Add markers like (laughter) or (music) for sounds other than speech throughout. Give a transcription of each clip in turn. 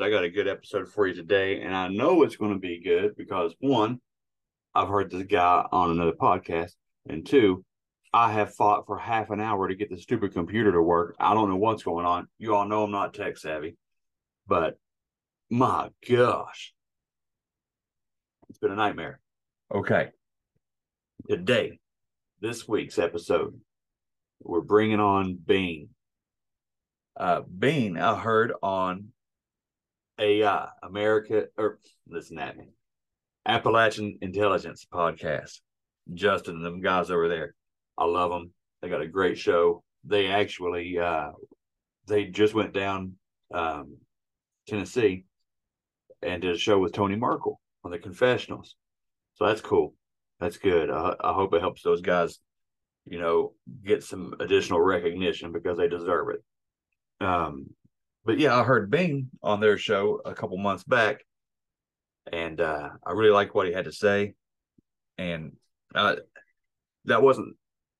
I got a good episode for you today, and I know it's going to be good because one, I've heard this guy on another podcast, and two, I have fought for half an hour to get the stupid computer to work. I don't know what's going on. You all know I'm not tech savvy, but my gosh, it's been a nightmare. Okay. Today, this week's episode, we're bringing on Bean. Uh, Bean, I heard on AI, America, or listen at me, Appalachian Intelligence podcast. Justin and them guys over there, I love them. They got a great show. They actually, uh, they just went down um, Tennessee and did a show with Tony Merkel on the confessionals. So that's cool. That's good. I, I hope it helps those guys, you know, get some additional recognition because they deserve it. Um, but yeah, I heard Bean on their show a couple months back, and uh, I really liked what he had to say. And uh, that wasn't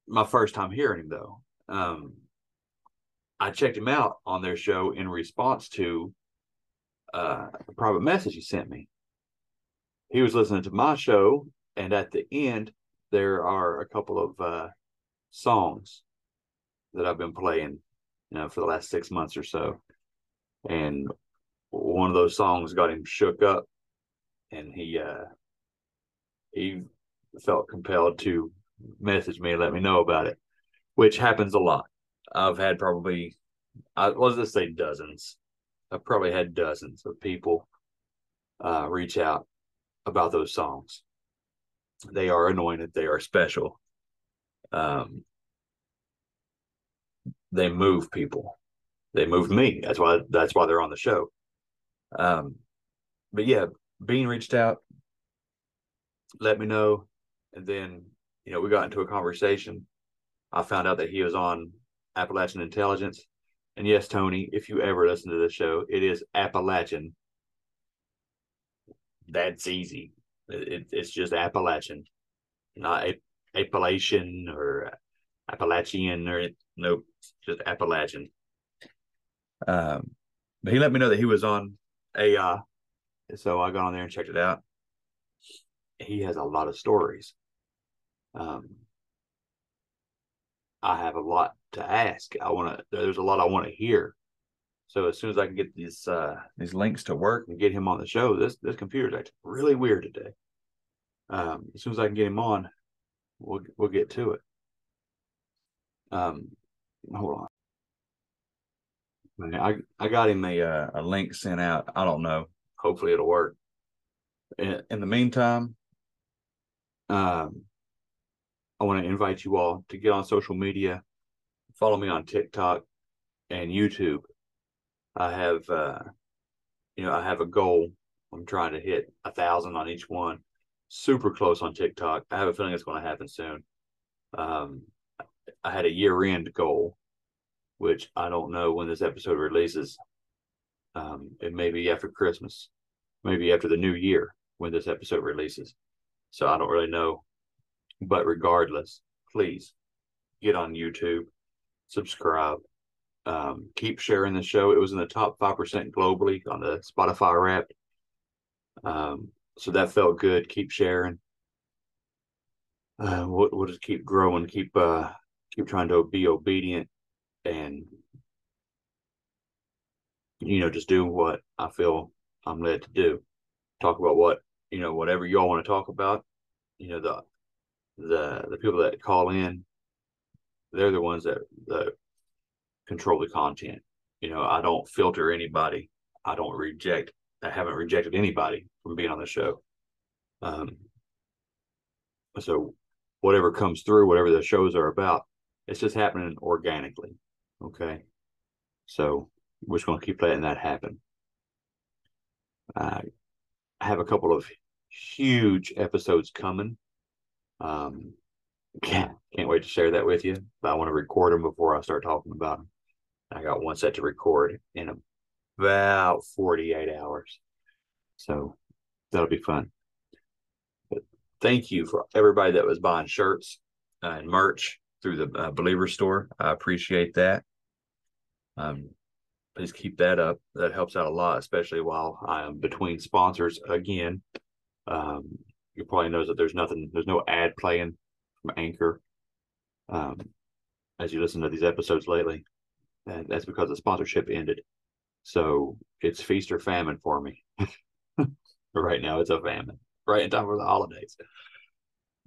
my first time hearing him, though. Um, I checked him out on their show in response to uh, a private message he sent me. He was listening to my show, and at the end, there are a couple of uh, songs that I've been playing you know, for the last six months or so. And one of those songs got him shook up and he uh he felt compelled to message me and let me know about it, which happens a lot. I've had probably I let's just say dozens. I've probably had dozens of people uh reach out about those songs. They are anointed, they are special. Um they move people. They move me. That's why that's why they're on the show. Um, but yeah, Bean reached out, let me know, and then you know we got into a conversation. I found out that he was on Appalachian Intelligence, and yes, Tony, if you ever listen to the show, it is Appalachian. That's easy. It, it's just Appalachian, not Appalachian or Appalachian or nope, just Appalachian. Um, but he let me know that he was on AI, so I got on there and checked it out. He has a lot of stories. Um, I have a lot to ask. I want to. There's a lot I want to hear. So as soon as I can get these uh, these links to work and get him on the show, this this computer's acting really weird today. Um, as soon as I can get him on, we'll we'll get to it. Um, hold on. I I got him a uh, a link sent out. I don't know. Hopefully it'll work. In, in the meantime, um, I want to invite you all to get on social media. Follow me on TikTok and YouTube. I have, uh, you know, I have a goal. I'm trying to hit a thousand on each one. Super close on TikTok. I have a feeling it's going to happen soon. Um, I had a year end goal, which I don't know when this episode releases. Um, it may be after Christmas, maybe after the new year when this episode releases. So I don't really know. But regardless, please get on YouTube, subscribe, Um, keep sharing the show. It was in the top five percent globally on the Spotify Wrapped. Um, so that felt good. Keep sharing. Uh, we'll, we'll just keep growing. Keep uh, keep trying to be obedient, and you know, just do what I feel I'm led to do. Talk about what you know, whatever y'all want to talk about. You know, the the the people that call in, they're the ones that that control the content. You know, I don't filter anybody. I don't reject. I haven't rejected anybody from being on the show. Um, so whatever comes through, whatever the shows are about, it's just happening organically. Okay. So we're just going to keep letting that happen. Uh, I have a couple of huge episodes coming. Um, can't can't wait to share that with you. But I want to record them before I start talking about them. I got one set to record in about 48 hours. So that'll be fun. But thank you for everybody that was buying shirts and merch through the uh, Believer store. I appreciate that. Um, please keep that up. That helps out a lot, especially while I am between sponsors again. Um, you probably knows that there's nothing, there's no ad playing from Anchor. Um, as you listen to these episodes lately, and that's because the sponsorship ended. So it's feast or famine for me. (laughs) right now, it's a famine right in time for the holidays.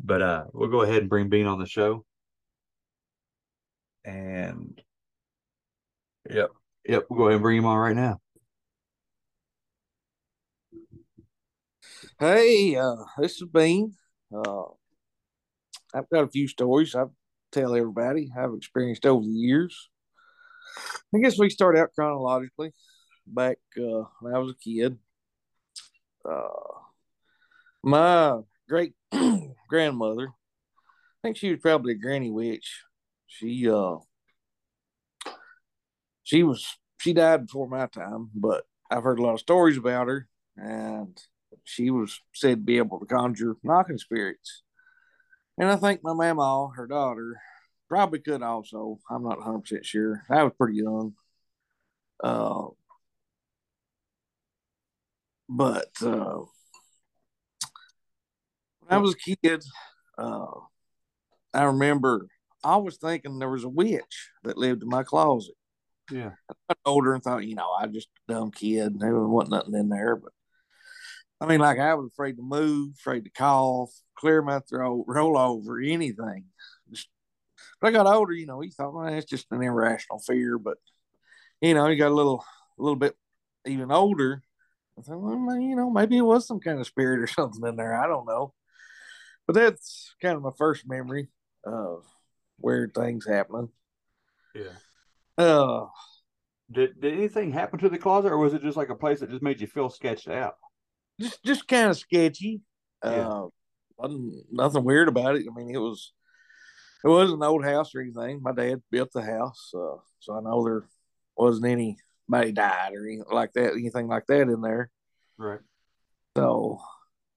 But uh, we'll go ahead and bring Bean on the show. And yep, yep, we'll go ahead and bring him on right now. Hey, uh, this is Bean. Uh, I've got a few stories I tell everybody I've experienced over the years. I guess we start out chronologically. Back uh, when I was a kid, uh, my great (clears throat) grandmother, I think she was probably a granny witch. She uh, she was she died before my time, but I've heard a lot of stories about her, and she was said to be able to conjure knocking spirits. And I think my mama, her daughter, probably could also. I'm not 100 percent sure. I was pretty young. Uh, but uh, when I was a kid, uh, I remember I was thinking there was a witch that lived in my closet. Yeah. I got older and thought, you know, I just a dumb kid. There wasn't nothing in there. But I mean, like I was afraid to move, afraid to cough, clear my throat, roll over, anything. Just, but I got older, you know, you thought, well, it's just an irrational fear. But you know, you got a little, a little bit even older. I thought, well, you know, maybe it was some kind of spirit or (laughs) something in there. I don't know. But that's kind of my first memory of weird things happening. Yeah. Uh, Did did anything happen to the closet, or was it just like a place that just made you feel sketched out? just just kind of sketchy. Yeah. Uh, wasn't nothing weird about it. I mean, it was it was an old house or anything. My dad built the house, uh, so I know there wasn't anybody died or anything like that, anything like that in there. Right. So,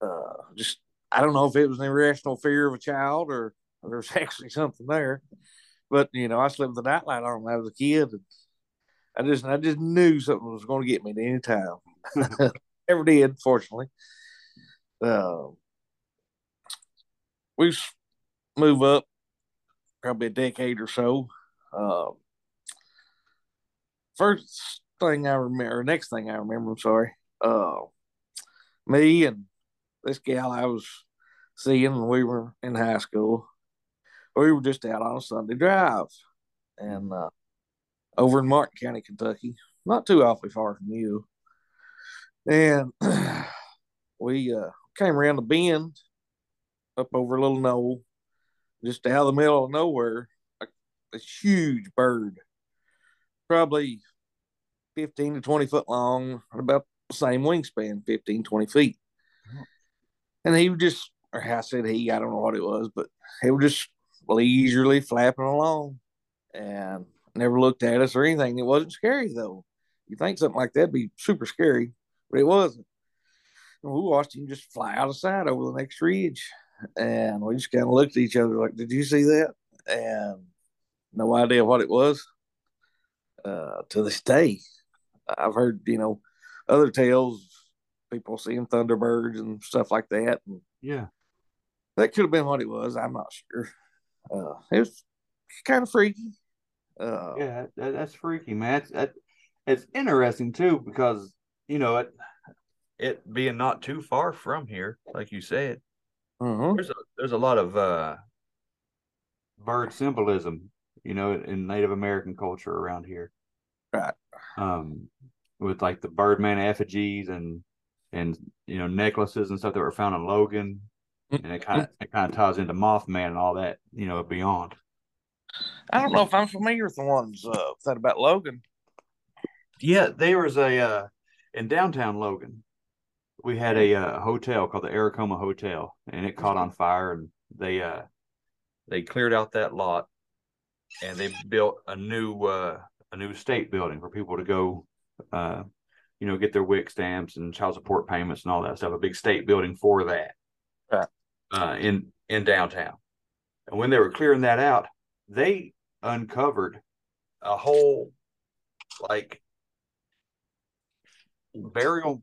uh, just I don't know if it was an irrational fear of a child or (laughs) there's actually something there. But you know, I slept with the nightlight on when I was a kid, and I just I just knew something was going to get me at any time. (laughs) Never did, fortunately. Uh, we move up probably a decade or so. Uh, first thing I remember, next thing I remember, I'm sorry. Uh, me and this gal I was seeing when we were in high school, we were just out on a Sunday drive, and uh, over in Martin County, Kentucky, not too awfully far from you. And (clears throat) we uh, came around the bend up over a little knoll, just out of the middle of nowhere, a, a huge bird, probably 15 to 20 foot long, about the same wingspan, 15, 20 feet. And he was just, or I said he, I don't know what it was, but he was just leisurely flapping along and never looked at us or anything. It wasn't scary though. You think something like that'd be super scary, but it wasn't. And we watched him just fly out of sight over the next ridge. And we just kind of looked at each other like, Did you see that? And no idea what it was. uh, to this day. I've heard, you know, other tales, people seeing thunderbirds and stuff like that. And Yeah. that could have been what it was. I'm not sure. Uh, it was kind of freaky. Uh, Yeah, that, that's freaky, man. It's, that, it's interesting too because you know it it being not too far from here, like you said. mhm. There's a there's a lot of uh bird symbolism, you know, in Native American culture around here. Right. Um, with like the Birdman effigies and and you know necklaces and stuff that were found in Logan, and it kind of it kind of ties into Mothman and all that, you know, beyond. I don't know if I'm familiar with the ones uh, that about Logan. Yeah, there was a uh, in downtown Logan. We had a uh, hotel called the Aracoma Hotel, and it caught on fire. And they uh, they cleared out that lot, and they built a new uh, a new state building for people to go, uh, you know, get their WIC stamps and child support payments and all that stuff. A big state building for that, Right. Uh, in in downtown. And when they were clearing that out, they uncovered a whole like burial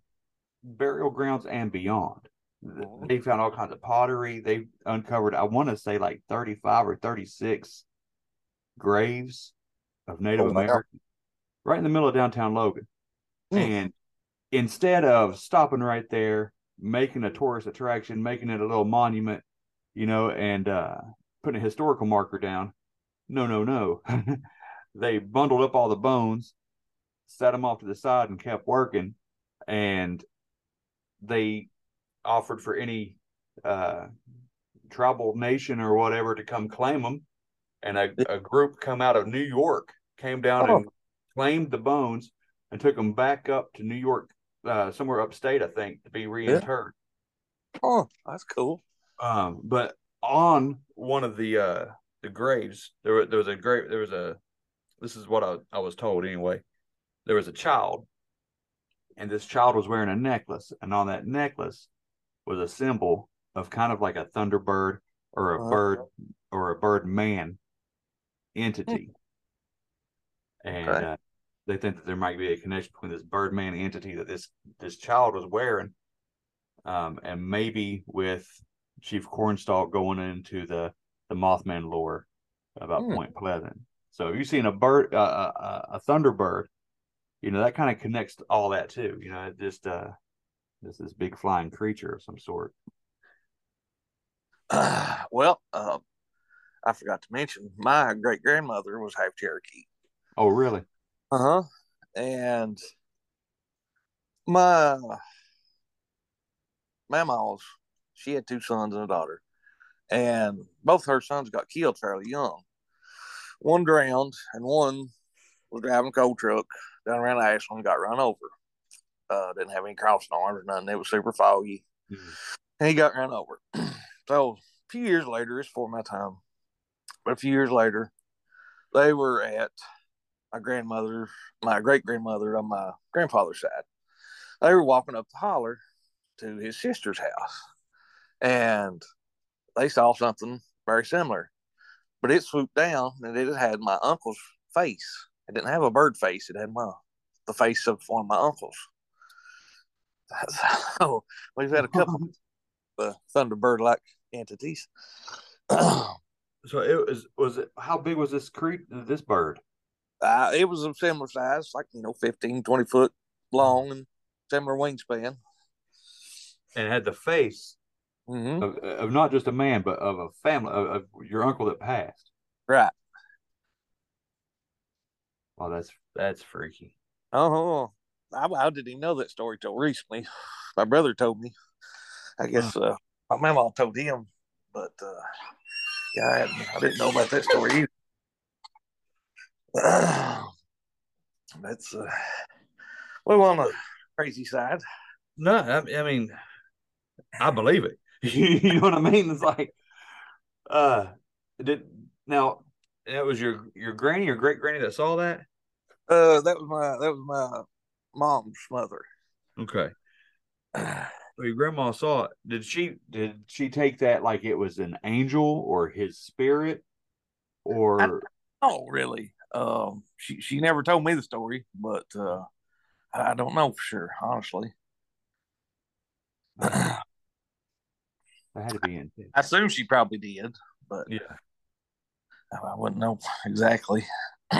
burial grounds and beyond. Mhm. They found all kinds of pottery. They uncovered, I want to say, like 35 or 36 graves of Native Oh. Americans right in the middle of downtown Logan. Hmm. And instead of stopping right there, making a tourist attraction, making it a little monument, you know, and uh, putting a historical marker down, no, no, no. (laughs) they bundled up all the bones, set them off to the side, and kept working. And they offered for any uh, tribal nation or whatever to come claim them. And a, a group come out of New York came down Oh. and claimed the bones and took them back up to New York, uh, somewhere upstate, I think, to be reinterred. Oh, that's cool. Um, but on one of the uh the graves, there was there was a grave. There was a. This is what I I was told anyway. There was a child, and this child was wearing a necklace, and on that necklace was a symbol of kind of like a thunderbird or a Uh-huh. bird or a bird man entity. And Okay. uh, they think that there might be a connection between this birdman entity that this this child was wearing, um, and maybe with Chief Cornstalk going into the the Mothman lore about Hmm. Point Pleasant. So if you've seen a bird, uh, a, a thunderbird, you know that kind of connects all that too. You know, it just uh, this this big flying creature of some sort. (sighs) well, uh, I forgot to mention my great grandmother was half Cherokee. Oh, really? Uh huh. And my mama's, she had two sons and a daughter, and both her sons got killed fairly young. One drowned, and one was driving a coal truck down around Ashland, got run over. Uh, didn't have any crossing arms or nothing. It was super foggy. And he got run over. (clears throat) so a few years later, it's for my time, but a few years later, they were at my grandmother, my great grandmother on my grandfather's side. They were walking up the holler to his sister's house, and they saw something very similar, but it swooped down and it had my uncle's face. It didn't have a bird face; it had my the face of one of my uncles. (laughs) So we've had a couple (laughs) of thunderbird-like entities. uh, (clears throat) So it was was it how big was this cre- this bird? It was a similar size, like you know, 15, 20 foot long and similar wingspan. And had the face Mm-hmm. of, of not just a man, but of a family of, of your uncle that passed. Right. Wow, that's that's freaky. Oh, I, I didn't even know that story till recently. My brother told me. I guess uh, my mama told him, but uh, yeah, I, I didn't know about that story either. (sighs) That's uh, well on the crazy side. No, I, I mean, I believe it. (laughs) you know what I mean? It's like, uh, did now that was your your granny or great granny that saw that? Uh, that was my that was my mom's mother. Okay. (sighs) So your grandma saw it. Did she did she take that like it was an angel or his spirit? Or Oh, really? Um, she she never told me the story, but uh, I don't know for sure, honestly. (clears throat) That had to be in. I assume she probably did, but Yeah. I wouldn't know exactly. (clears throat)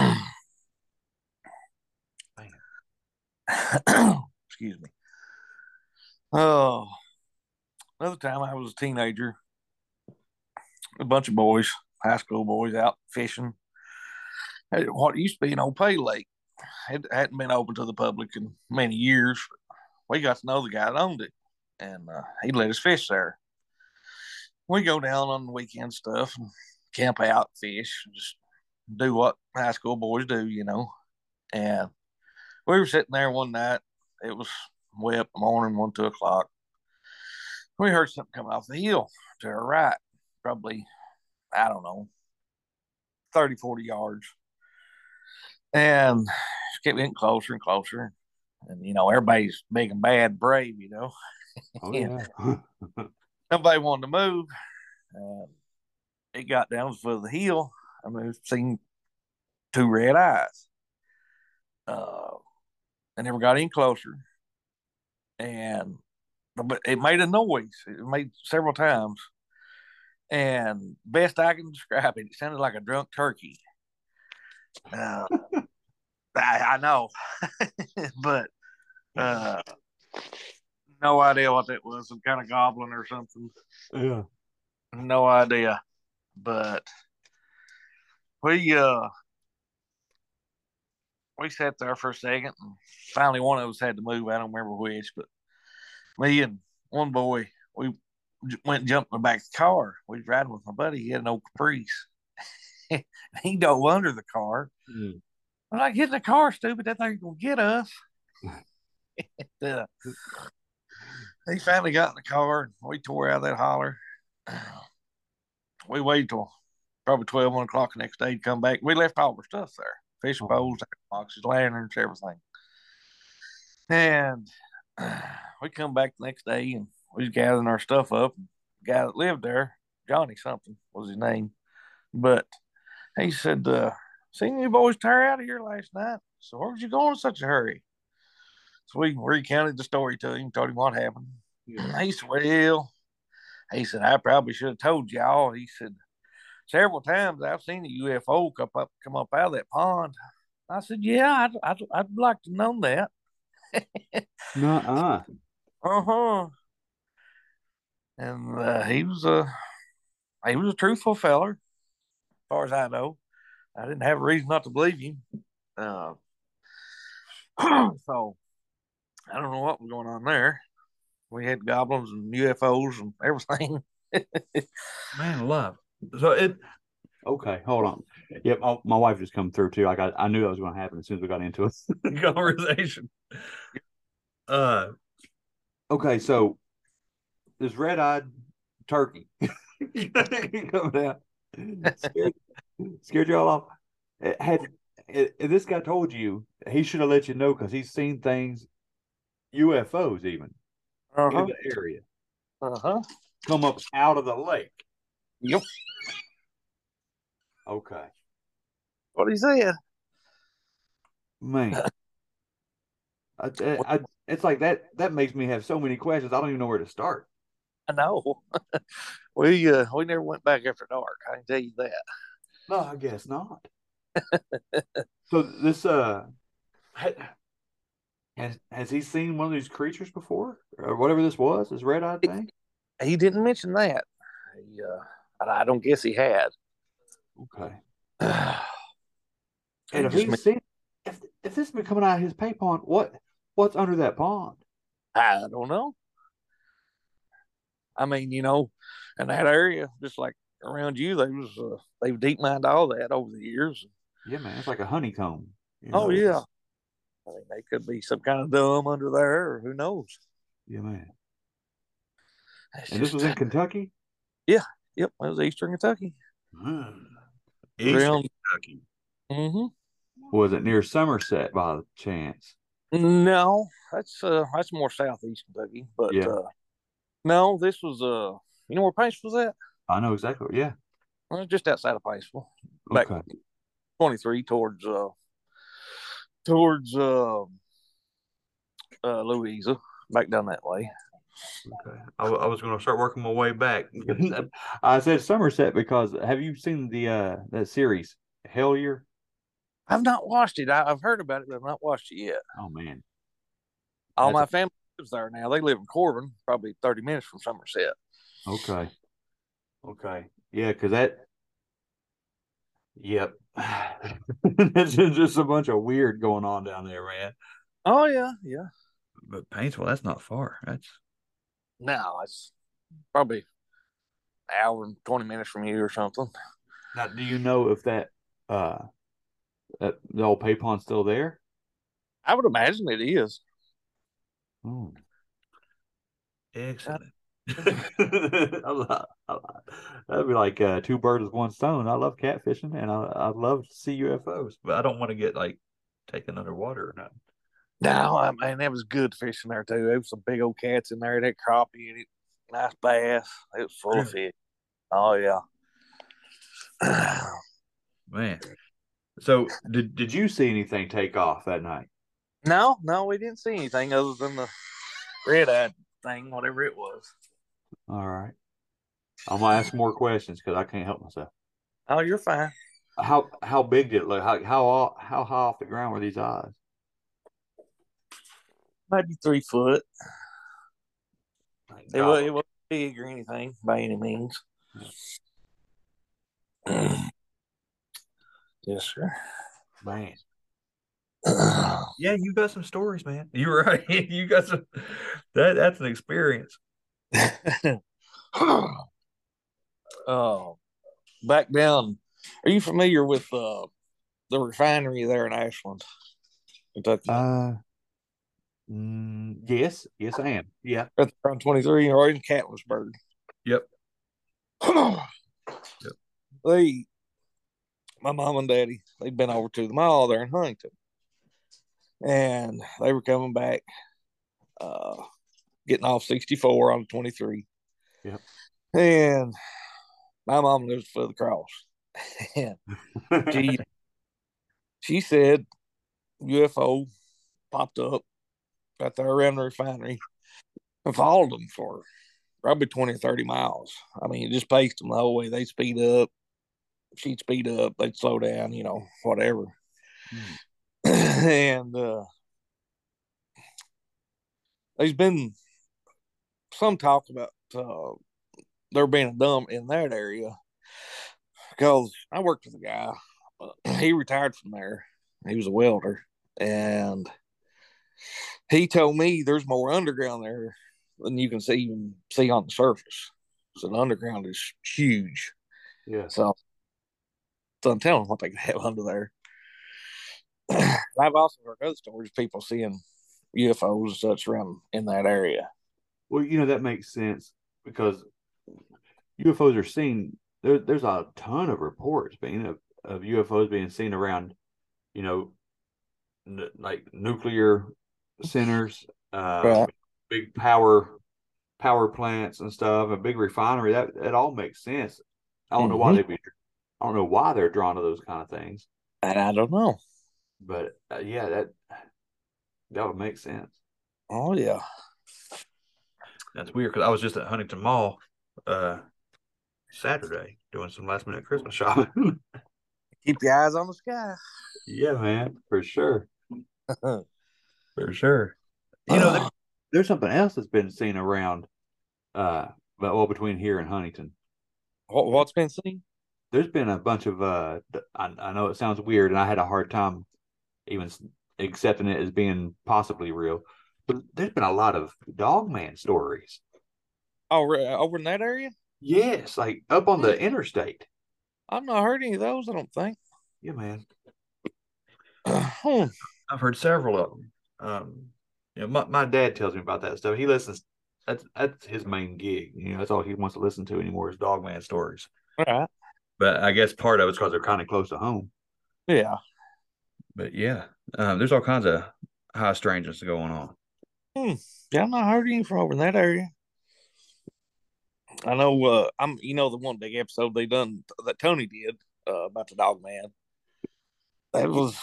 Excuse me. Oh, another time I was a teenager, a bunch of boys, high school boys, out fishing what used to be an old pay lake. It hadn't been open to the public in many years. We got to know the guy that owned it, and uh, he let us fish there. We go down on the weekend stuff and camp out, fish, just do what high school boys do, you know. And we were sitting there one night. It was way up in the morning, one, two o'clock. We heard something coming off the hill to our right, probably, I don't know, 30, 40 yards. And it kept getting closer and closer. And, you know, everybody's big and bad, brave, you know. Oh, (laughs) Yeah. (laughs) Nobody wanted to move. Um, it got down to the foot of the hill. I mean, seen two red eyes. Uh, I never got any closer. And but it made a noise. It made several times. And best I can describe it, it sounded like a drunk turkey. Uh, I, I know, (laughs) but uh, no idea what that was. Some kind of goblin or something. yeah. No idea. But we uh we sat there for a second and finally one of us had to move. I don't remember which, but me and one boy, we went and jumped in the back of the car. We was riding with my buddy. He had an old Caprice. (laughs) he dove under the car. Mm. I'm like, get in the car, stupid. That thing's gonna get us. (laughs) And, uh, he finally got in the car and we tore out of that holler. We waited till probably 12, 1 o'clock the next day to come back. We left all our stuff there fishing poles, boxes, lanterns, everything. And we come back the next day and we was gathering our stuff up. The guy that lived there, Johnny something was his name, but he said, uh, Seen you boys tear out of here last night. So where'd you go in such a hurry? So we recounted the story to him, told him what happened. Yeah. He said, Well, he said, I probably should have told y'all. He said, Several times I've seen a UFO come up come up out of that pond. I said, Yeah, I'd, I'd, I'd like to know that. (laughs) Nuh-uh. Uh huh. And uh, he was a he was a truthful feller, as far as I know. I didn't have a reason not to believe you. Uh, (clears throat) so I don't know what was going on there. We had goblins and UFOs and everything. (laughs) Man love. So it okay, hold on. Yep, my, my wife just come through too. Like I, I knew that was gonna happen as soon as we got into it. (laughs) (laughs) conversation. Uh okay, so this red eyed turkey coming out scared, scared you all off. It had it, it- this guy told you he should have let you know because he's seen things UFOs even Uh in the area Uh huh. come up out of the lake. Yep. Okay. What he saying? Man. (laughs) I, I, I- it's like that that makes me have so many questions. I don't even know where to start. I know. (laughs) we uh we never went back after dark. I can tell you that. No, I guess not. so this uh has has he seen one of these creatures before? Or whatever this was, this red eyed thing? He didn't mention that. He, uh, I don't guess he had. Okay. (sighs) And if he's seen if if this has been coming out of his pay pond, what what's under that pond? I don't know. I mean, you know, in that area, just like around you, they was uh, they've deep mined all that over the years. Yeah, man, it's like a honeycomb. you Oh yeah, I mean, they could be some kind of dumb under there, or who knows? Yeah, man. It's And this was in (laughs) Kentucky? Yeah. Yep, it was Eastern Kentucky. Eastern Kentucky. hmm Was it near Somerset by chance? No, that's uh that's more southeast Kentucky, but Yeah. uh no, this was uh you know where Pace was at? I know exactly. Yeah. Well, just outside of Paintsville. Back- Okay. twenty three towards uh towards uh, uh Louisa, back down that way. Okay. I, I was going to start working my way back. (laughs) I said Somerset because have you seen the uh that series Hellier? I've not watched it. I, have heard about it, but I've not watched it yet. Oh man, all That's my a... family lives there now. They live in Corbin, probably thirty minutes from Somerset. Okay. Okay. Yeah, because that. Yep. (sighs) It's just a bunch of weird going on down there, man. Oh yeah, yeah. But Paintsville, that's not far. That's no, it's probably an hour and twenty minutes from you or something. Now, do you know if that uh that the old Paypon's still there? I would imagine it is. Oh. Excellent. (laughs) That'd be like uh, two birds with one stone. I love catfishing and I I love to see UFOs, but I don't want to get like taken underwater or nothing. No, I mean that was good fishing there too. There was some big old cats in there, that crappie and it, nice bass. It was full of fish. Oh yeah. (clears throat) Man. So did did you see anything take off that night? No, no, we didn't see anything other than the red eye thing, whatever it was. All right. I'm gonna ask more questions because I can't help myself. Oh, you're fine. How how big did it look? How how how high off the ground were these eyes? maybe three foot. It was it wasn't big or anything by any means. (clears throat) yes, sir. Man. (clears throat) yeah, you got some stories, man. You're right. (laughs) you got some that that's an experience. Oh, (laughs) back down. Are you familiar with uh, the refinery there in Ashland, Kentucky? Uh, Mm, yes, yes, I am. Yeah, That's around twenty three, right in Catlettsburg. Yep. (clears throat) yep. They, my mom and daddy, they'd been over to the mall there in Huntington, and they were coming back, uh, getting off sixty four on twenty three. Yep. And my mom lives for the cross, (laughs) and (laughs) she she said UFO popped up right there around the refinery and followed them for probably 20 or 30 miles. I mean, it just paced them the whole way. They speed up, she'd speed up, they'd slow down, you know, whatever. Mm. (clears throat) and uh, there's been some talk about uh, there being a dump in that area because I worked with a guy. Uh, (clears throat) he retired from there. He was a welder. And he told me there's more underground there than you can see even see on the surface. So the underground is huge. Yeah. So, so I'm telling what they have under there. (clears throat) I've also heard other stories of people seeing UFOs and such around in that area. Well, you know that makes sense because UFOs are seen. There, there's a ton of reports being of, of UFOs being seen around, you know, n- like nuclear centers, uh, right. big power power plants and stuff, a big refinery. That that all makes sense. I don't mm-hmm. know why they be. I don't know why they're drawn to those kind of things. And I don't know. But uh, yeah, that that would make sense. Oh yeah, that's weird because I was just at Huntington Mall uh, Saturday doing some last minute Christmas shopping. (laughs) Keep your eyes on the sky. Yeah, man, for sure. (laughs) for sure. You know, there, (sighs) there's something else that's been seen around, uh, but well, between here and Huntington. What, what's been seen? There's been a bunch of. Uh, I, I know it sounds weird, and I had a hard time even accepting it as being possibly real. But there's been a lot of dogman stories. Oh, over in that area? Yes, like up on the interstate. I've not heard any of those. I don't think. Yeah, man. (clears throat) hmm. I've heard several of them. Um, you know, my, my dad tells me about that stuff. He listens. That's that's his main gig. You know, that's all he wants to listen to anymore is Dogman stories. All right. But I guess part of it's because they're kind of close to home. Yeah. But yeah, um, there's all kinds of high strangeness going on. Hmm. Yeah, I'm not heard any from over in that area. I know. Uh, I'm. You know, the one big episode they done that Tony did uh, about the dog man. that was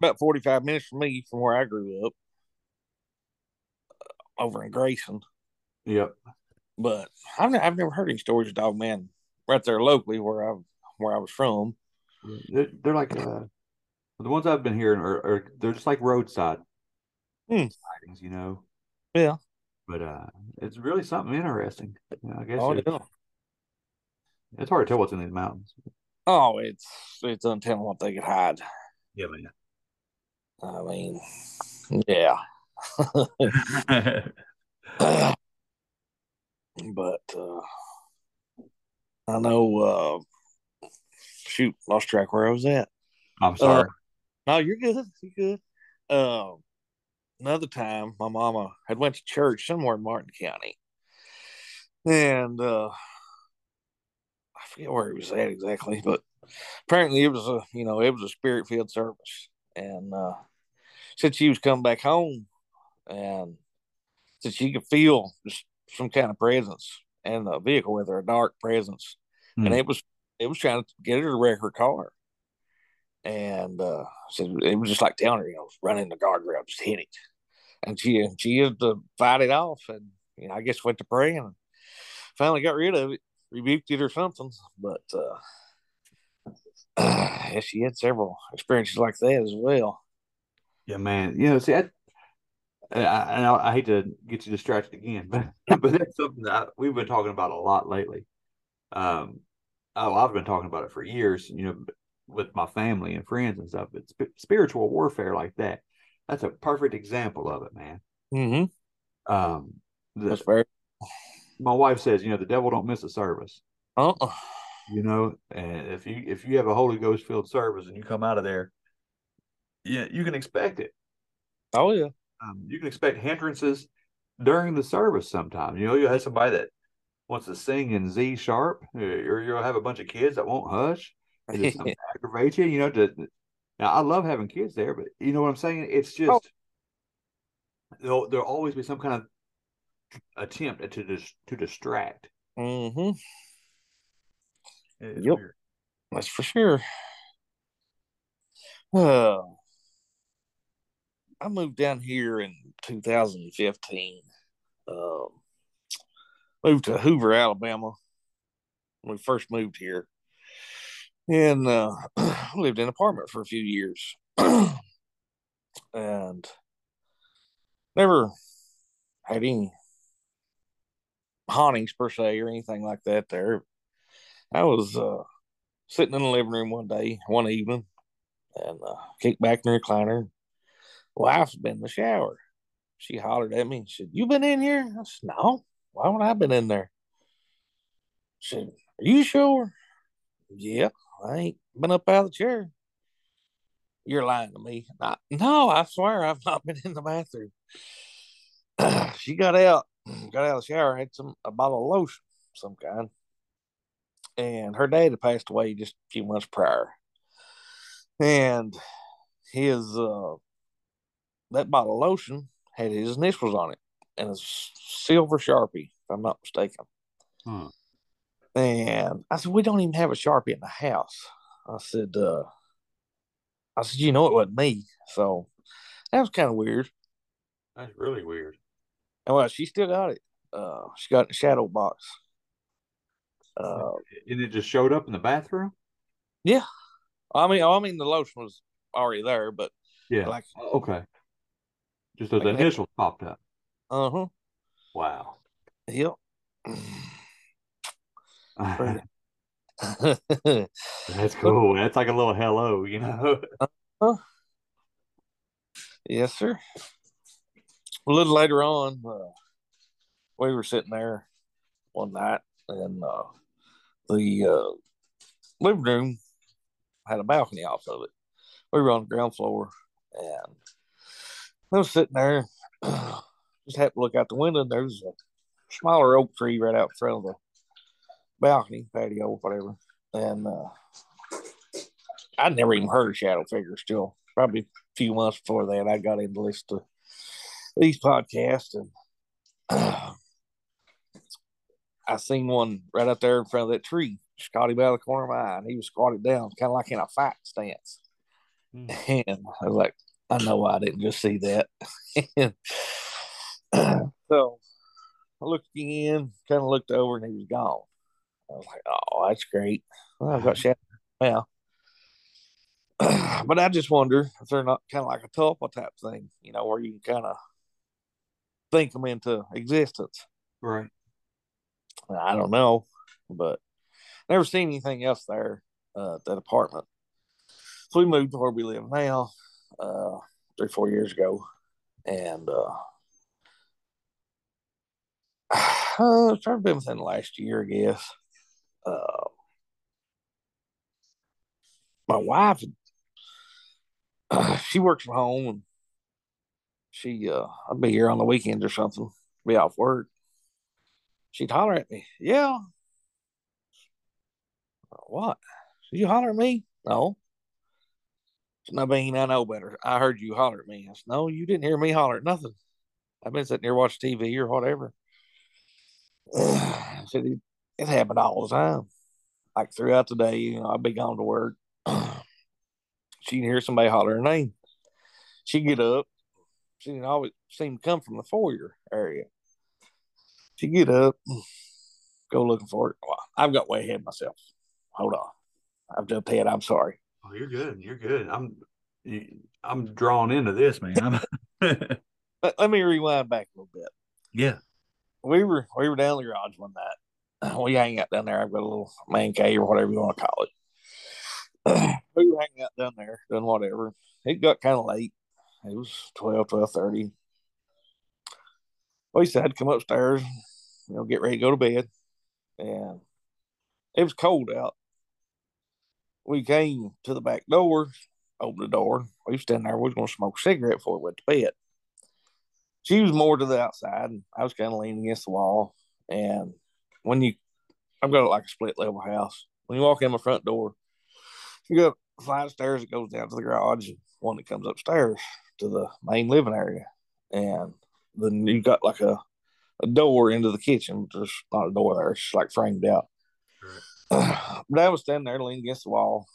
about 45 minutes from me from where I grew up uh, over in Grayson. Yep. But I've, ne- I've never heard any stories of dog man right there locally where I where I was from. They're, they're like uh, the ones I've been hearing are, are they're just like roadside Hmm. sightings, you know. Yeah. But uh, it's really something interesting. You know, I guess Oh, it- yeah. it's hard to tell what's in these mountains. Oh, it's it's untelling what they could hide. Yeah, man. I mean, yeah. (laughs) but uh, I know. Uh, shoot, lost track where I was at. I'm sorry. No, you're good. You're good. Um, another time, my mama had went to church somewhere in Martin County, and uh, I forget where it was at exactly, but apparently it was a you know it was a spirit filled service, and uh, said she was coming back home, and said she could feel just some kind of presence in the vehicle with her, a dark presence, Hmm. and it was it was trying to get her to wreck her car and uh said it was just like telling her, you know, running the guardrail, just hit it. And she she had to fight it off and you know, I guess went to pray and finally got rid of it, rebuked it or something. But uh (sighs) yeah, she had several experiences like that as well. Yeah, man. You know, see, I, I, I, I hate to get you distracted again, (laughs) but but that's something that we've been talking about a lot lately. Um, oh, I've been talking about it for years. You know, with my family and friends and stuff. But sp- spiritual warfare like that, that's a perfect example of it, man. Mm-hmm. Um, the- That's very my wife says, you know, the devil don't miss a service. uh-uh. you know and if you if you have a holy ghost filled service and you come out of there yeah you can expect it Oh yeah. um, you can expect hindrances during the service sometime you know you'll have somebody that wants to sing in z sharp or you'll have a bunch of kids that won't hush and just something (laughs) aggravate you you know to now i love having kids there but you know what i'm saying it's just Oh. there'll, there'll always be some kind of attempt to dis, to distract mm-hmm. Yep. weird. That's for sure. Uh, I moved down here in 2015. Um, moved to Hoover, Alabama. When we first moved here, and uh, (clears throat) lived in an apartment for a few years, (clears throat) and never had any hauntings per se or anything like that. There, I was uh, sitting in the living room one day, one evening, and uh, kicked back in the recliner. Wife's been in the shower. She hollered at me and said, You been in here? I said, No. Why would I been in there? She said, Are you sure? Yeah, I ain't been up out of the chair. You're lying to me. "I- no, I swear I've not been in the bathroom. (clears throat) she got out, got out of the shower, had some a bottle of lotion, some kind and her dad had passed away just a few months prior. And his uh that bottle of lotion had his initials on it and a silver sharpie, if I'm not mistaken. Huh. And I said, We don't even have a sharpie in the house. I said, uh I said, you know it wasn't me. So that was kind of weird. that's really weird And well, she still got it. Uh she got it in the shadow box. Uh and it just showed up in the bathroom Yeah, I mean I mean the lotion was already there, but Yeah. like okay. Just those Like an- initials popped up. uh-huh. Wow. Yep. (laughs) That's cool. That's like a little hello, you know. yes, sir. A little later on, uh, we were sitting there one night, and uh, the uh, living room had a balcony off of it. We were on the ground floor, and I was sitting there, (clears throat) just happened to look out the window, and was a smaller oak tree right out in front of the balcony, patio, whatever. And uh, I'd never even heard of Shadow Figure still. Probably a few months before that, I got into listen to these podcasts, and (clears throat) I seen one right out there in front of that tree. Just caught him out of the corner of my eye, and he was squatted down, kind of like in a fight stance. Hmm. (laughs) And I was like, I know I didn't just see that. (laughs) so I looked again, kind of looked over, and he was gone. I was like, oh, that's great. Well, I've got shot (clears throat) now. but I just wonder if they're not kind of like a tulpa type thing, you know, where you can kind of think them into existence. Right. I don't know, but never seen anything else there uh, at that apartment. So we moved to where we live now, uh, three four years ago, and uh, (sighs) uh, it's probably been within the last year, I guess. Uh, my wife, uh, she works from home, and she, uh, I'd be here on the weekends or something, be off work. She'd holler at me, "Yeah, what? Did you holler at me? No. I mean, I know better. I heard you holler at me. I said, no, you didn't hear me holler at nothing. I've been sitting here watching TV or whatever. (sighs) I said, it, happened all the time. Like throughout the day, you know, I'd be gone to work. (clears throat) She'd hear somebody holler her name. She'd get up. She didn't always seem to come from the foyer area. She'd get up, go looking for it. Well, I've got way ahead of myself. Hold on. I've jumped ahead. I'm sorry. Oh, you're good. You're good. I'm you- I'm drawn into this, man. (laughs) Let, let me rewind back a little bit. yeah. We were we were down the garage one night. Uh, we hang out down there. I've got a little man cave or whatever you want to call it. (clears throat) we were hanging out down there doing whatever. It got kind of late. It was 12, 12.30. We to come upstairs, you know, get ready to go to bed. And it was cold out. We came to the back door, opened the door. We was standing there. We was going to smoke a cigarette before we went to bed. She was more to the outside, and I was kind of leaning against the wall. And when you, I've got like a split level house. When you walk in my front door, you got a flight stairs that goes down to the garage, one that comes upstairs to the main living area. And then you got like a, a door into the kitchen. There's not a door there; it's like framed out. (clears throat) but I was standing there leaning against the wall,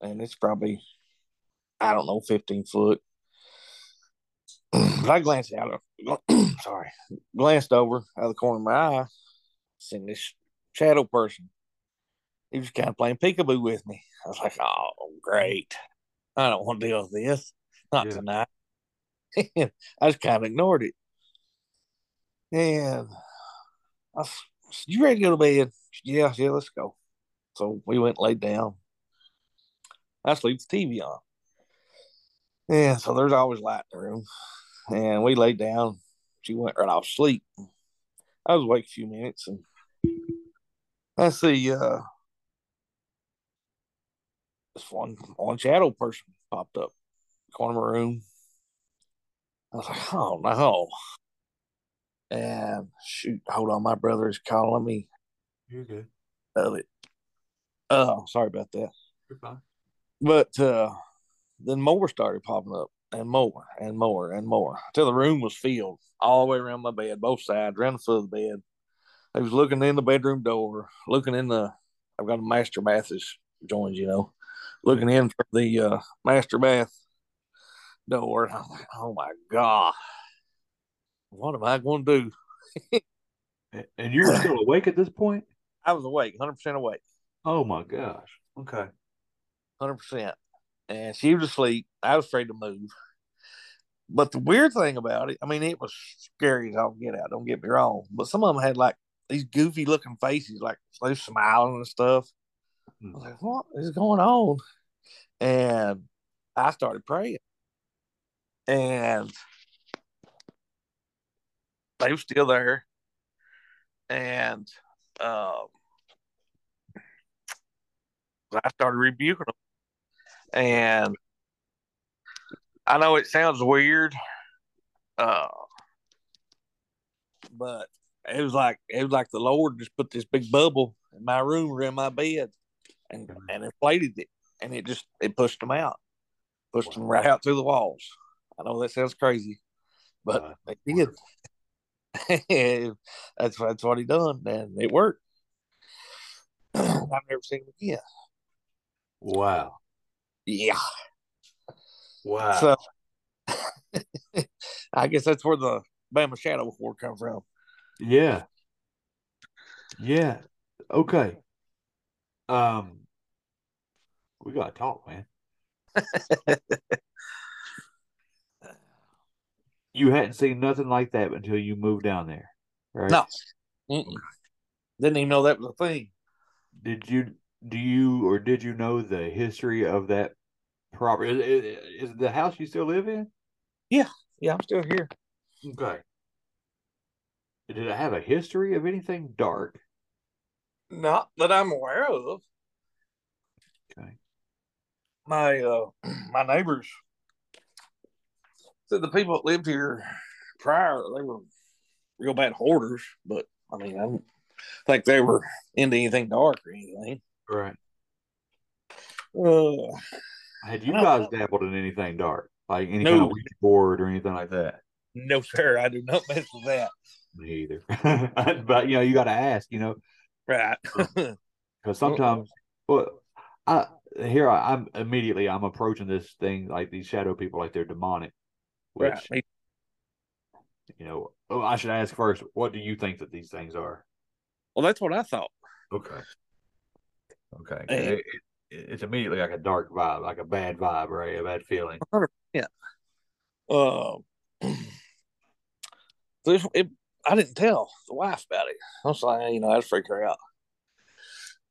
and it's probably, I don't know, 15 foot. (clears throat) but I glanced out, of, (clears throat) sorry, glanced over out of the corner of my eye, seen this shadow person. He was kind of playing peekaboo with me. I was like, oh, great. I don't want to deal with this. Not Yeah. tonight. (laughs) I just kind of ignored it. And I said, You ready to go to bed? Yeah, yeah, let's go. So we went and laid down. I sleep the TV on. Yeah, so there's always light in the room. And we laid down. She went right off sleep. I was awake a few minutes and I see uh this one one shadow person popped up corner of my room. I was like, oh no. And shoot, hold on, my brother is calling me You're good. of it. Oh, sorry about that. You're fine. But uh, then more started popping up, and more, and more, and more, till the room was filled all the way around my bed, both sides, around the foot of the bed. I was looking in the bedroom door, looking in the. I've got a master bath that joins, you know, looking in for the uh, master bath door. And I'm like, oh my god, what am I going to do? (laughs) And you're still awake at this point? I was awake, hundred percent awake. Oh my gosh. Okay. hundred percent. And she was asleep. I was afraid to move. But the weird thing about it, I mean, it was scary as all get out. Don't get me wrong, but some of them had like these goofy looking faces, like they were smiling and stuff. I was like, "What is going on?" And I started praying, and they were still there. And um, I started rebuking them. And I know it sounds weird, uh, but it was like it was like the Lord just put this big bubble in my room or in my bed, and and inflated it, and it just it pushed them out, pushed them right out through the walls. I know that sounds crazy, but Uh, it did. (laughs) that's that's what he done, and it worked. (clears throat) I've never seen him again. Wow. Yeah, Wow. So (laughs) I guess that's where the Bama Shadow War come from. Yeah. Yeah. Okay. Um we gotta talk, man. (laughs) you hadn't seen nothing like that until you moved down there, right? No. Mm-mm. Didn't even know that was a thing. Did you do you or did you know the history of that property? Is, is, is the house you still live in? Yeah, yeah, I'm still here. Okay. Did it have a history of anything dark? Not that I'm aware of. Okay. My uh (clears throat) my neighbors said the people that lived here prior they were real bad hoarders, but I mean I don't think they were into anything dark or anything. Right. Uh, Had you guys dabbled in anything dark? Like any kind of Ouija board or anything like that? no, sir, I do not mess with that. Me either. (laughs) but you know, you gotta ask, you know, Right. (laughs) because sometimes well I here I, I'm immediately I'm approaching this thing like these shadow people like they're demonic. Which right. You know, oh, I should ask first, what do you think that these things are? Well, that's what I thought. Okay. Okay. And- It- it- it's immediately like a dark vibe, like a bad vibe, right? A bad feeling. (laughs) Yeah. Um. (clears throat) Uh, this, it, I didn't tell the wife about it. I was like, you know, I'd freak her out.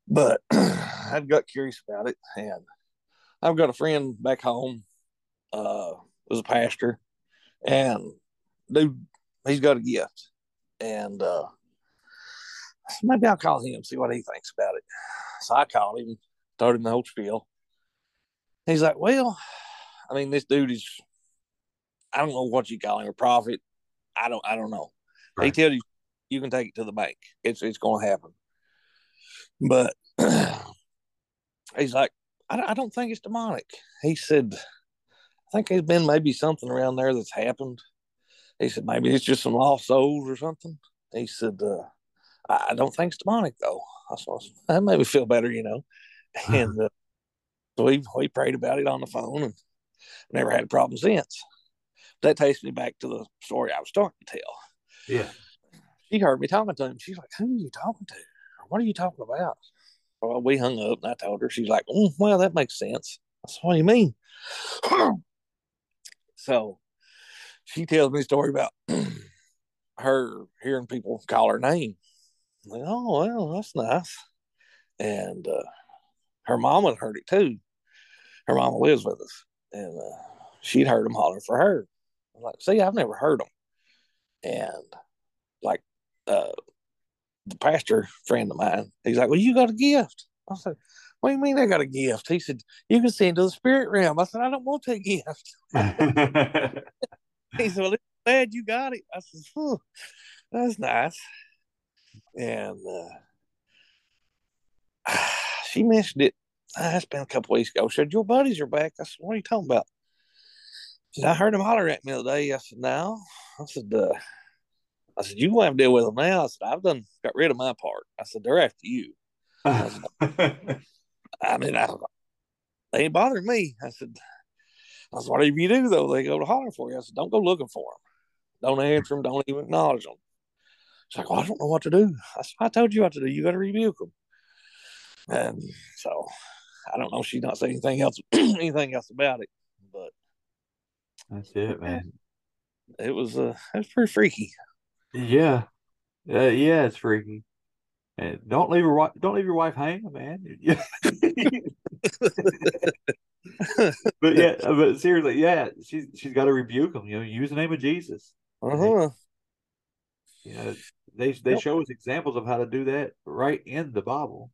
But (clears throat) I've got curious about it, and I've got a friend back home, uh, was a pastor, and dude, he's got a gift, and uh, maybe I'll call him see what he thinks about it. So I called him, told him the whole spiel. He's like, well, I mean, this dude is I don't know what you call him, a prophet. I don't I don't know. He Right. tells you you can take it to the bank. It's it's gonna happen. But (clears throat) he's like, I, don't- I don't think it's demonic. He said, I think there's been maybe something around there that's happened. He said maybe it's just some lost souls or something. He said, uh, I, don't think it's demonic though. I said, (laughs) that made me feel better, you know. And uh, so we we prayed about it on the phone and never had a problem since. That takes me back to the story I was starting to tell. Yeah. She heard me talking to him. She's like, "Who are you talking to? What are you talking about?" Well, we hung up, and I told her. She's like, mm, "Well, that makes sense." Said, "What do you mean?" (clears throat) so she tells me a story about (clears throat) her hearing people call her name. Like, oh well, that's nice. And uh, her mama heard it too. Her mama lives with us, and uh, she'd heard them hollering for her. I'm like, see, I've never heard them. And like uh, the pastor friend of mine, he's like, well, you got a gift. I said, what do you mean I got a gift? He said, you can see into the spirit realm. I said, I don't want that gift. (laughs) He said, well, glad you got it. I said, that's nice. And uh, (sighs) she mentioned it. Ah, it's been a couple weeks ago. She said, Your buddies are back. I said, What are you talking about? Said, I heard them holler at me the other day. I said, No. I said, uh, I said, You gonna have to deal with them now. I said, I've done got rid of my part. I said, They're after you. I (laughs) mean, I don't they ain't bothering me. I said, I said, whatever you do though, they go to holler for you. I said, don't go looking for them. Don't answer them. Don't even acknowledge them. She's like, well, I don't know what to do. I said, I told you what to do. You got to rebuke them. And so I don't know. She's not saying anything else, (clears throat) anything else about it, That's it, man. it was, uh, it was pretty freaky. Yeah. Uh, yeah, it's freaky. And don't leave your wife don't leave your wife hanging, man. (laughs) but yeah, but seriously, yeah, she's she's got to rebuke them. You know, use the name of Jesus. Uh-huh. You know, they they Yep. show us examples of how to do that right in the Bible.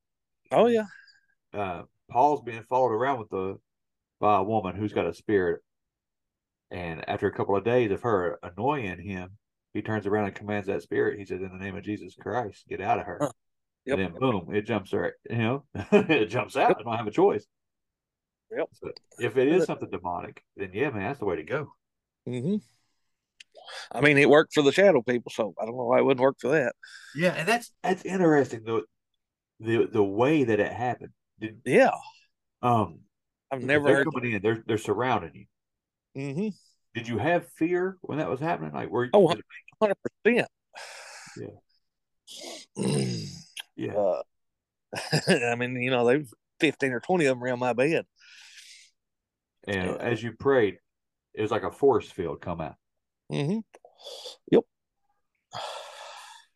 Oh yeah. Uh, Paul's being followed around with the by a woman who's got a spirit, and after a couple of days of her annoying him, he turns around and commands that spirit. He says, "In the name of Jesus Christ, get out of her." Huh. Yep. And then boom, it jumps right. You know, (laughs) it jumps out. I don't have a choice. Yep. If it is something demonic, then yeah, man, that's the way to go. hmm I mean, it worked for the shadow people, so I don't know why it wouldn't work for that. Yeah, and that's that's interesting though. The the way that it happened. Did, Yeah. um, I've never they're heard. coming in. They're they're surrounding you. Mm-hmm. Did you have fear when that was happening? Like, were you? Oh, hundred percent. Yeah. yeah. Uh, (laughs) I mean, you know, there was fifteen or twenty of them around my bed. and as you prayed, it was like a force field come out. Mm-hmm. Yep.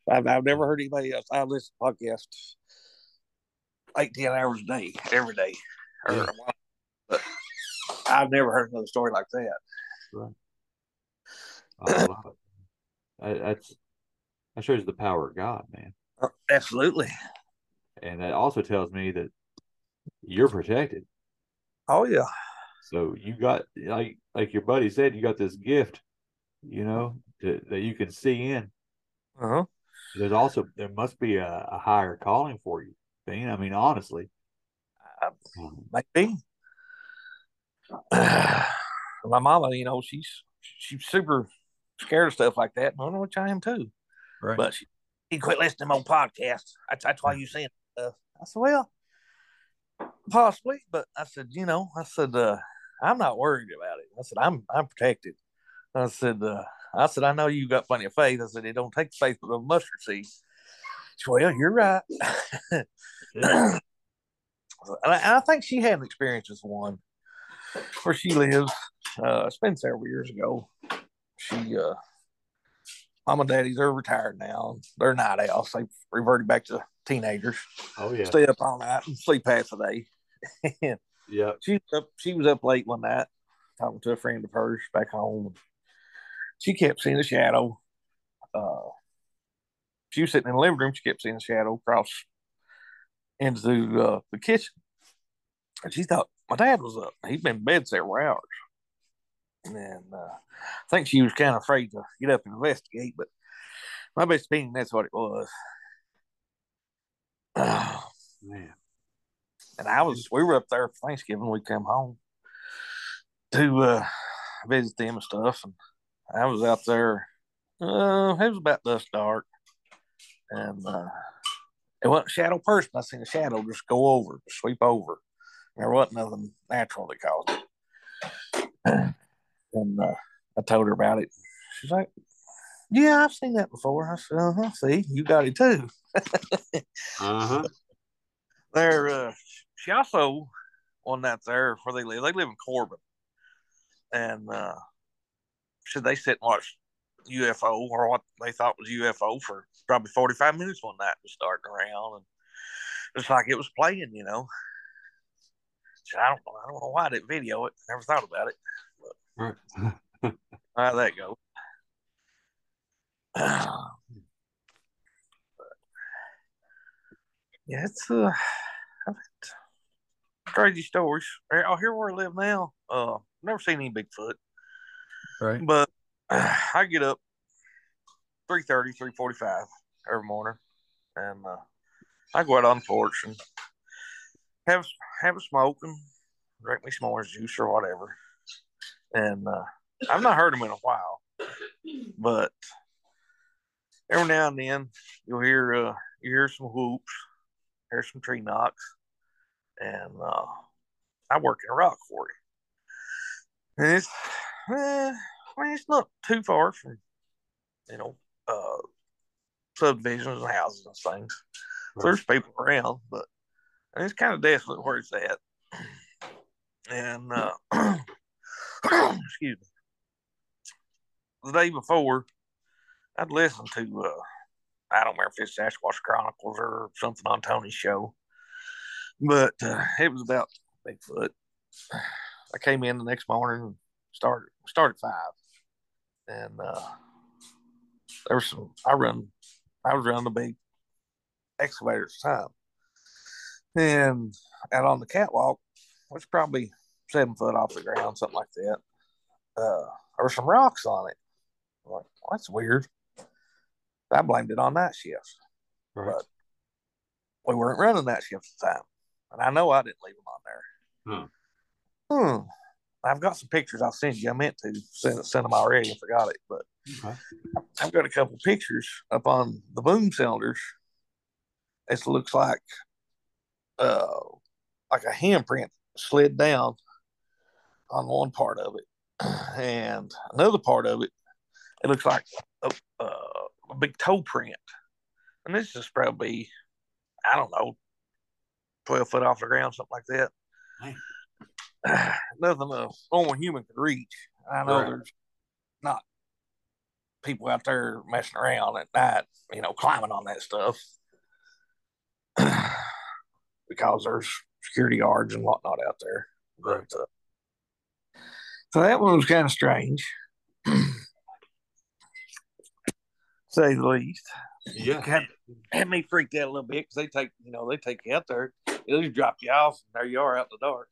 I've, I've never heard anybody else. I listen to podcasts eight, ten hours a day, every day. Or, Yeah. I've never heard another story like that. I love it. That- That's that shows the power of God, man. Uh, Absolutely. And that also tells me that you're protected. Oh yeah. So you got like like your buddy said, you got this gift, you know, to, that you can see in. Uh huh. There's also there must be a, a higher calling for you, Bean. I mean, honestly. Um, Maybe. (sighs) My mama, you know, she's she's super scared of stuff like that. I know which I am too. Right. But she, you quit listening to my podcasts. That's, that's why you saying stuff. I said, well, possibly, but I said, you know, I said, uh, I'm not worried about it. I said, I'm I'm protected. I said, uh, I said, I know you got plenty of faith. I said, it don't take faith with a mustard seed. Said, well, you're right. yeah. (coughs) And I, and I think she had an experience with one where she lives. Uh, it's been several years ago. She, uh, mom and daddy's are retired now. They're night owls. They reverted back to teenagers. Oh yeah. Stay up all night and sleep half the day. (laughs) Yeah. she was up. She was up late one night talking to a friend of hers back home. She kept seeing a shadow. Uh, she was sitting in the living room. She kept seeing a shadow cross into uh, the kitchen, and she thought my dad was up. He'd been in bed several hours, and uh, I think she was kind of afraid to get up and investigate. But my best opinion, that's what it was. (sighs) Man. and I was we were up there for Thanksgiving. We come home to uh, visit them and stuff, and I was out there. Uh, it was about dusk dark, and uh, it wasn't a shadow person. I seen a shadow just go over, sweep over. There wasn't nothing natural that caused it. (clears throat) And uh, I told her about it. She's like, "Yeah, I've seen that before." I said, "Uh huh. See, you got it too." (laughs) Uh-huh. There, uh, she also one night there where they live. They live in Corbin, and uh, should they sit and watch UFO or what they thought was UFO for probably forty five minutes one night, just starting around, and it's like it was playing, you know. I don't, I don't know why I didn't video it. Never thought about it. Right. (laughs) How that go? (sighs) yeah, it's uh, crazy stories. Out here where I live now, uh, never seen any Bigfoot, right. but uh, (sighs) I get up 3.30, 3.45 every morning, and uh, I go out on the porch and have have a smoke and drink me some orange juice or whatever. And uh, I've not heard them in a while, but every now and then you'll hear uh, you hear some whoops, hear some tree knocks, and uh, I work in a rock quarry. And it's, eh, I mean, it's not too far from, you know, uh, subdivisions and houses and things. So there's people around, but it's kind of desolate where it's at. And uh, (clears throat) excuse me, the day before, I'd listened to uh, I don't remember if it's Sasquatch Chronicles or something on Tony's show, but uh, it was about Bigfoot. I came in the next morning started started five, and uh, there was some. I run, I was running the big excavator at the time, and out on the catwalk, which probably seven foot off the ground, something like that. Uh, there were some rocks on it. I'm like, well, that's weird. I blamed it on night shifts. Right. But we weren't running night shifts at the time. And I know I didn't leave them on there. Hmm. I've got some pictures I'll send you. I meant to send, send them already and forgot it. But Okay. I've got a couple pictures up on the boom cylinders. It looks like uh like a handprint slid down on one part of it. (clears throat) and another part of it, it looks like a, a, a big toe print, and this is probably, I don't know, twelve foot off the ground, something like that. Man. (clears throat) Nothing a normal human could reach. I know Right. there's not people out there messing around at night, you know, climbing on that stuff (clears throat) because there's security guards and whatnot out there. Right. But, uh, so that one was kind of strange, say the least. Yeah. Had, had me freaked out a little bit because they take, you know, they take you out there, they just drop you off, and there you are out in the dark.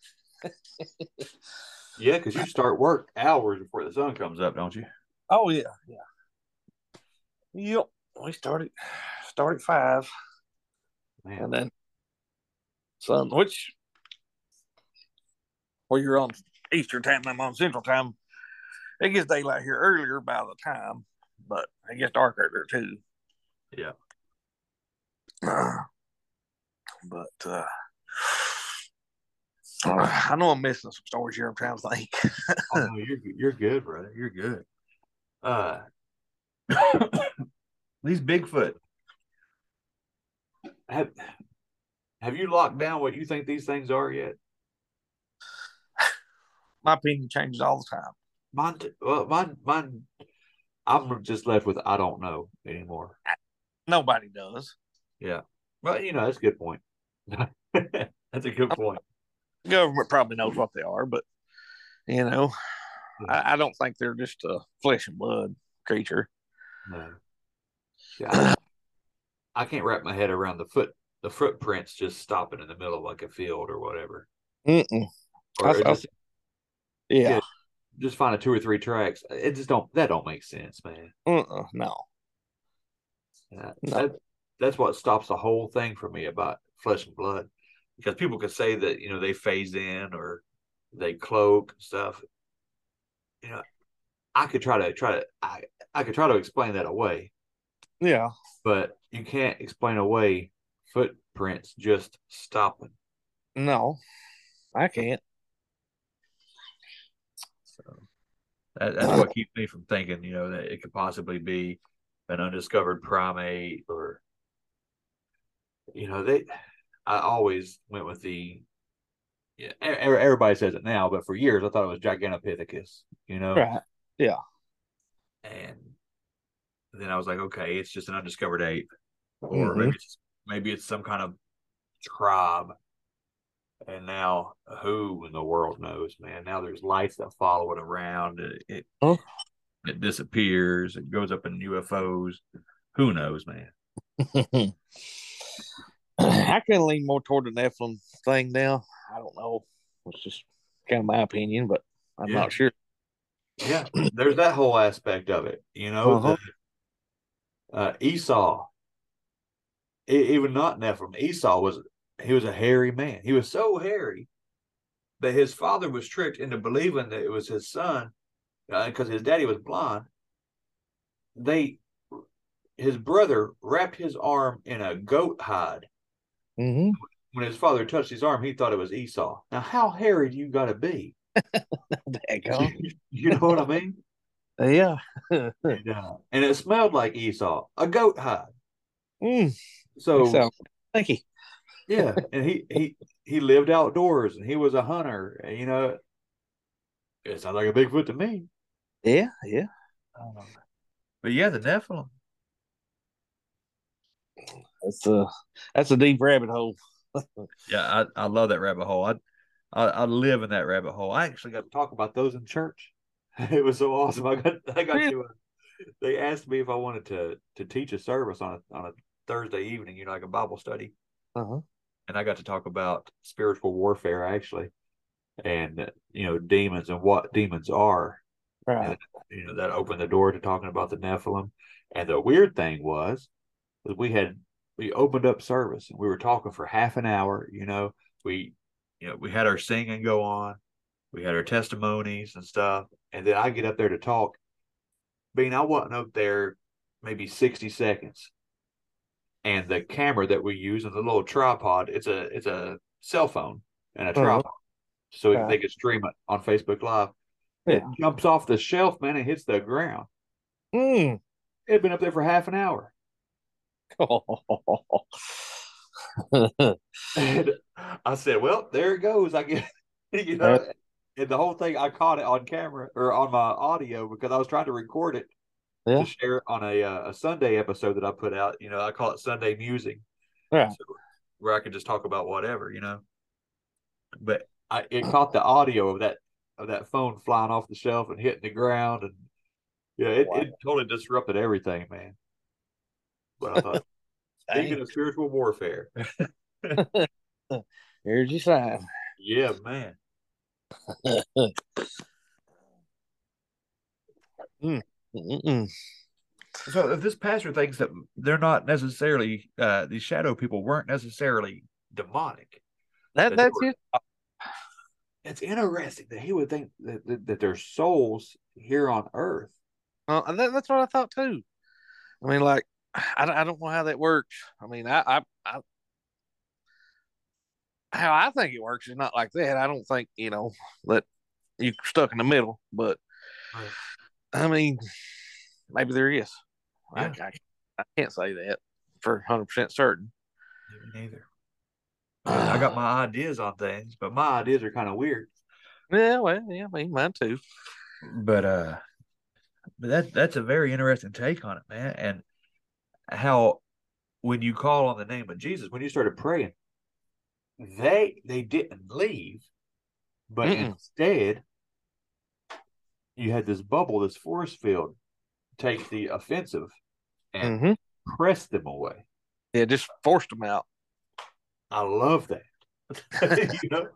Yeah, because you start work hours before the sun comes up, don't you? Oh yeah, yeah. Yep. We started started five, Man. and then sun, which well, you're on Eastern time, I'm on Central time. It gets daylight here earlier by the time, but it gets dark earlier too. Yeah. (sighs) but uh, (sighs) I know I'm missing some stories here. I'm trying to think. Oh, no, you're you're good, brother. You're good. Uh, (coughs) these Bigfoot have have you locked down what you think these things are yet? (sighs) My opinion changes all the time. Mine, well, mine, mine. I'm just left with I don't know anymore. Nobody does. Yeah, well, you know that's a good point. (laughs) that's a good point. The government probably knows what they are, but you know, I, I don't think they're just a flesh and blood creature. No. Yeah, I, I can't wrap my head around the foot the footprints just stopping in the middle of like a field or whatever. Mm-mm. Or I- I- just, Yeah. Yeah. just find a two or three tracks. It just don't that don't make sense, man. Uh-uh. No. Yeah, No. that, that's what stops the whole thing for me about flesh and blood. Because people could say that, you know, they phase in or they cloak and stuff. You know, I could try to try to I, I could try to explain that away, Yeah. but you can't explain away footprints just stopping. No. I can't. So that, that's what keeps me from thinking, you know, that it could possibly be an undiscovered primate or, you know, they. I always went with the. Yeah, everybody says it now, but for years I thought it was Gigantopithecus. You know, Right. Yeah. And then I was like, okay, it's just an undiscovered ape, or Mhm. maybe it's maybe it's some kind of tribe. And now, who in the world knows, man? Now there's lights that follow it around. It it, Oh. it disappears. It goes up in UFOs. Who knows, man? (laughs) I can lean more toward the Nephilim thing now. I don't know. It's just kind of my opinion, but I'm Yeah. not sure. Yeah, there's that whole aspect of it. You know, Uh-huh. the, uh, Esau, even not Nephilim, Esau was he was a hairy man. He was so hairy that his father was tricked into believing that it was his son because his daddy was blonde. They, his brother wrapped his arm in a goat hide. Mm-hmm. When his father touched his arm, he thought it was Esau. Now, how hairy do you got to be? (laughs) you know what I mean? Yeah. (laughs) And, uh, and it smelled like Esau, a goat hide. Mm. So, So, thank you. yeah, and he he he lived outdoors and he was a hunter. and, You know, it sounds like a Bigfoot to me. Yeah. Yeah. Um, but yeah, the Nephilim. That's a that's a deep rabbit hole. (laughs) Yeah, I, I love that rabbit hole. I, I I live in that rabbit hole. I actually got to talk about those in church. (laughs) It was so awesome. I got I got Really? to. Uh, they asked me if I wanted to to teach a service on a on a Thursday evening, you know, like a Bible study. Uh-huh. and I got to talk about spiritual warfare actually, and you know demons and what demons are. Right. You know that opened the door to talking about the Nephilim. And the weird thing was, was we had we opened up service and we were talking for half an hour. You know, we you know we had our singing go on, we had our testimonies and stuff, and then I get up there to talk. Being I wasn't up there maybe sixty seconds and the camera that we use and the little tripod it's a it's a cell phone and a Uh-huh. tripod so Right. they could stream it on facebook live It jumps off the shelf, man, and hits the ground. Mm. It had been up there for half an hour. (laughs) And I said, "Well, there it goes." I get, (laughs) you know, and the whole thing. I caught it on camera or on my audio because I was trying to record it Yeah. to share on a uh, a Sunday episode that I put out. You know, I call it Sunday Musing, Yeah. so, where I can just talk about whatever, you know. But I it caught the audio of that of that phone flying off the shelf and hitting the ground, and yeah, it, it totally disrupted everything, man. But I thought, (laughs) speaking of spiritual warfare, (laughs) (laughs) Here's your sign. yeah, man. Mm-mm. So if this pastor thinks that they're not necessarily uh these shadow people weren't necessarily demonic, That That that's were- it. (sighs) it's interesting that he would think that that, that their souls here on earth. Uh, and that, that's what I thought too. I mean, like, (sighs) I, don't- I don't know how that works. I mean, I, I, I, how I think it works is not like that. I don't think you know that you're stuck in the middle, but Right. I mean, maybe there is. I, Yeah. I, I can't say that for hundred percent certain. Me neither. I got my (sighs) ideas on things, but my ideas are kind of weird. Yeah, well, yeah, I mean, mine too. But uh, but that that's a very interesting take on it, man. And how when you call on the name of Jesus, when you started praying, they they didn't leave, but Mm-mm. instead you had this bubble, this force field, take the offensive and hmm press them away. Yeah, just forced them out. I love that. (laughs) (laughs) you know,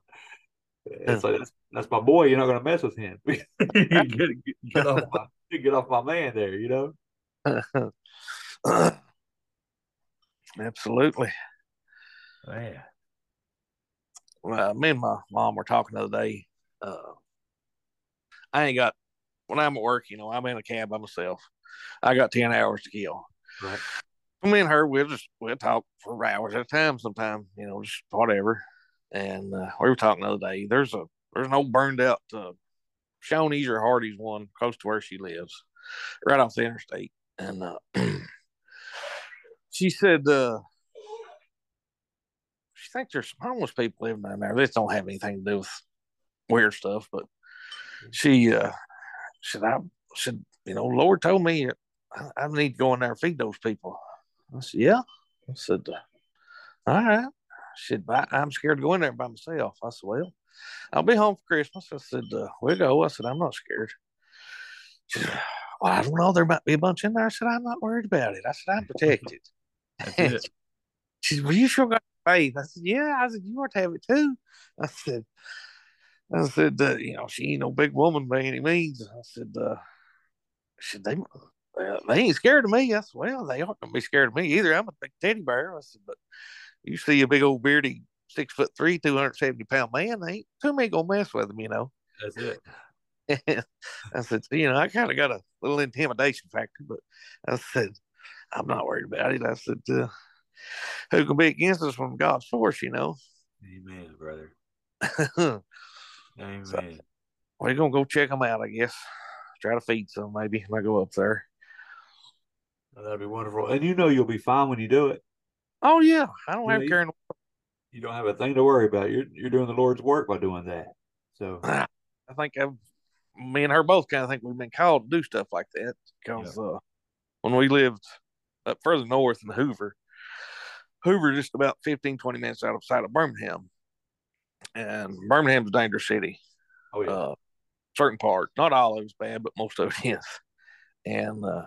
it's like that's, that's my boy. You're not going to mess with him. (laughs) get, get, off my get off my man there. You know. Absolutely. Man. Well, me and my mom were talking the other day. Uh, I ain't got when I'm at work, you know, I'm in a cab by myself. I got ten hours to kill. Right. Me and her, we'll just we'll talk for hours at a time. Sometimes, you know, just whatever. And uh, we were talking the other day. There's a there's an old burned out uh, Shoney's or Hardee's one close to where she lives, right off the interstate. And uh, (clears throat) she said uh, she thinks there's some homeless people living down there. This don't have anything to do with weird stuff, but she uh said I said, you know, Lord told me I, I need to go in there and feed those people. I said, Yeah. I said, uh, all right. She said, "But I'm scared to go in there by myself. I said, Well, I'll be home for Christmas. I said, uh, we'll go. I said, I'm not scared. She said, Well, I don't know. There might be a bunch in there. I said, I'm not worried about it. I said, I'm protected. It. She said, Well, you sure got faith. I said, Yeah. I said, You ought to have it too. I said, I said, uh, you know, she ain't no big woman by any means. I said, uh, said, they, well, they ain't scared of me. I said, Well, they aren't gonna be scared of me either. I'm a big teddy bear. I said, but you see a big old beardy six foot three, two hundred seventy pound man, they ain't too many gonna mess with him, you know. That's it. (laughs) I said, you know, I kind of got a little intimidation factor, but I said, I'm not worried about it. I said, uh, who can be against us from God's force, you know? Amen, brother. (laughs) We're going to go check them out, I guess. Try to feed some, maybe, when I go up there. That'd be wonderful. And you know you'll be fine when you do it. Oh, yeah. I don't Yeah, have you- to You don't have a thing to worry about. You're you're doing the Lord's work by doing that. So (laughs) I think I've, me and her both kind of think we've been called to do stuff like that because uh, when we lived up further north in Hoover, Hoover just about 15, 20 minutes outside of Birmingham. And Birmingham's a dangerous city. oh yeah. Uh, certain part, not all of it's bad, but most of it is. And uh,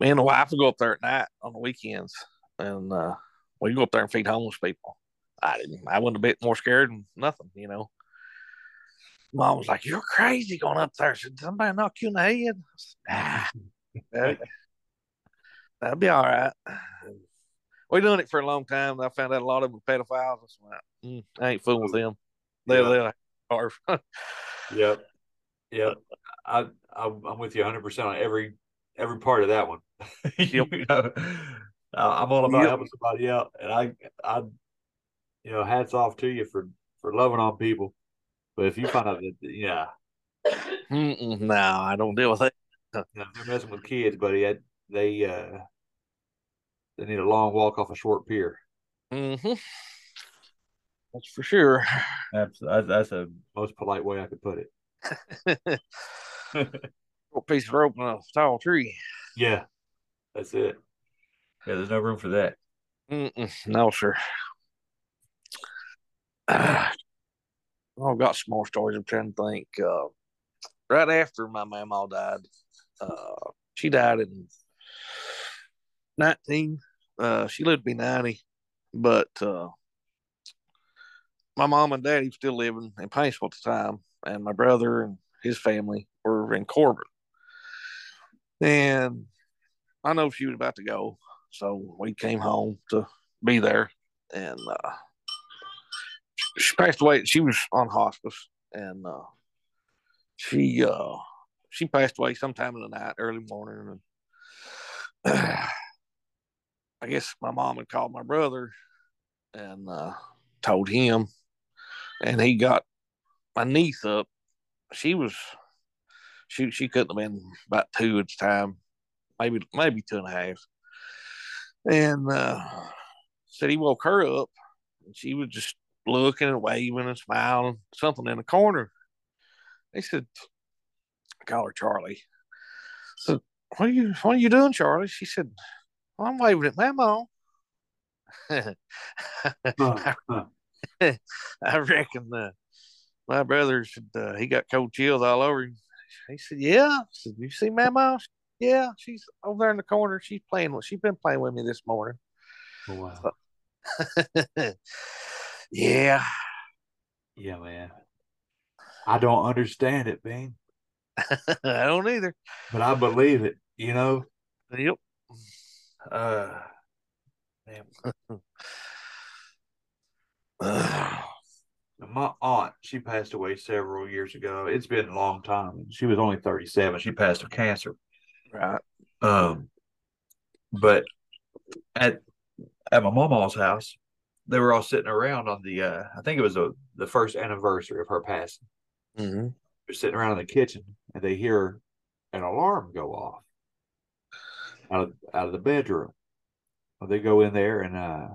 me and the wife would go up there at night on the weekends, and uh, we go up there and feed homeless people. I didn't. I wasn't a bit more scared than nothing, you know. Mom was like, "You're crazy going up there." Should somebody knock you in the head? Said, nah, (laughs) that, that'll be all right. We done it for a long time. I found out a lot of them were pedophiles. I said, mm, I ain't fooling with them. They'll, Yeah. they'll carve. (laughs) Yep. Yep. I, I I'm with you 100 percent on every every part of that one. (laughs) you know, I- I'm all about Yep. helping somebody out, and I I you know hats off to you for for loving on people. But if you find out that yeah, Mm-mm, no, I don't deal with it. You know, they're messing with kids, buddy, that- they uh they need a long walk off a short pier. Mm-hmm. That's for sure. That's that's the most polite way I could put it. (laughs) Short piece of rope and a tall tree. Yeah, that's it. Yeah, there's no room for that. Mm-mm, no, sir. (sighs) I've got some more stories. I'm trying to think. Uh, right after my mama died, uh, she died in 19. Uh, she lived to be 90, but uh, my mom and daddy were still living in Paintsville at the time, and my brother and his family were in Corbin. And I know she was about to go, so we came home to be there. And uh, she passed away. She was on hospice, and uh, she uh, she passed away sometime in the night, early morning. And (clears throat) I guess my mom had called my brother and uh, told him, and he got my niece up. She was she she couldn't have been about two at the time, maybe maybe two and a half. And uh, said he woke her up, and she was just looking and waving and smiling, something in the corner. He said, "Call her Charlie." So what are you what are you doing, Charlie? She said, well, "I'm waving at Mama." Huh, (laughs) huh. (laughs) I reckon uh, my brother said uh, he got cold chills all over him. He said, "Yeah." I said, "You see Mama?" Yeah, she's over there in the corner. She's playing with. She's been playing with me this morning. Wow. (laughs) yeah, Yeah, man. I don't understand it, man, I don't either. but I believe it. You know, Yep. (sighs) uh, my aunt, she passed away several years ago. It's been a long time. She was only 37. She passed of cancer. right. Um, but at at my mama's house, they were all sitting around on the uh, I think it was a, the first anniversary of her passing. Mm-hmm. They're sitting around in the kitchen and they hear an alarm go off out of out of the bedroom. Well, they go in there and uh,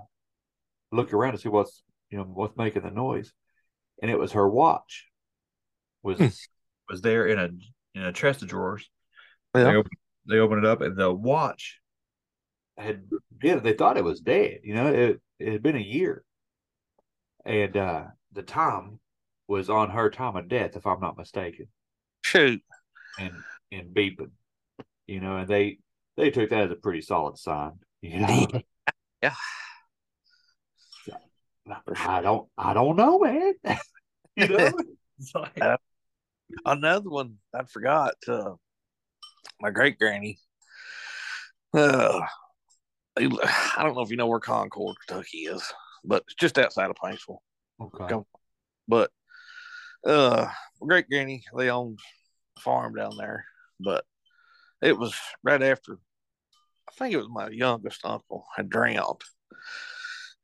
look around to see what's you know what's making the noise, and it was her watch was Hmm. was there in a in a chest of drawers. They, open, they open it up and the watch had yeah they thought it was dead. You know it it had been a year, and uh, the time was on her time of death, if I'm not mistaken Shoot. and and beeping, you know, and they they took that as a pretty solid sign, you know. Yeah. I don't I don't know, man. (laughs) you know, (laughs) like, Uh, Another one I forgot. Uh, my great granny. Uh, I don't know if you know where Concord, Kentucky is, but it's just outside of Paintsville. okay. But uh, great granny, they owned a farm down there, but it was right after. I think it was my youngest uncle had drowned,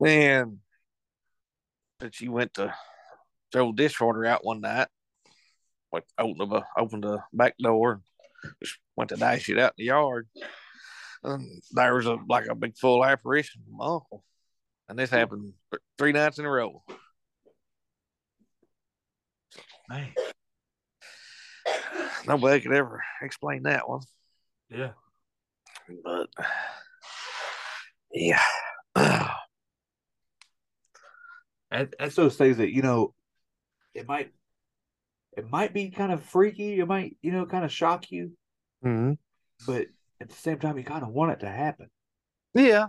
and that she went to throw dishwater out one night. Like opened the opened the back door, and just went to dash it out in the yard. And there was a like a big full apparition from my uncle, and this happened three nights in a row. Man, Nobody could ever explain that one, yeah. but yeah, And that's those things that, you know, it might it might be kind of freaky, it might, you know, kind of shock you, mm-hmm. but at the same time you kind of want it to happen, yeah,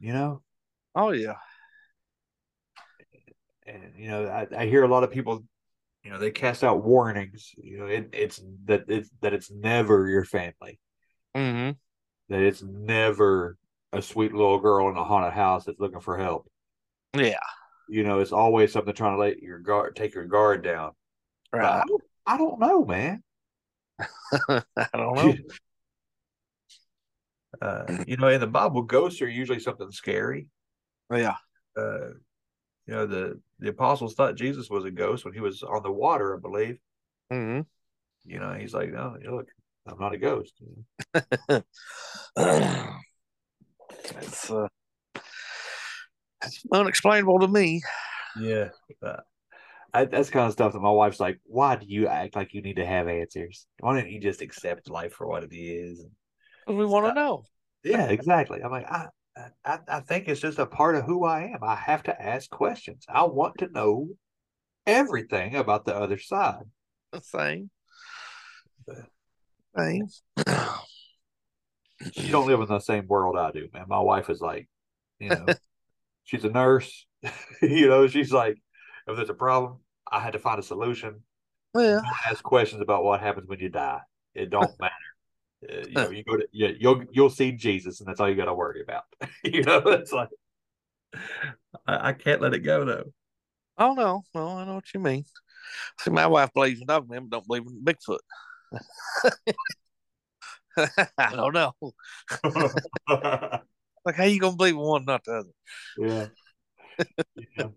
you know? oh yeah, and you know I, I hear a lot of people you know they cast out warnings you know it, it's that it's that it's never your family mm-hmm. that it's never a sweet little girl in a haunted house that's looking for help yeah, you know it's always something trying to let your guard take your guard down But I, right. don't, I don't know man (laughs) I don't know. (laughs) uh, you know in the bible ghosts are usually something scary Yeah, uh, you know the the apostles thought jesus was a ghost when he was on the water i believe mm-hmm. You know, he's like, no, look, I'm not a ghost. it's, uh, it's unexplainable to me. Yeah. I, that's kind of stuff that my wife's like, why do you act like you need to have answers? Why don't you just accept life for what it is? We want to know. Yeah, exactly. I'm like, I, I, I think it's just a part of who I am. I have to ask questions. I want to know everything about the other side. The same. Same. you don't live in the same world I do, man. My wife is like, you know, (laughs) she's a nurse. (laughs) you know, she's like, if there's a problem, I had to find a solution. Yeah. ask questions about what happens when you die. It don't (laughs) matter. Uh, you know, you go to you, you'll you'll see Jesus, and that's all you got to worry about. you know, it's like I, I, can't let it go though. Oh no, no, I know what you mean. See, my wife believes in dog men, don't believe in Bigfoot. I don't know. (laughs) like, how you gonna believe one, not the other? Yeah. yeah.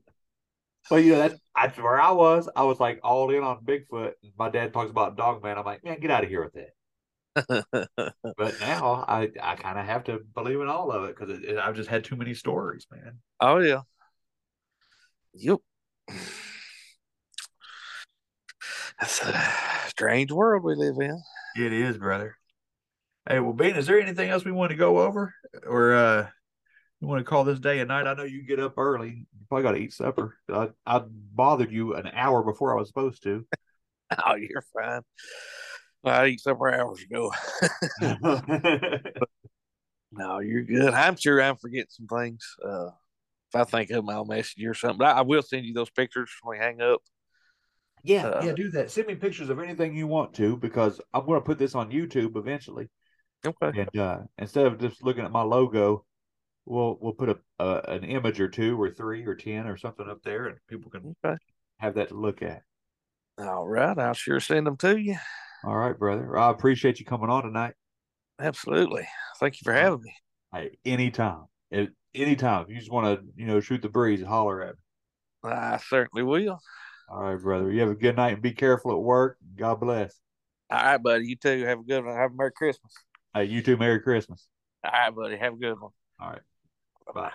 Well, you know, that's, that's where I was. I was like all in on Bigfoot. My dad talks about dog man. I'm like, man, get out of here with that. (laughs) but now I I kind of have to believe in all of it because I've just had too many stories, man. Oh yeah. Yep. (sighs) That's a strange world we live in. It is, brother. Hey, well, Bean, is there anything else we want to go over, or uh, you want to call this day a night? I know you get up early. You probably got to eat supper. I, I bothered you an hour before I was supposed to. (laughs) oh, you're fine. I eat supper hours ago. (laughs) (laughs) no, you're good. I'm sure I'm forgetting some things. Uh, if I think of them, I'll message you or something. But I, I will send you those pictures when we hang up. Yeah, uh, yeah, do that. Send me pictures of anything you want to because I'm going to put this on YouTube eventually. Okay. And uh, instead of just looking at my logo, we'll we'll put a uh, an image or two or three or ten or something up there, and people can okay. have that to look at. All right, I'll sure send them to you. All right, brother. I appreciate you coming on tonight. Absolutely. Thank you for having me. Hey, anytime. Anytime. If you just want to, you know, shoot the breeze, holler at me. I certainly will. All right, brother. You have a good night and be careful at work. God bless. All right, buddy. You too. Have a good one. Have a Merry Christmas. Hey, you too. Merry Christmas. All right, buddy. Have a good one. All right. Bye. Bye.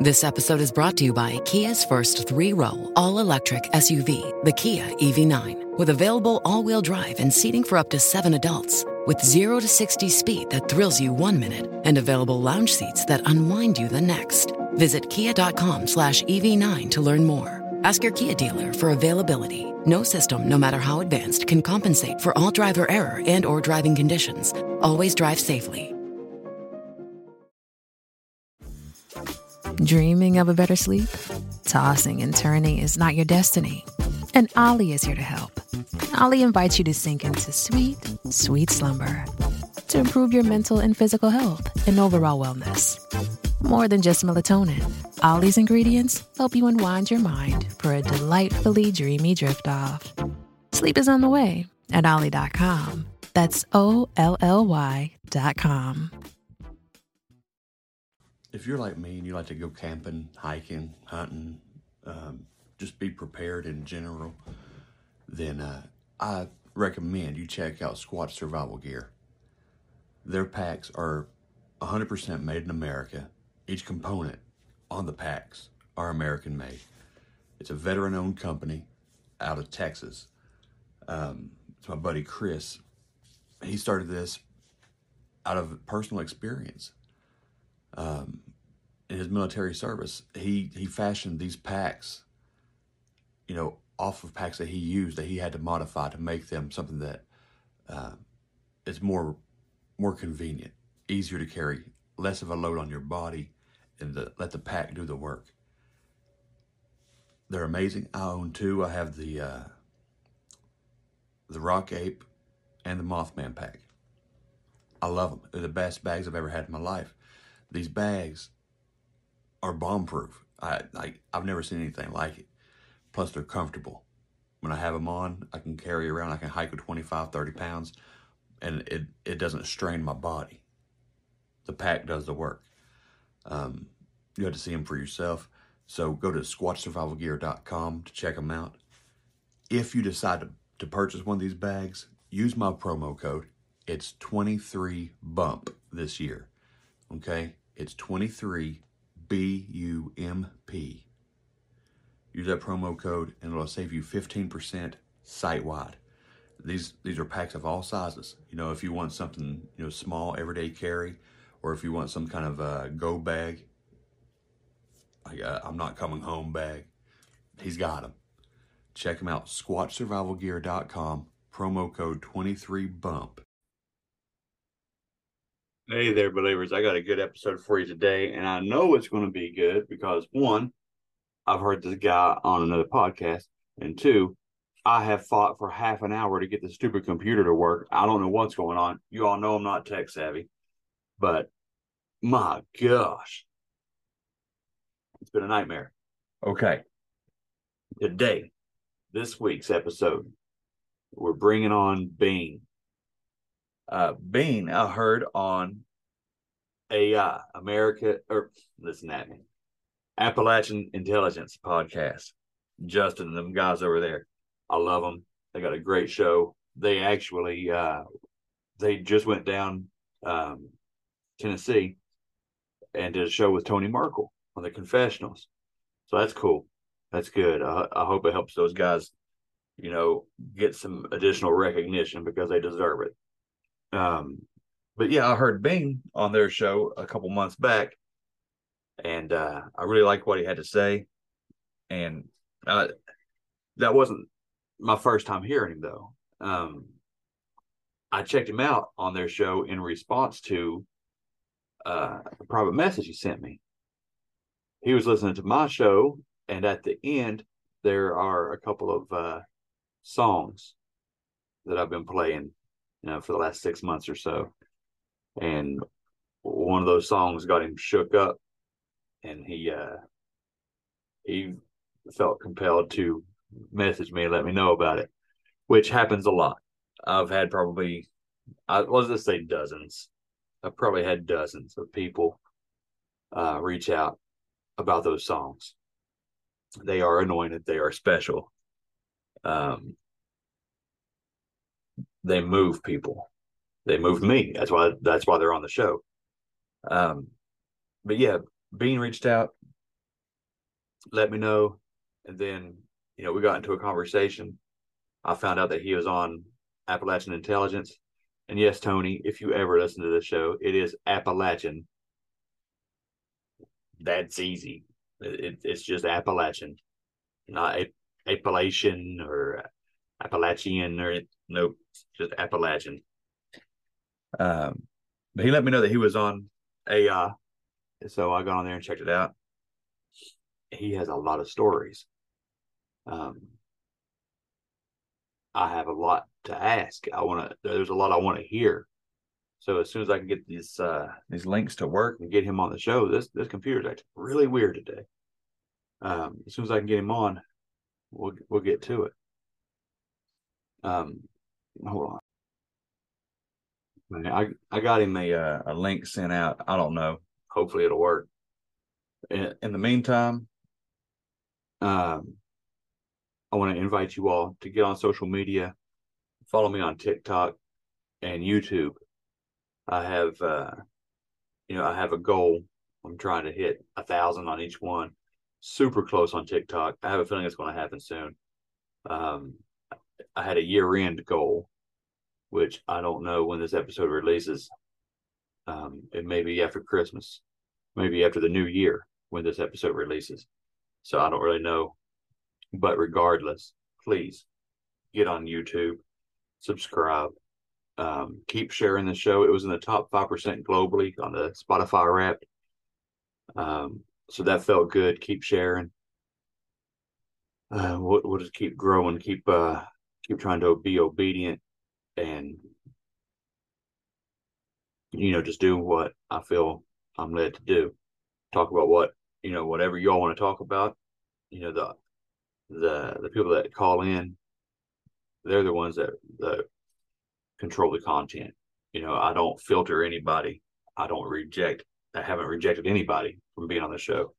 This episode is brought to you by Kia's first three row, all electric SUV, the Kia EV9, with available all wheel drive and seating for up to seven adults. With 0 to 60 speed that thrills you one minute and available lounge seats that unwind you the next. Visit kia.com slash EV9 to learn more. Ask your Kia dealer for availability. No system, no matter how advanced, can compensate for all driver error and or driving conditions. Always drive safely. Dreaming of a better sleep? Tossing and turning is not your destiny. And OLLY is here to help. OLLY invites you to sink into sweet, sweet slumber to improve your mental and physical health and overall wellness. More than just melatonin, OLLY's ingredients help you unwind your mind for a delightfully dreamy drift off. Sleep is on the way at OLLY.com. That's O L L Y.com. If you're like me and you like to go camping, hiking, hunting, um, just be prepared in general, then uh, I recommend you check out Squatch Survival Gear. Their packs are 100% made in America each component on the packs are American made. It's a veteran owned company out of Texas. Um, it's my buddy Chris. He started this out of personal experience. Um, in his military service, he, he fashioned these packs, you know, off of packs that he used that he had to modify to make them something that uh, is more more convenient, easier to carry, less of a load on your body, and the, let the pack do the work. They're amazing. I own two. I have the uh, the Rock Ape and the Mothman pack. I love them. They're the best bags I've ever had in my life. These bags are bomb proof. I like I've never seen anything like it. Plus they're comfortable. When I have them on, I can carry around. I can hike with 25, 30 pounds, and it it doesn't strain my body. The pack does the work. Um, you have to see them for yourself. So go to squatchsurvivalgear.com to check them out. If you decide to, to purchase one of these bags, use my promo code. It's 23 bump this year. Okay? It's 23 B U M P. Use that promo code and it'll save you 15% site wide. These these are packs of all sizes. You know, if you want something, you know, small everyday carry, or if you want some kind of uh, go bag, like uh, I, am not coming home bag, he's got them. Check him out, squatchsurvivalgear.com, promo code 23BUMP. Hey there, believers. I got a good episode for you today, and I know it's going to be good because one, I've heard this guy on another podcast, and two, I have fought for half an hour to get the stupid computer to work. I don't know what's going on. You all know I'm not tech savvy, but my gosh, it's been a nightmare. Okay. Today, this week's episode, we're bringing on Bean. Uh, Bean, I heard on AI, America, or listen at me, Appalachian Intelligence podcast. Justin and them guys over there. I love them. They got a great show. They actually, uh, they just went down um, Tennessee and did a show with Tony Merkel on the confessionals. So that's cool. That's good. I, I hope it helps those guys, you know, get some additional recognition because they deserve it. Um, but yeah, I heard Bean on their show a couple months back, and uh, I really liked what he had to say. And uh, that wasn't my first time hearing him though. Um, I checked him out on their show in response to uh, a private message he sent me. He was listening to my show, and at the end, there are a couple of uh, songs that I've been playing, you know, for the last six months or so. And one of those songs got him shook up, and he uh, he felt compelled to message me and let me know about it, which happens a lot. I've had probably, I was just say dozens. I've probably had dozens of people uh, reach out about those songs. They are anointed. They are special. Um, they move people. They move me. That's why. That's why they're on the show. Um, but yeah, Bean reached out, let me know, and then you know, we got into a conversation. I found out that he was on Appalachian Intelligence. And yes, Tony, if you ever listen to the show, it is Appalachian. That's easy. It, it's just Appalachian, not Appalachian or Appalachian or nope, just Appalachian. Um, but he let me know that he was on AI, so I got on there and checked it out. He has a lot of stories um, I have a lot to ask. I want to. There's a lot I want to hear. So as soon as I can get these uh, these links to work and get him on the show, this this computer's acting really weird today. Um, as soon as I can get him on, we'll we'll get to it. Um, hold on. I I got him a uh, a link sent out. I don't know. Hopefully it'll work. In, in the meantime, um, I want to invite you all to get on social media, follow me on TikTok and YouTube. I have, uh, you know, I have a goal. I'm trying to hit a thousand on each one. Super close on TikTok. I have a feeling it's going to happen soon. Um, I had a year end goal, which I don't know when this episode releases. Um, it may be after Christmas, maybe after the new year when this episode releases. So I don't really know but regardless, please get on YouTube, subscribe, um, keep sharing the show. It was in the top 5% globally on the Spotify rap. Um, so that felt good. Keep sharing. Uh, we'll, we'll just keep growing, keep, uh, keep trying to be obedient and, you know, just do what I feel I'm led to do. Talk about what, you know, whatever y'all want to talk about. You know, the the the people that call in, they're the ones that that control the content. You know, I don't filter anybody. I don't reject. I haven't rejected anybody from being on the show.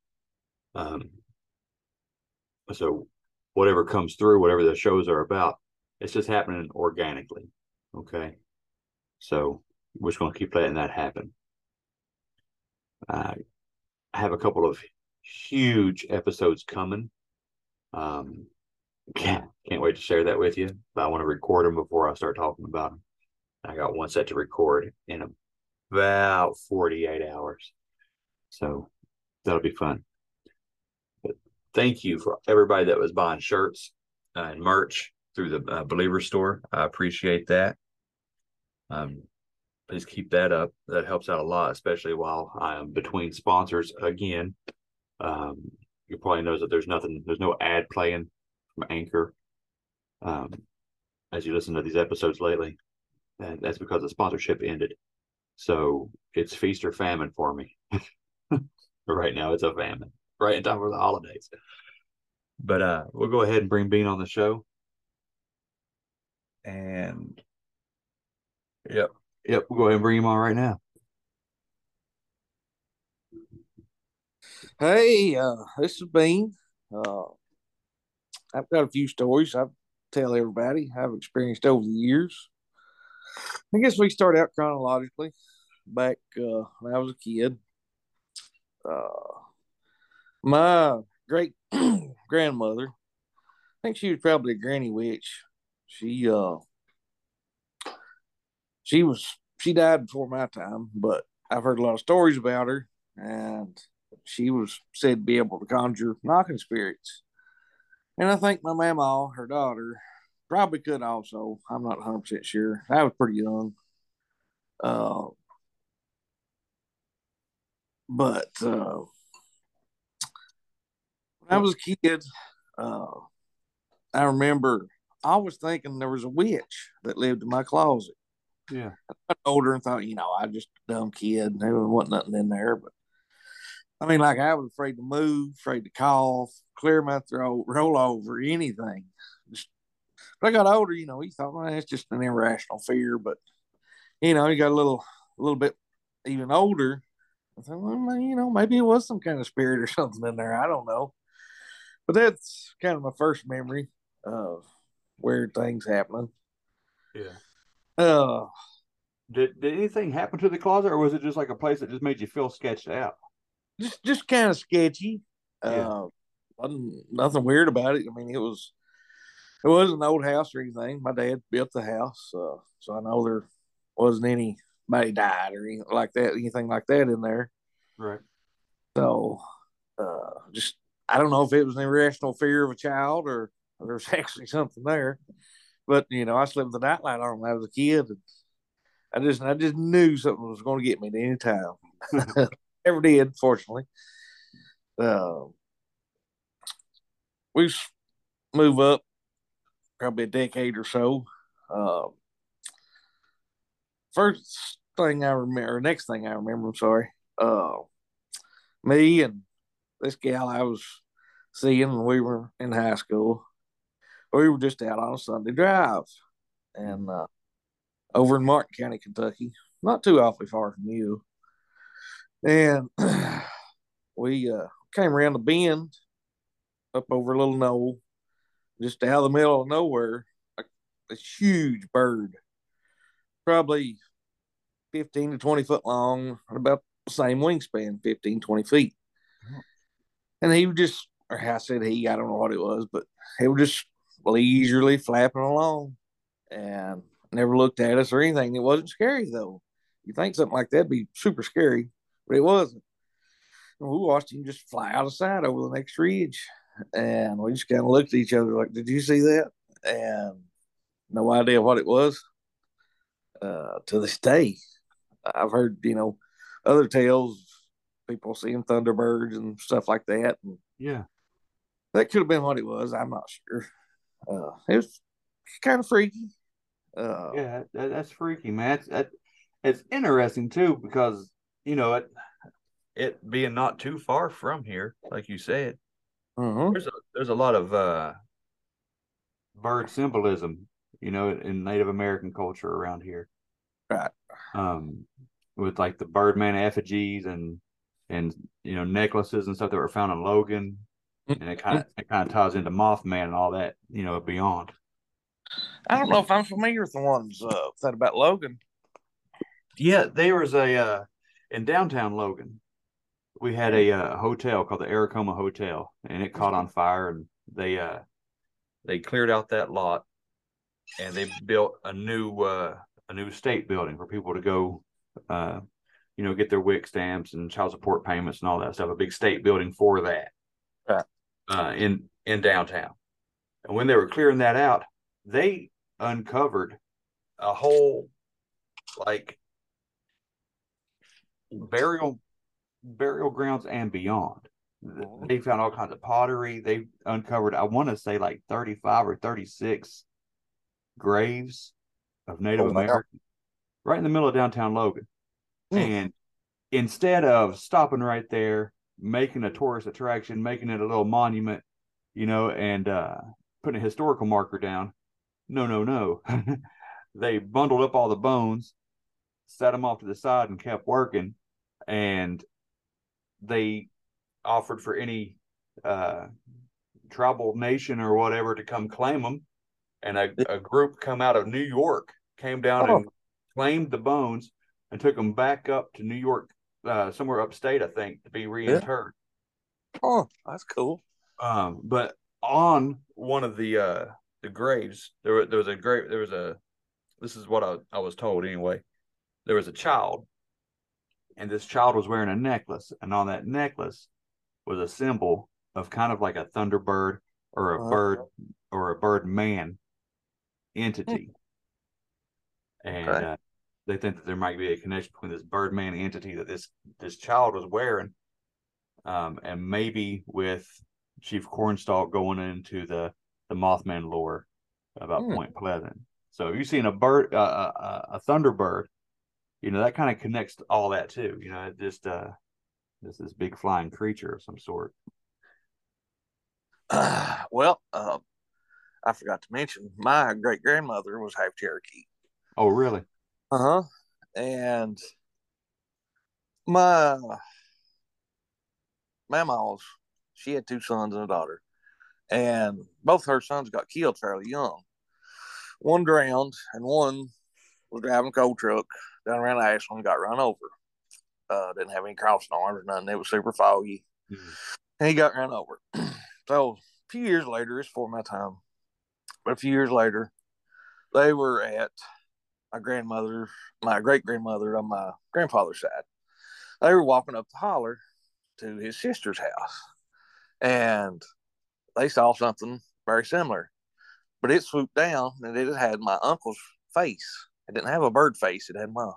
Um, so whatever comes through, whatever the shows are about, it's just happening organically. Okay. So we're just going to keep letting that happen. I have a couple of huge episodes coming. Um, can't (laughs) can't wait to share that with you. But I want to record them before I start talking about them. I got one set to record in about 48 hours. So that'll be fun. But thank you for everybody that was buying shirts uh, and merch through the uh, Believer store. I appreciate that. Um, please keep that up. That helps out a lot, especially while I am between sponsors again. Um, you probably knows that there's nothing, there's no ad playing from Anchor. Um, as you listen to these episodes lately, and that's because the sponsorship ended. So it's feast or famine for me. (laughs) right now, it's a famine. Right in time for the holidays. But uh, we'll go ahead and bring Bean on the show. And yep, yep, we'll go ahead and bring him on right now. Hey, uh, this is Bean. Uh, I've got a few stories I tell everybody I've experienced over the years. I guess we start out chronologically back uh, when I was a kid. Uh, my great (clears throat) grandmother, I think she was probably a granny witch. She uh, she was she died before my time, but I've heard a lot of stories about her, and she was said to be able to conjure knocking spirits. And I think my mama, her daughter, probably could also. I'm not 100 percent sure. I was pretty young. Uh, but uh, when I was a kid, uh, I remember I was thinking there was a witch that lived in my closet. Yeah. I got older and thought, you know, I just a dumb kid. There wasn't nothing in there. But I mean, like I was afraid to move, afraid to cough, clear my throat, roll over, anything. But I got older, you know, he thought, well, it's just an irrational fear. But, you know, he got a little, a little bit even older. I thought, well, you know, maybe it was some kind of spirit or (laughs) something in there. I don't know. But that's kind of my first memory of weird things happening. Yeah. Uh, did did anything happen to the closet, or was it just like a place that just made you feel sketched out? Just just kind of sketchy. Yeah. Uh, nothing weird about it. I mean, it was it wasn't an old house or anything. My dad built the house, uh, so I know there wasn't anybody died or anything like that, anything like that in there. Right. So, uh, just I don't know if it was an irrational fear of a child or, or there's (laughs) actually something there. But you know, I slept with the nightlight on when I was a kid, and I just I just knew something was going to get me at any time. (laughs) Never did, fortunately. Uh, we move up probably a decade or so. Uh, first thing I remember, next thing I remember, I'm sorry. Uh, me and this gal I was seeing when we were in high school, we were just out on a Sunday drive, and uh, over in Martin County, Kentucky, not too awfully far from you. And (clears throat) we uh, came around the bend up over a little knoll, just out of the middle of nowhere, like a huge bird, probably 15 to 20 foot long, about the same wingspan, 15, 20 feet. And he was just, or I said he, I don't know what it was, but he was just leisurely flapping along and never looked at us or anything. It wasn't scary though. You think something like that'd be super scary, but it wasn't. And we watched him just fly out of sight over the next ridge. And we just kind of looked at each other like, Did you see that? And no idea what it was. Uh, to this day, I've heard, you know, other tales, people seeing thunderbirds and stuff like that. And Yeah. that could have been what it was. I'm not sure. Uh, it was kind of freaky. Uh, Yeah, that, that's freaky, man. It's, that, it's interesting too because you know it, it being not too far from here, like you said. Mhm. There's a there's a lot of uh, bird symbolism, you know, in Native American culture around here. Right. Um, with like the Birdman effigies and and you know necklaces and stuff that were found in Logan. and it kind of it kind of ties into Mothman and all that, you know, beyond. I don't know if I'm familiar with the ones uh, that about Logan. Yeah, there was a uh, in downtown Logan. We had a uh, hotel called the Aracoma Hotel, and it caught on fire, and they uh they cleared out that lot, and they built a new uh a new state building for people to go, uh, you know, get their WIC stamps and child support payments and all that stuff. A big state building for that, Right. uh, in in downtown. And when they were clearing that out, they uncovered a whole like burial burial grounds and beyond. They found all kinds of pottery. They uncovered, I want to say, like 35 or 36 graves of Native Oh. Americans right in the middle of downtown Logan. Hmm. And instead of stopping right there, making a tourist attraction, making it a little monument, you know, and uh, putting a historical marker down, no, no, no. (laughs) they bundled up all the bones, set them off to the side, and kept working. And they offered for any uh, tribal nation or whatever to come claim them. And a, a group come out of New York came down Oh. and claimed the bones and took them back up to New York, uh, somewhere upstate, I think, to be reinterred. Oh, that's cool. Um, but on one of the uh the graves, there was there was a grave. There was a. This is what I I was told anyway. There was a child, and this child was wearing a necklace, and on that necklace was a symbol of kind of like a thunderbird or a Uh-huh. bird or a bird man entity. And Okay. uh, they think that there might be a connection between this birdman entity that this this child was wearing, um, and maybe with Chief Cornstalk going into the the Mothman lore about Hmm. Point Pleasant. So if you've seen a bird, uh, a, a thunderbird, you know that kind of connects to all that too. You know, it just uh, this this big flying creature of some sort. (sighs) well, uh, I forgot to mention my great grandmother was half Cherokee. Oh, really? Uh huh. And my mama's, she had two sons and a daughter, and both her sons got killed fairly young. One drowned, and one was driving a coal truck down around the Ashland, got run over. Uh, didn't have any crossing arms, or nothing. It was super foggy, and he got run over. (clears throat) so a few years later, it's for my time, but a few years later, they were at my grandmother, my great grandmother on my grandfather's side. They were walking up the holler to his sister's house, and they saw something very similar, but it swooped down and it had my uncle's face. It didn't have a bird face; it had my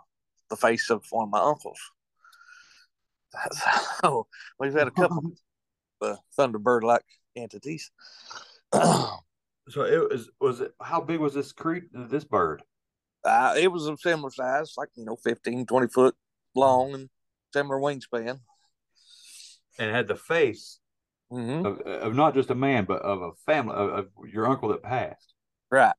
the face of one of my uncles. (laughs) So we've had a couple (laughs) of Thunderbird-like entities. (clears throat) So it was was it how big was this cre this bird? Uh, it was a similar size, like, you know, 15, 20 foot long and similar wingspan. And had the face Mm-hmm. of, of not just a man, but of a family of, of your uncle that passed. Right.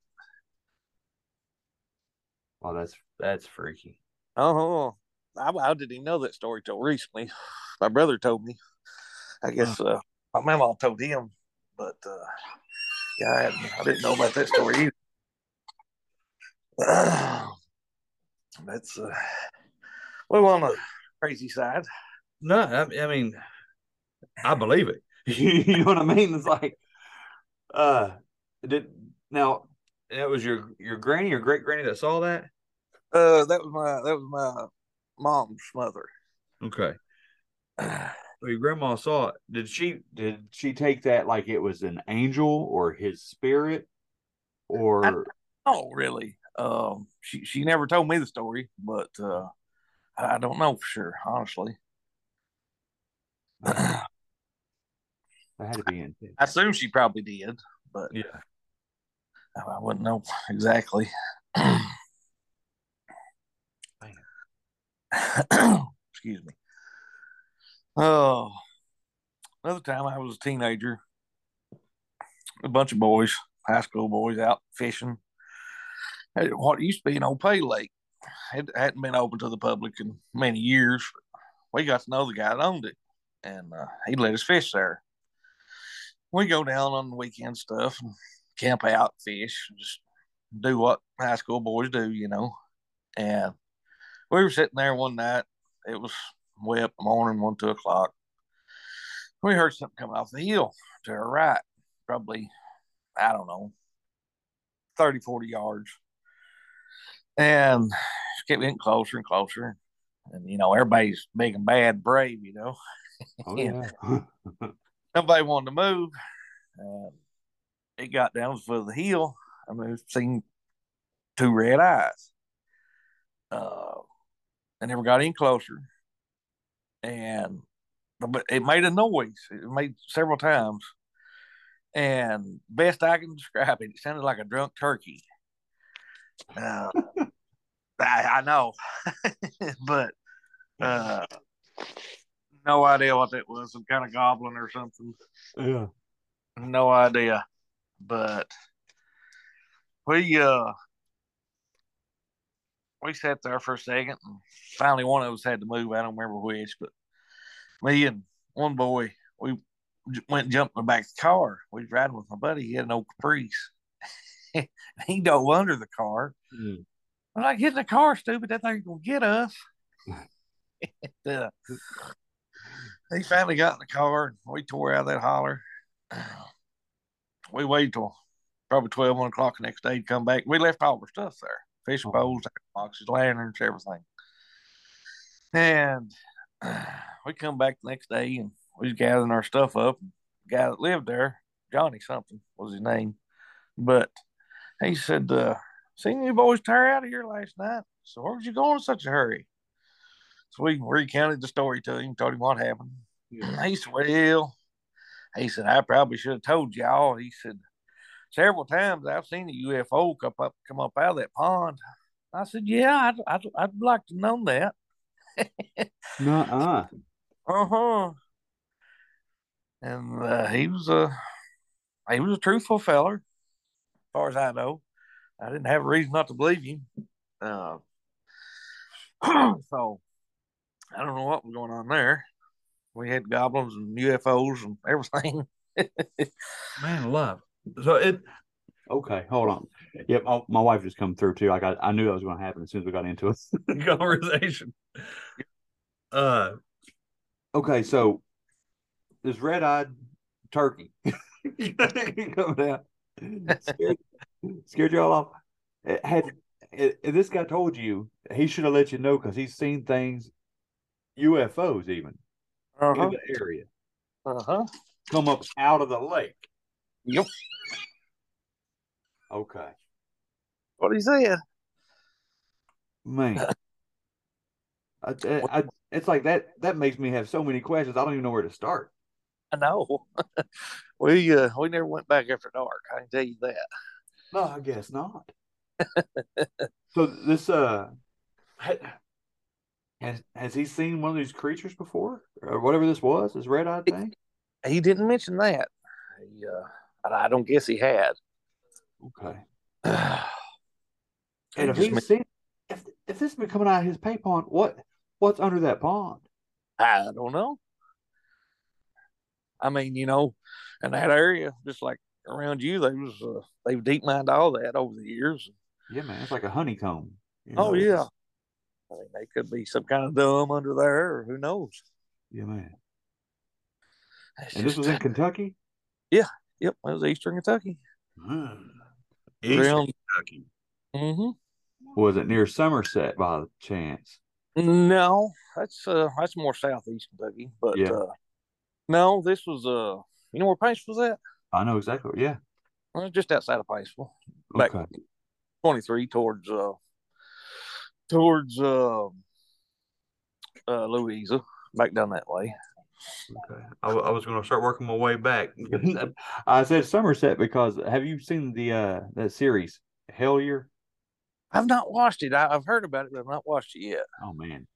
Oh, that's that's freaky. Oh, I, I didn't even know that story till recently. My brother told me. I guess uh, my mama told him, but uh, yeah, I, I didn't know about that story either. (clears throat) That's uh, well on the crazy side. No, I, I mean, I believe it. (laughs) you know what I mean? It's like, uh, did now that was your your granny or great granny that saw that? Uh, that was my that was my mom's mother. Okay. (sighs) Well, your grandma saw it. Did she did she take that like it was an angel or his spirit or Oh, really? Um, she she never told me the story, but uh, I don't know for sure, honestly. that (sighs) had to be in I assume she probably did, but yeah. I wouldn't know exactly. (clears throat) (clears throat) Excuse me. Oh, another time I was a teenager. A bunch of boys, high school boys, out fishing at what used to be an old pay lake. It hadn't been open to the public in many years. We got to know the guy that owned it, and uh, he let us fish there. we go down on the weekend stuff and camp out, fish, just do what high school boys do, you know. And we were sitting there one night. It was way up in the morning, one, two o'clock. We heard something coming off the hill to our right, probably, I don't know, 30, 40 yards. And kept getting closer and closer. And, you know, everybody's big and bad, brave, you know. Oh, (laughs) yeah. (laughs) Nobody wanted to move. Um, it got down to the foot of the hill. I mean, we've seen two red eyes. Uh, I never got any closer. And but it made a noise. It made several times. And best I can describe it, it sounded like a drunk turkey. Uh, (laughs) I, I know, (laughs) but uh, no idea what that was. Some kind of goblin or something. Yeah. No idea. But we uh we sat there for a second and finally one of us had to move. I don't remember which, but me and one boy, we went and jumped in the back of the car. We was riding with my buddy. He had an old Caprice. (laughs) he dove under the car. Mm. I'm like, get in the car, stupid. That thing's gonna get us. (laughs) And, uh, he finally got in the car and we tore out of that holler. We waited till probably 12, 1 o'clock the next day to come back. We left all our stuff there fishing bowls, boxes, lanterns, everything. And (sighs) we come back the next day and we was gathering our stuff up. The guy that lived there, Johnny something was his name. But he said, uh, Seen you boys tear out of here last night. So where was you going in such a hurry? So we recounted the story to him, told him what happened. He said, Well, he said, I probably should have told y'all. He said, Several times I've seen a UFO come up come up out of that pond. I said, Yeah, I'd I'd, I'd like to know that. (laughs) Nuh-uh. Uh-huh. And uh, he was a he was a truthful feller, as far as I know. I didn't have a reason not to believe him. Uh, (clears throat) so I don't know what was going on there. We had goblins and UFOs and everything. (laughs) Man alive. So it okay, hold on. Yep, my, my wife just come through too. Like I, I knew that was going to happen as soon as we got into it. (laughs) (laughs) conversation. Uh okay, so this red eyed turkey (laughs) coming out scared, scared y'all off. It had it, it- this guy told you he should have let you know because he's seen things, UFOs even Uh-huh. in the area Uh-huh. come up out of the lake. Yep. Okay, What he said. man. I, I, I, it's like that. That makes me have so many questions. I don't even know where to start. I know. (laughs) we uh we never went back after dark. I can tell you that. No, I guess not. (laughs) so this uh, has has he seen one of these creatures before, or whatever this was? This red eyed thing? He didn't mention that. He, uh, I I don't guess he had. Okay. (sighs) And if he's men- seen, if if this has been coming out of his pay pond, what what's under that pond? I don't know. I mean, you know, in that area, just like around you, they was uh, they've deep mined all that over the years. Yeah, man, it's like a honeycomb. you Oh yeah. I mean, they could be some kind of dumb under there, or who knows? yeah, man. It's And this was in Kentucky. Yep, it was Eastern Kentucky. Eastern Around- Kentucky. hmm Was it near Somerset by chance? No, that's uh that's more southeast Kentucky. But Yeah. uh no, this was uh you know where Paintsville's at? I know exactly. Yeah. Well, just outside of Paintsville. Back Okay. twenty three towards uh towards uh uh Louisa, back down that way. Okay. I, I was going to start working my way back. (laughs) I said Somerset because have you seen the uh that series Hellier? I've not watched it. I, I've heard about it, but I've not watched it yet. Oh man.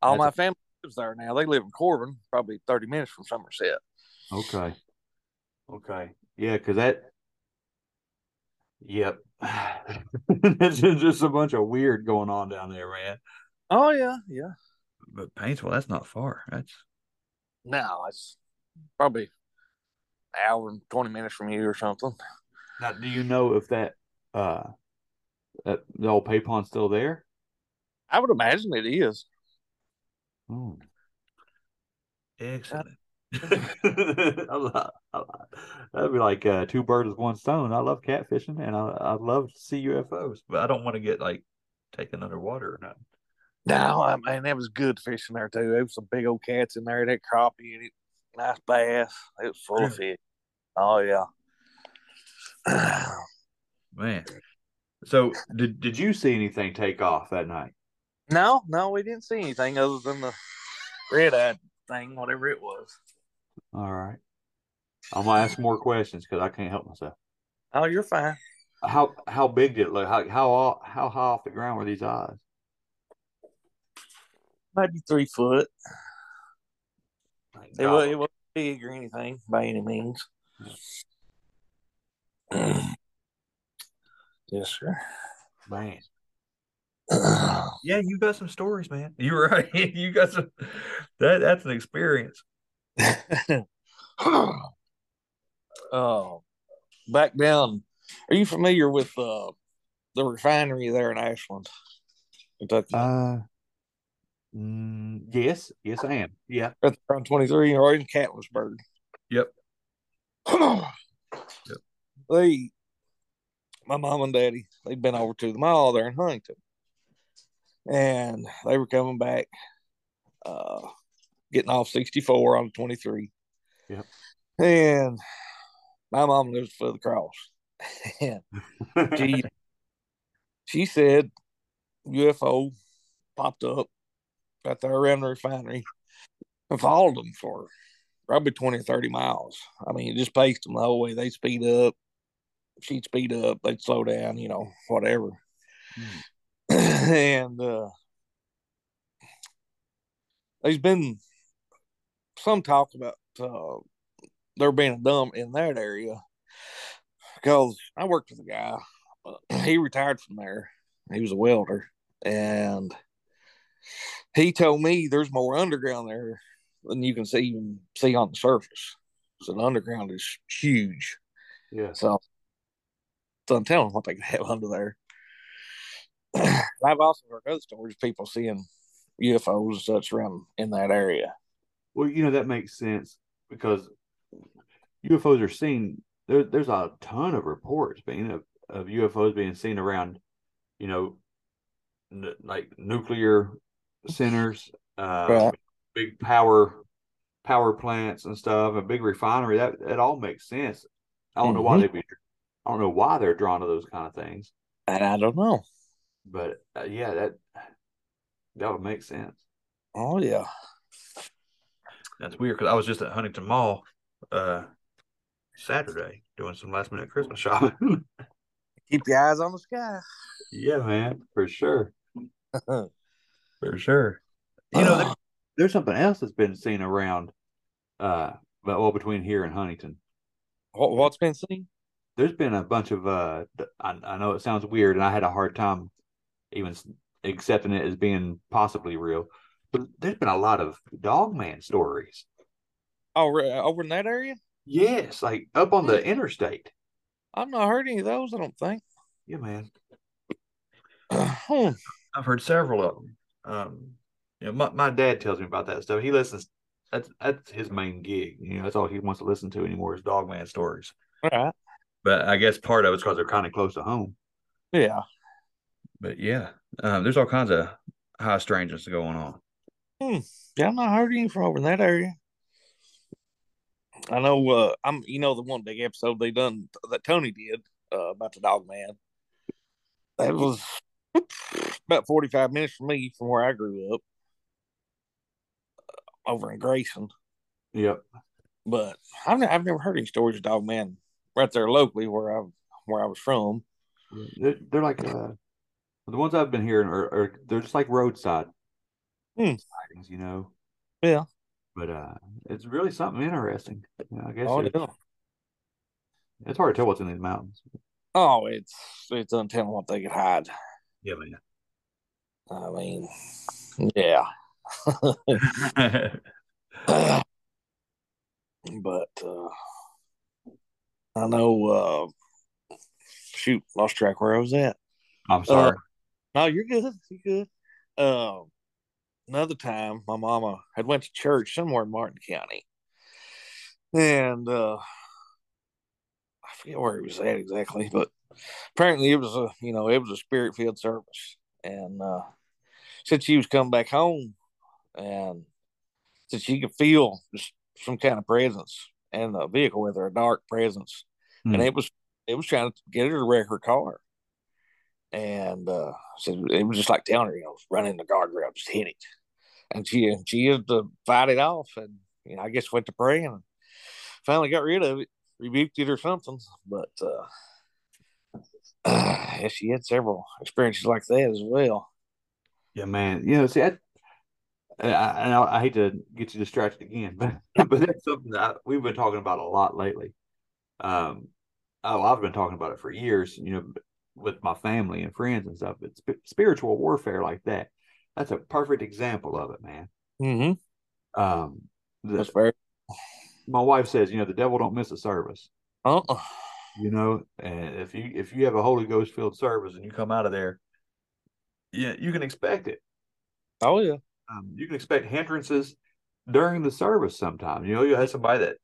All That's my a- family lives there now. They live in Corbin, probably thirty minutes from Somerset. Okay. Okay. Yeah, because that. Yep. (laughs) That's just a bunch of weird going on down there, man. Oh yeah, yeah. But Paintsville, that's not far. That's No, it's probably an hour and twenty minutes from you or something. Now, do you know if that uh that the old pay pond's still there? I would imagine it is. Oh, excellent. I love, I love- that'd be like uh, two birds with one stone. I love catfishing and I I love to see UFOs, but I don't want to get like taken underwater or nothing. No, I mean that was good fishing there too. There was some big old cats in there, that crappie and it, nice bass. It was full of fish. Oh yeah. (clears throat) Man, so did did you see anything take off that night? no, no, we didn't see anything other than the red eyed thing, whatever it was. All right, I'm gonna ask more questions because I can't help myself. Oh, you're fine. How how big did it look? How how how high off the ground were these eyes? Maybe three foot. Like, It was it wasn't big or anything by any means. (clears throat) yes, sir. man. (clears throat) Yeah, you got some stories, man. (laughs) You're right. (laughs) you got some. That that's an experience. oh, (clears throat) back down. Are you familiar with uh, the refinery there in Ashland, Kentucky? Uh, mm, yes, yes, I am. Yeah. Right there on 23 or in Catlettsburg. Yep. They, my mom and daddy, they'd been over to the mall there in Huntington. And they were coming back, uh, getting off 64 on 23. Yep. And my mom lives for the cross. (laughs) and she, (laughs) she said UFO popped up around the refinery and followed them for probably 20 or 30 miles. I mean, it just paced them the whole way. They speed up, she'd speed up, they'd slow down, you know, whatever. (clears throat) and uh, there's been some talk about uh, there being a dump in that area because I worked with a guy. Uh, (clears throat) he retired from there. He was a welder, and he told me there's more underground there than you can see even see on the surface. So the underground is huge. Yeah. So, so I'm telling what they can have under there. (clears throat) I've also heard other stories of people seeing UFOs and such around in that area. Well, you know that makes sense because UFOs are seen. There, there's a ton of reports being of, of UFOs being seen around, you know, n- like nuclear centers, uh, Right. big power power plants and stuff, a big refinery. That that all makes sense. I don't know why Mhm. they be. I don't know why they're drawn to those kind of things, And I don't know. but uh, yeah, that that would make sense. Oh yeah. That's weird because I was just at Huntington Mall uh Saturday doing some last minute Christmas shopping. (laughs) Keep your eyes on the sky. yeah, man, for sure. (laughs) for sure. You know, there, there's something else that's been seen around uh but well between here and Huntington. What, what's been seen? There's been a bunch of uh d- I, I know it sounds weird and I had a hard time even accepting it as being possibly real. But there's been a lot of dogman stories. Oh, over in that area? Yes, like up on the interstate. I've not heard any of those. I don't think. Yeah, man. (clears throat) Hmm. I've heard several of them. Um, you know, my, my dad tells me about that stuff. He listens. That's that's his main gig. You know, that's all he wants to listen to anymore is Dogman stories. All right. But I guess part of it's because they're kind of close to home. Yeah. But yeah, um, there's all kinds of high strangeness going on. Hmm. Yeah, I'm not heard any from over in that area. I know. Uh, I'm. You know, the one big episode they done that Tony did uh, about the dog man. That was about 45 minutes from me from where I grew up, uh, over in Grayson. Yep. But I've, I've never heard any stories of dog man right there locally where I where I was from. They're, they're like uh, the ones I've been hearing are, are they're just like roadside Hmm. sightings, you know. Yeah. But uh, it's really something interesting. You know, I guess Oh, it- yeah. it's hard to tell what's in these mountains. Oh, it's it's untelling what they could hide. Yeah, man. I mean, yeah. (laughs) (laughs) but uh, I know. Uh, shoot, lost track where I was at. I'm sorry. Uh, no, you're good. You're good. Uh, another time, my mama had went to church somewhere in Martin County, and uh, I forget where it was at exactly, but apparently it was a you know it was a spirit filled service, and uh, said she was coming back home, and said she could feel just some kind of presence in the vehicle with her, a dark presence, Hmm. and it was it was trying to get her to wreck her car. And uh, said it was just like telling her, you know, running in the guardrail, just hit it. And she she had to fight it off, and you know, I guess went to pray and finally got rid of it, rebuked it or something. But uh, (sighs) yeah, she had several experiences like that as well. Yeah, man. You know, see, I, I, I, I hate to get you distracted again, but (laughs) but that's something that I, we've been talking about a lot lately. Um, oh, I've been talking about it for years. You know, with my family and friends and stuff. But sp- spiritual warfare like that, that's a perfect example of it, man. Mm-hmm. Um, the, That's fair. my wife says, you know, the devil don't miss a service. Uh-uh. You know, and if you if you have a Holy Ghost filled service and you come out of there, yeah, you can expect it. Oh yeah. um, you can expect hindrances during the service sometime. You know, you'll have somebody that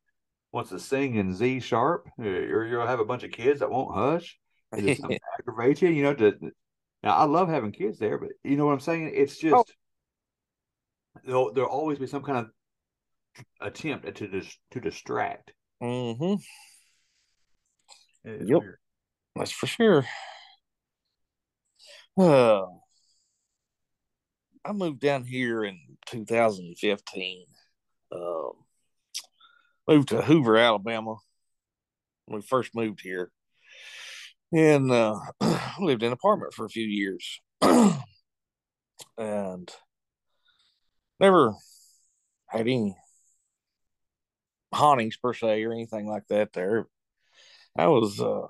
wants to sing in Z sharp, or you'll have a bunch of kids that won't hush. and just (laughs) aggravate you, you know. To now, I love having kids there, but you know what I'm saying? It's just Oh. there'll there'll always be some kind of attempt to dis, to distract. Mm-hmm. It's Yep. weird. That's for sure. Uh, I moved down here in 2015. Um, moved to Hoover, Alabama. When we first moved here, and uh, (clears throat) lived in an apartment for a few years, (clears throat) and never had any hauntings per se or anything like that. There, I was uh,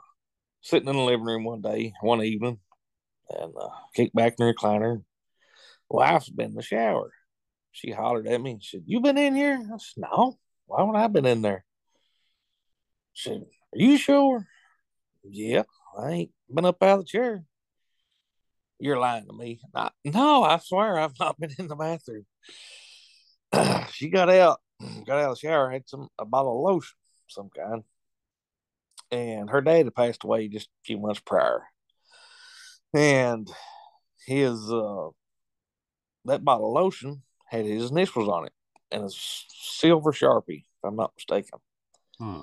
sitting in the living room one day, one evening, and uh, kicked back in the recliner. Wife's been in the shower. She hollered at me and said, You been in here? I said, No. Why would I been in there? She said, Are you sure? Yeah, I ain't been up out of the chair. You're lying to me. I, no, I swear I've not been in the bathroom. (clears throat) she got out, got out of the shower, had some a bottle of lotion, some kind. And her dad had passed away just a few months prior. And his uh that bottle of lotion had his initials on it and a silver sharpie, if I'm not mistaken. Hmm.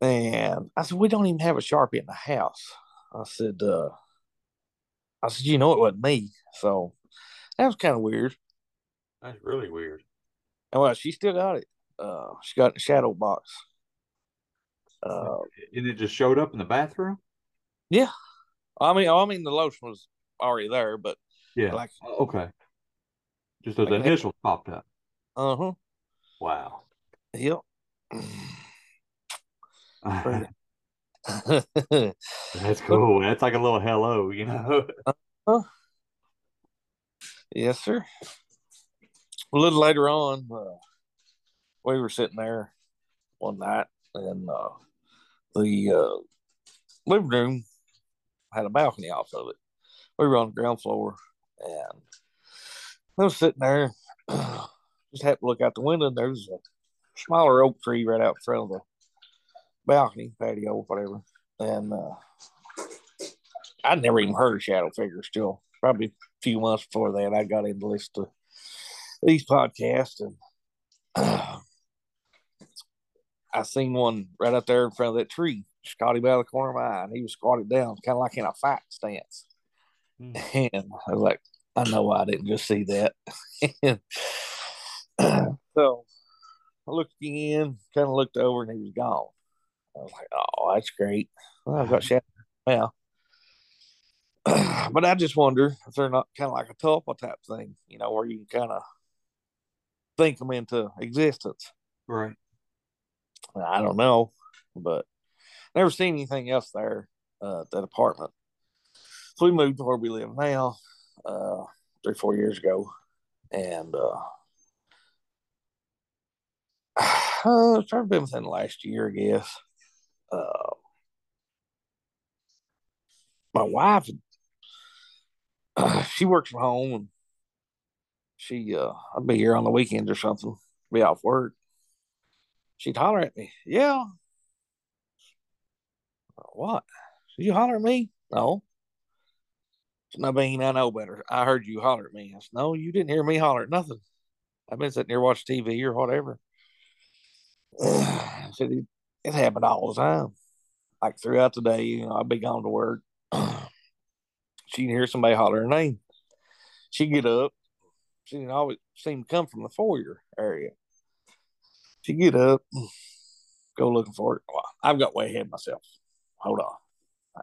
And I said, We don't even have a sharpie in the house. I said, uh I said, you know it wasn't me. So that was kind of weird. That's really weird. And well, she still got it. Uh she got it in the shadow box. Uh And it just showed up in the bathroom. yeah. I mean I mean the lotion was already there, but Yeah. like okay. Just those Like initials popped up. uh-huh. Wow. Yep. (laughs) (laughs) That's cool. That's like a little hello, you know. Yes, sir. A little later on, uh, we were sitting there one night, and uh, the uh, living room had a balcony off of it. We were on the ground floor, and I was sitting there, (clears throat) just happened to look out the window, and there was a smaller oak tree right out in front of the balcony, patio, whatever. And uh, I'd never even heard of Shadow Figure still. Probably a few months before that, I got into listen to these podcasts, and (clears throat) I seen one right out there in front of that tree. Just caught him out of the corner of my eye, and he was squatted down, kind of like in a fight stance. Hmm. (laughs) And I was like, I know I didn't just see that. And (laughs) so I looked again, kind of looked over, and he was gone. I was like, oh, that's great. Well, I've got shadow (clears throat) now. but I just wonder if they're not kind of like a tulpa type thing, you know, where you can kind of think them into existence. Right. I don't know, but never seen anything else there uh, at that apartment. So we moved to where we live now, uh, three, four years ago, and uh, (sighs) uh, it's probably been within the last year, I guess. uh, my wife, uh, she works from home and she, uh, I'd be here on the weekends or something, be off work. She'd holler at me, Yeah. What? Did you holler at me? No. I mean, I know better. I heard you holler at me. I said, No, you didn't hear me holler at nothing. I've been sitting here watching TV or whatever. (sighs) I said, it, it happened all the time. Like throughout the day, you know, I'd be gone to work. (clears throat) She'd hear somebody holler her name. She'd get up. She didn't always seem to come from the foyer area. She'd get up, go looking for it. Well, I've got way ahead of myself. Hold on.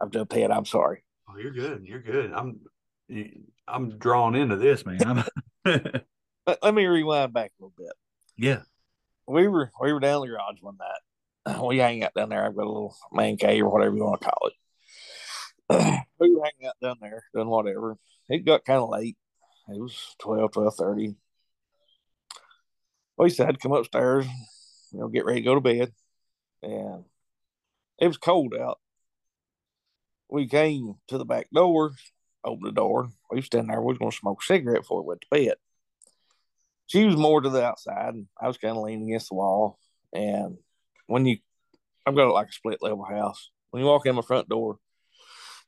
I've jumped ahead. I'm sorry. Oh, you're good. You're good. I'm I'm drawn into this, man. (laughs) Let, let me rewind back a little bit. Yeah. We were we were down the garage one night. (clears throat) We hang out down there. I've got a little man cave or whatever you want to call it. (clears throat) we were hanging out down there doing whatever. It got kind of late. It was 12, 12 30. We said come upstairs, you know, get ready to go to bed. And it was cold out. We came to the back door, opened the door. We was standing there. We was going to smoke a cigarette before we went to bed. She was more to the outside, and I was kind of leaning against the wall. And when you, I've got like a split level house. When you walk in my front door,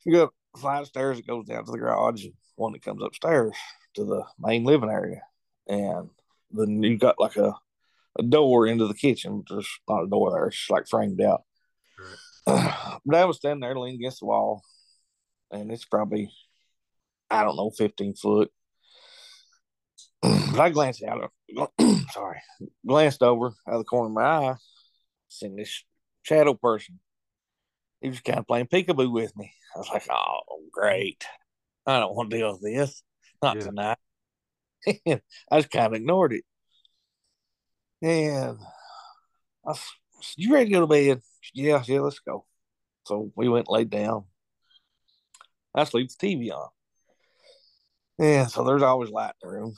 you got of stairs that goes down to the garage, and one that comes upstairs to the main living area. And then you got like a, a door into the kitchen. There's not a door there; it's just like framed out. but I was standing there leaning against the wall, and it's probably, I don't know, 15 foot. but I glanced out, Of, (clears throat) sorry, glanced over out of the corner of my eye, seen this shadow person. He was kind of playing peekaboo with me. I was like, oh, great. I don't want to deal with this. Not Yeah. tonight. (laughs) I just kind of ignored it. And I s- you ready to go to bed? Yeah, yeah, let's go. So we went laid down. I leave the TV on. Yeah, so there's always light in the room.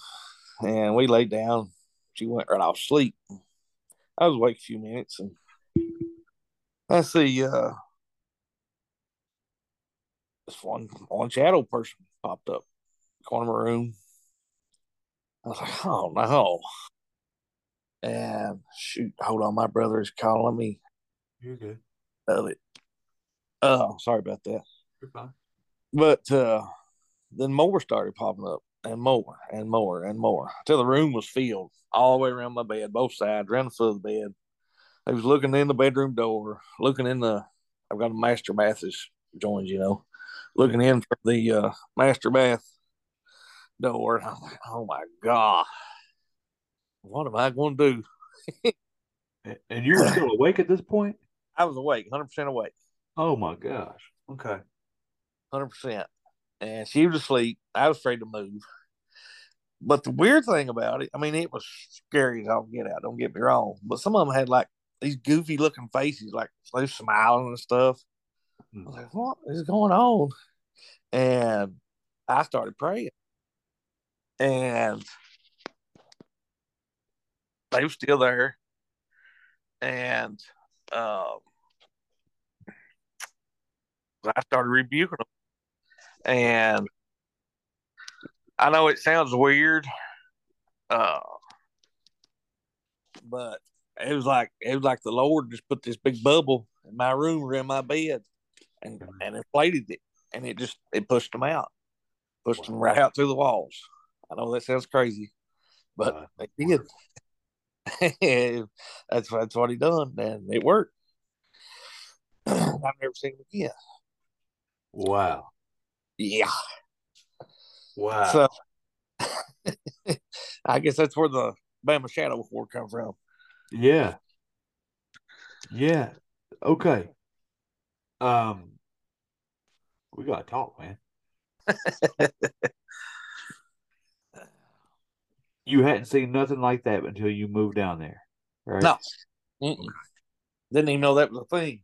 And we laid down. She went right off sleep. I was awake a few minutes and I see uh this one one shadow person popped up corner of my room. I was like, oh no. And shoot, hold on, my brother is calling me You're good. of it. Oh, sorry about that. You're fine. But uh, then more started popping up, and more, and more, and more, until the room was filled all the way around my bed, both sides, around the foot of the bed. I was looking in the bedroom door, looking in the. I've got a master bath as joins, you know, looking in for the uh, master bath door. And I'm like, oh my god, what am I going to do? And you're (sighs) still awake at this point? I was awake, hundred percent awake. Oh my gosh. Okay. hundred percent. And she was asleep. I was afraid to move. But the weird thing about it, I mean, it was scary as all get out. Don't get me wrong, but some of them had like these goofy looking faces, like they were smiling and stuff. I was hmm. like, "What is going on?" And I started praying, and they were still there. And um, I started rebuking them. And I know it sounds weird, uh, but it was like it was like the Lord just put this big bubble in my room or in my bed, and and inflated it, and it just it pushed them out, pushed them right out through the walls. I know that sounds crazy, but they did. (laughs) that's that's what he done, and it worked. (clears throat) I've never seen him again. Wow. Yeah. Wow. So (laughs) I guess that's where the Bama Shadow War come from. Yeah. Yeah. Okay. Um we gotta talk, man. (laughs) you hadn't seen nothing like that until you moved down there, right? No. Mm-mm. Didn't even know that was a thing.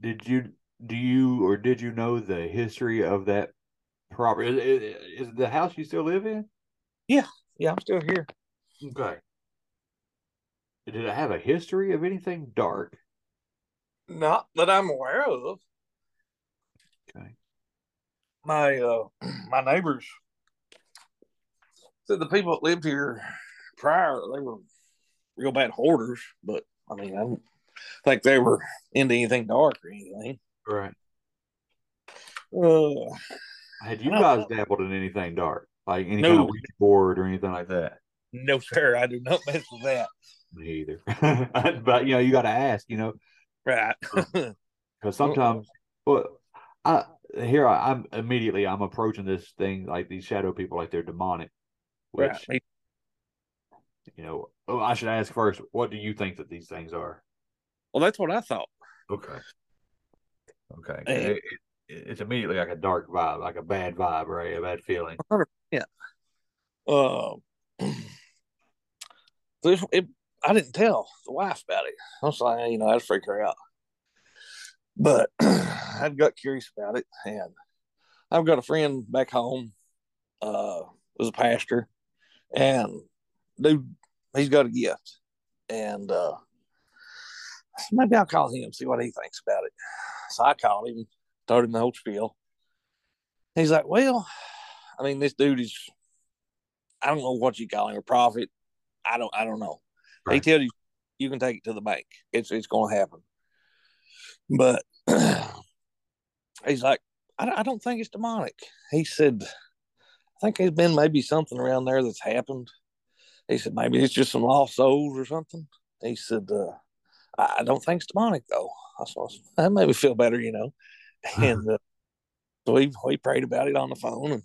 Did you do you or did you know the history of that property? Is, is, the house you still live in? Yeah, yeah, I'm still here. Okay. Did it have a history of anything dark? Not that I'm aware of. Okay. My uh (clears throat) my neighbors said the people that lived here prior they were real bad hoarders, but I mean I don't think they were into anything dark or anything. Right. Uh, Had you guys dabbled in anything dark, like any No. kind of Ouija board or anything like that? no sir, I do not mess with that. Me either. (laughs) but you know, you got to ask. You know, Right. because (laughs) sometimes, well, I here I, I'm immediately I'm approaching this thing like these shadow people like they're demonic, which right. You know. Oh, I should ask first. What do you think that these things are? Well, that's what I thought. Okay. Okay. And- It- it- it's immediately like a dark vibe, like a bad vibe, right? A bad feeling. (laughs) Uh, this, (clears throat) it, I didn't tell the wife about it. I was like, you know, I'd freak her out. But (clears throat) I got curious about it, and I've got a friend back home, uh, was a pastor, and dude, he's got a gift, and uh, maybe I'll call him see what he thinks about it. So I called him, told him the whole spiel. He's like, well, I mean, this dude is I don't know what you call him, a prophet. I don't I don't know. He Right. tells you you can take it to the bank. It's it's gonna happen. But (clears throat) he's like, I, I don't think it's demonic. He said, I think there's been maybe something around there that's happened. He said, maybe it's just some lost souls or something. He said, uh, I, don't think it's demonic though. I said, (laughs) that made me feel better, you know. (laughs) And uh, so we we prayed about it on the phone and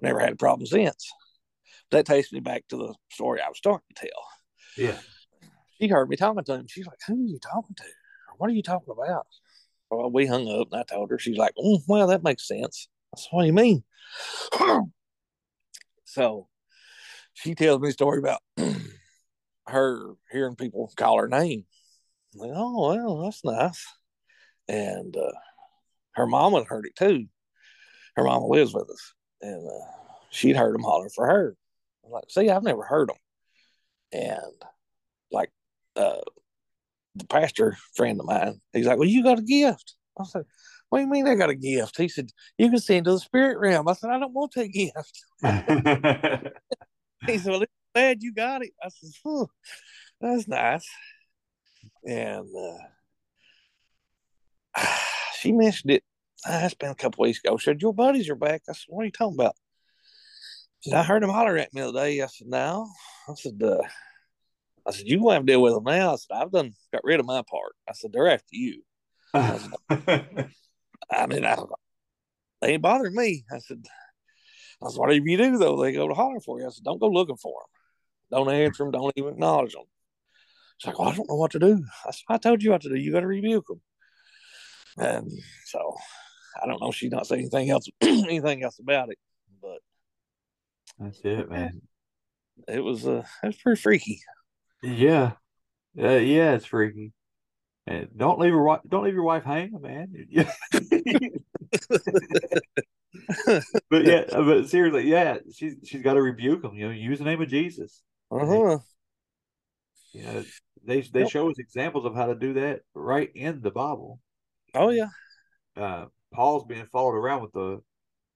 never had a problem since. That takes me back to the story I was starting to tell. Yeah. She heard me talking to him. She's like, "Who are you talking to? What are you talking about?" Well, we hung up, and I told her. She's like, mm, "Well, that makes sense." I said, "What do you mean?" So she tells me a story about (clears throat) her hearing people call her name. I'm like, oh well, that's nice. And uh, her mama heard it too. Her mama lives with us, and uh, she'd heard them holler for her. I'm like, see, I've never heard them. And like, uh, the pastor friend of mine, he's like, well, you got a gift. I said, what do you mean I got a gift? He said, you can see into the spirit realm. I said, I don't want that gift. He said, well, glad you got it. I said, oh, that's nice. And uh, she mentioned it. Uh, it's been a couple weeks ago. She said, Your buddies are back. I said, What are you talking about? She said, I heard them holler at me the other day. I said, No. I said, uh, I said, You won't have to deal with them now. I said, I've done got rid of my part. I said, They're after you. I mean, I, they ain't bothering me. I said, I said, whatever you do, though, they go to holler for you. I said, don't go looking for them. Don't answer them. Don't even acknowledge them. She's like, well, I don't know what to do. I said, I told you what to do. You got to rebuke them. And so I don't know. She's not saying anything else, (clears throat) anything else about it, but That's it, man. it was, uh, it was pretty freaky. Yeah. Uh, yeah, it's freaky. And don't leave your wife. Don't leave your wife hanging, man. (laughs) But yeah, but seriously, yeah, she's she's got to rebuke them. You know, use the name of Jesus. Uh-huh. You know, they they show us examples of how to do that right in the Bible. Oh, yeah. Uh, Paul's being followed around with the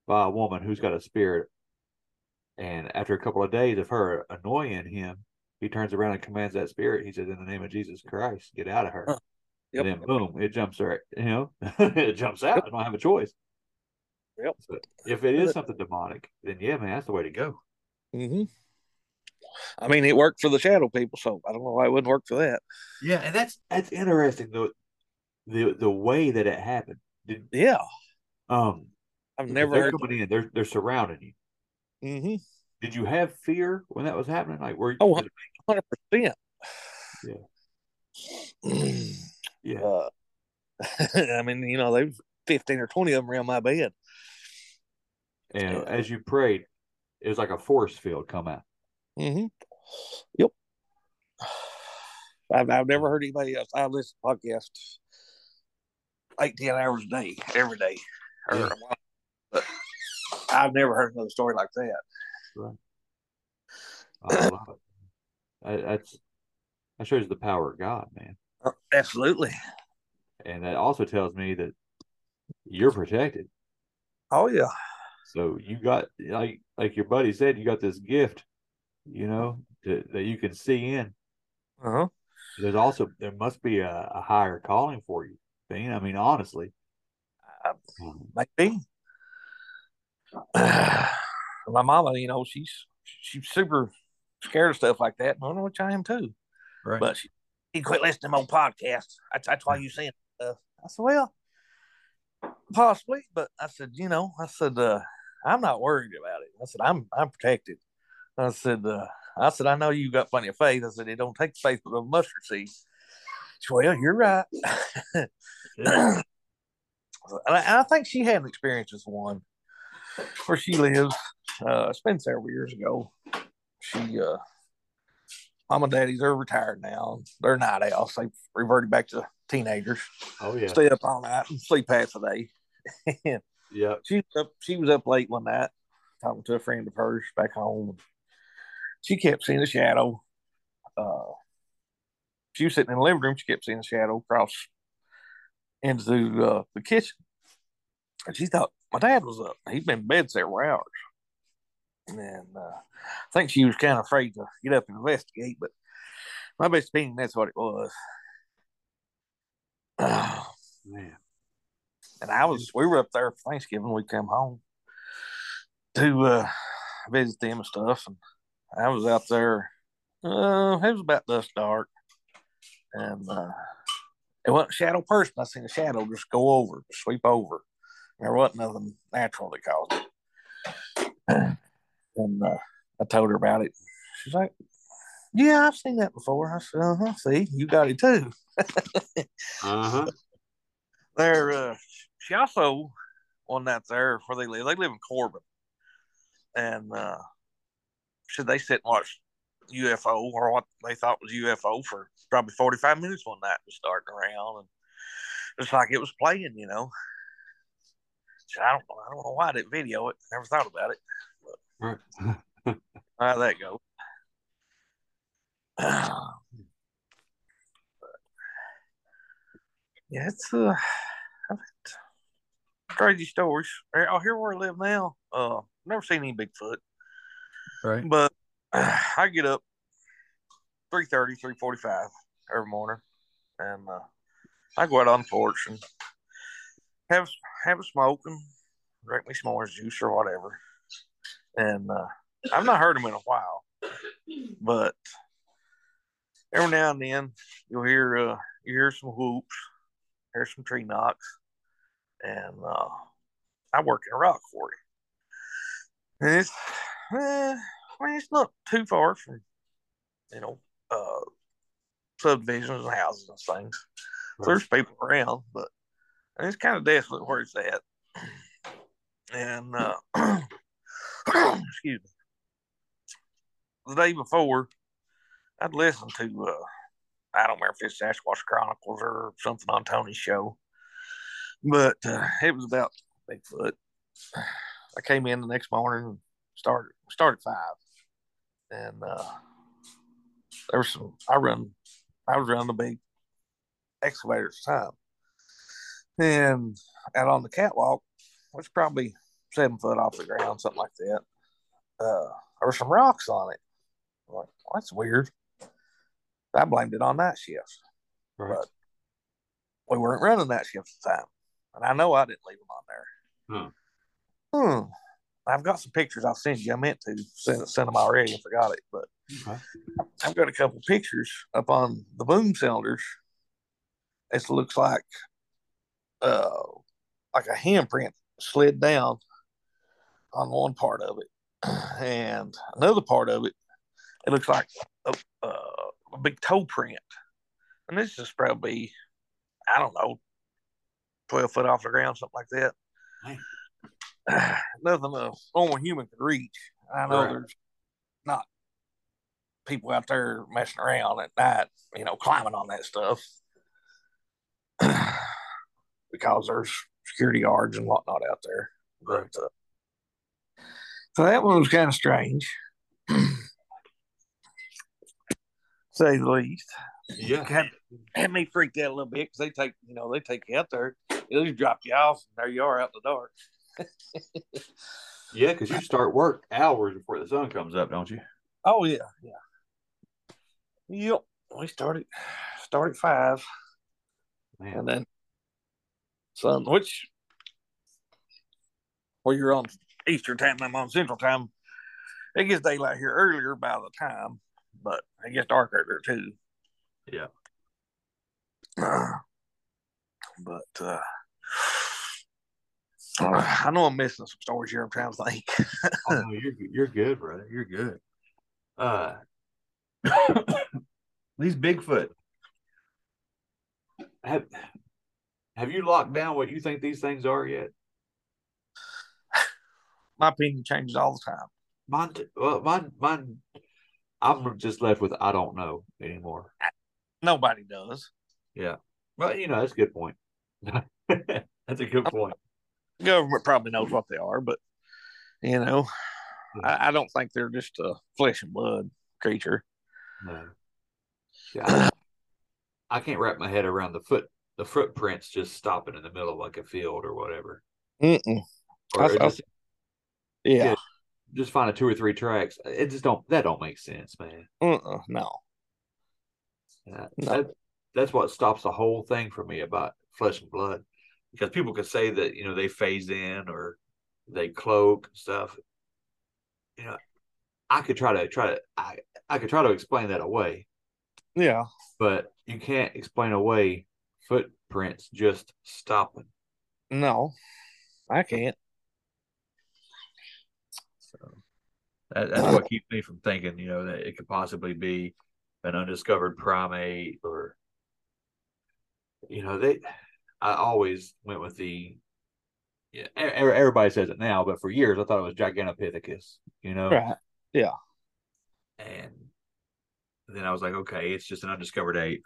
by a woman who's got a spirit, and after a couple of days of her annoying him, he turns around and commands that spirit. He says, "In the name of Jesus Christ, get out of her." Huh. Yep. And then boom, it jumps right. You know, (laughs) it jumps out. I don't have a choice. Yep. So if it is something demonic, then yeah, man, that's the way to go. hmm I mean, it worked for the shadow people, so I don't know why it wouldn't work for that. Yeah, and that's that's interesting though. The the way that it happened. Did Yeah. um I've never they're heard. coming in, they're they're surrounding you. Mm-hmm. Did you have fear when that was happening? Like were you Oh, 100%. Yeah. (clears throat) yeah. Uh, (laughs) I mean, you know, there's 15 or 20 of them around my bed. and yeah. as you prayed, it was like a force field come out. Mm-hmm. Yep. I've, I've never heard anybody else. I listen to podcasts eight, 10 hours a day, every day. Yeah. but I've never heard another story like that. I love it. That- That's that shows the power of God, man. Uh, Absolutely. and that also tells me that you're protected. Oh yeah. So you got like like your buddy said, you got this gift, you know, to, that you can see in. Uh huh. There's also there must be a, a higher calling for you, Bean. I mean, honestly, Um, Maybe. (sighs) My mama, you know, she's she's super scared of stuff like that. I don't know which I am too. Right. But she, you quit listening to my old podcasts. That's, that's why you saying stuff. I said, well, possibly, but I said, you know, I said, uh, I'm not worried about it. I said, I'm I'm protected. I said, uh, I said, I know you got plenty of faith. I said, it don't take faith but a mustard seed. She, well, you're right. (laughs) and I, I think she had an experience with one where she lives. Uh, it's been several years ago. She, uh, mom and they're retired now. They're night owls. They reverted back to teenagers. oh yeah, Stay up all night and sleep half a day. (laughs) yeah, she was up. She was up late one night talking to a friend of hers back home. She kept seeing a shadow. Uh, she was sitting in the living room. She kept seeing a shadow cross into uh, the kitchen, and she thought my dad was up. He'd been in bed several hours, and uh, I think she was kind of afraid to get up and investigate. But my best opinion, that's what it was. (sighs) man. and I was we were up there for Thanksgiving. We come home to uh, visit them and stuff, and I was out there. Uh, it was about dusk dark, and uh, it wasn't a shadow person. I seen a shadow just go over, sweep over. There wasn't nothing natural that caused it. And uh, I told her about it. She's like, "Yeah, I've seen that before." I said, "Uh huh. See, you got it too." (laughs) Uh huh. There, uh, she also one night there where they live. They live in Corbin, and uh, should they sit and watch UFO or what they thought was UFO for probably forty five minutes one night, just starting around, and it's like it was playing, you know. So I don't, I don't know why I didn't video it. Never thought about it. Right. How that go? (sighs) yeah, it's uh, I've had crazy stories. Out here where I live now, uh, never seen any Bigfoot, right. but (sighs) I get up 3.30, 3.45 every morning, and uh, I go out on the porch and have have a smoke and drink me some orange juice or whatever. And uh, I've not heard them in a while, but every now and then you'll hear uh, you hear some whoops, hear some tree knocks, and uh, I work in a rock quarry. And it's, eh, I mean, it's not too far from, you know, uh, subdivisions and houses and things. So there's people around, but it's kind of desolate where it's at. And uh, (clears throat) (coughs) excuse me, the day before, I'd listened to uh, I don't remember if it's Sasquatch Chronicles or something on Tony's show, but uh, it was about Bigfoot. I came in the next morning started started five, and uh, there was some. I run, I was running the big excavator at the time, and out on the catwalk, which probably seven foot off the ground, something like that. Uh, there were some rocks on it. I'm like, well, that's weird. I blamed it on night shifts, Right. but we weren't running that shift at the time, and I know I didn't leave them on there. Hmm. I've got some pictures I'll send you. I meant to send, send them already and forgot it, but Okay. I've got a couple pictures up on the boom cylinders. It looks like uh like a handprint slid down on one part of it, (clears throat) and another part of it, it looks like a, uh, a big toe print. And this is probably, I don't know, twelve foot off the ground, something like that. (sighs) Nothing a normal human could reach. I know Right. there's not people out there messing around at night, you know, climbing on that stuff (clears throat) because there's security guards and whatnot out there. But uh, so that one was kind of strange, (clears throat) say the least. Yeah. had, had me freaked out a little bit because they take you know they take you out there, they just drop you off, and there you are out in the dark. Yeah, because you start work hours before the sun comes up, don't you? Oh yeah, yeah. Yep. We started started five, Man. and then sun, which well, you're on Eastern time, I'm on Central time. It gets daylight here earlier by the time, but it gets dark earlier too. Yeah. (clears throat) but uh, (sighs) I know I'm missing some stories here. I'm trying to think. Oh, no, you're you're good, brother. You're good. Uh, (coughs) these Bigfoot have have you locked down what you think these things are yet? My opinion changes all the time. Mine, well, mine, mine. I'm just left with I don't know anymore. Nobody does. Yeah. Well, you know that's a good point. (laughs) that's a good point. Government probably knows what they are, but you know, I, I don't think they're just a flesh and blood creature. No. Yeah, I, I can't wrap my head around the foot the footprints just stopping in the middle of like a field or whatever. Mm-mm. Or I- I- just, Yeah. Yeah. just find a two or three tracks. It just don't that don't make sense, man. Uh-uh, no. Yeah, No. that, that's what stops the whole thing for me about flesh and blood. Because people could say that, you know, they phase in or they cloak and stuff. You know, I could try to try to I, I could try to explain that away, Yeah. but you can't explain away footprints just stopping. No. I can't. That, that's what keeps me from thinking, you know, that it could possibly be an undiscovered primate or, you know, they. I always went with the. Yeah, everybody says it now, but for years I thought it was Gigantopithecus. You know, Right. Yeah. and then I was like, okay, it's just an undiscovered ape,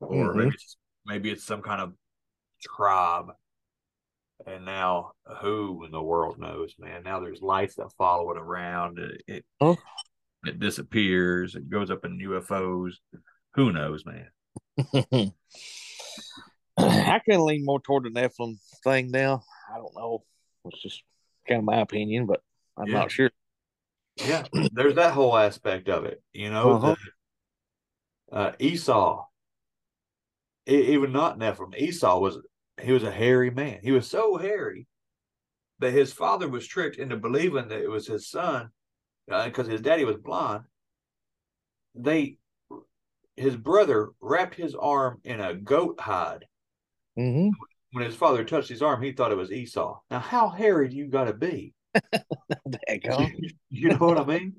or Mhm. maybe it's maybe it's some kind of tribe. And now, who in the world knows, man? Now there's lights that follow it around. It it, Oh. it disappears. It goes up in UFOs. Who knows, man? (laughs) I can lean more toward the Nephilim thing now. I don't know. It's just kind of my opinion, but I'm Yeah. not sure. Yeah, there's that whole aspect of it. You know, Uh-huh. the, uh, Esau, even not Nephilim, Esau was he was a hairy man. He was so hairy that his father was tricked into believing that it was his son because his daddy was blonde. They, his brother wrapped his arm in a goat hide. Mm-hmm. When his father touched his arm, he thought it was Esau. Now, how hairy do you got to be? (laughs) you know what I mean?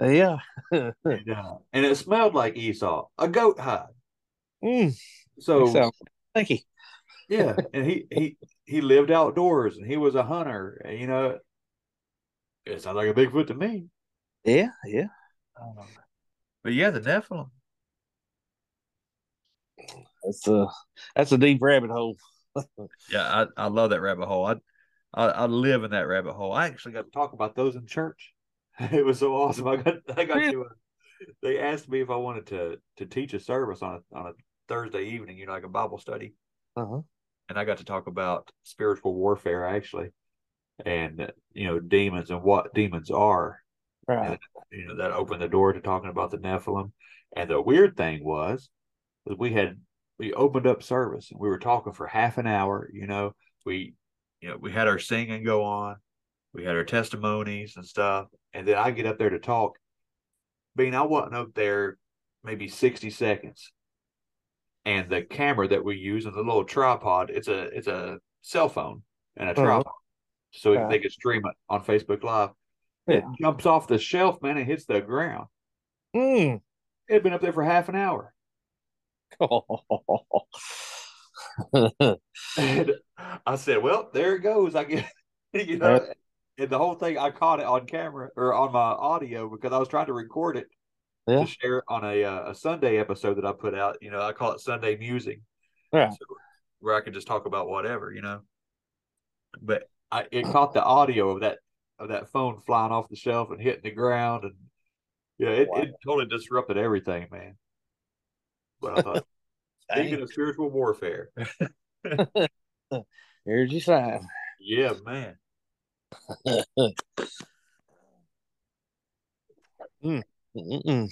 Yeah. and, uh, and it smelled like Esau, a goat hide. Mm. So, So, thank you. Yeah, and he he he lived outdoors and he was a hunter. and, You know, it sounds like a Bigfoot to me. Yeah, yeah. But yeah, the Nephilim. That's a that's a deep rabbit hole. (laughs) Yeah, I, I love that rabbit hole. I, I I live in that rabbit hole. I actually got to talk about those in church. (laughs) It was so awesome. I got I got to. Uh, they asked me if I wanted to to teach a service on a on a Thursday evening, you know, like a Bible study. Uh-huh. And I got to talk about spiritual warfare actually, and uh, you know demons and what demons are. Right. You know that opened the door to talking about the Nephilim. And the weird thing was, was we had we opened up service and we were talking for half an hour. You know, we you know we had our singing go on, we had our testimonies and stuff, and then I get up there to talk. Being I wasn't up there maybe sixty seconds, and the camera that we use and the little tripod it's a it's a cell phone and a Uh-huh. tripod. So they can stream it on facebook live. Yeah. it jumps off the shelf man and hits the ground. Mm. it had been up there for half an hour. (laughs) And i said well there it goes i get (laughs) you know and the whole thing i caught it on camera or on my audio because i was trying to record it Yeah. to share on a uh, a sunday episode that i put out you know i call it sunday musing Right. so, where I could just talk about whatever, you know. But I it caught the audio of that of that phone flying off the shelf and hitting the ground, and yeah, it, it totally disrupted everything, man. But I thought, (laughs) speaking of spiritual warfare, (laughs) (laughs) Here's your sign. yeah, man. Mm-mm.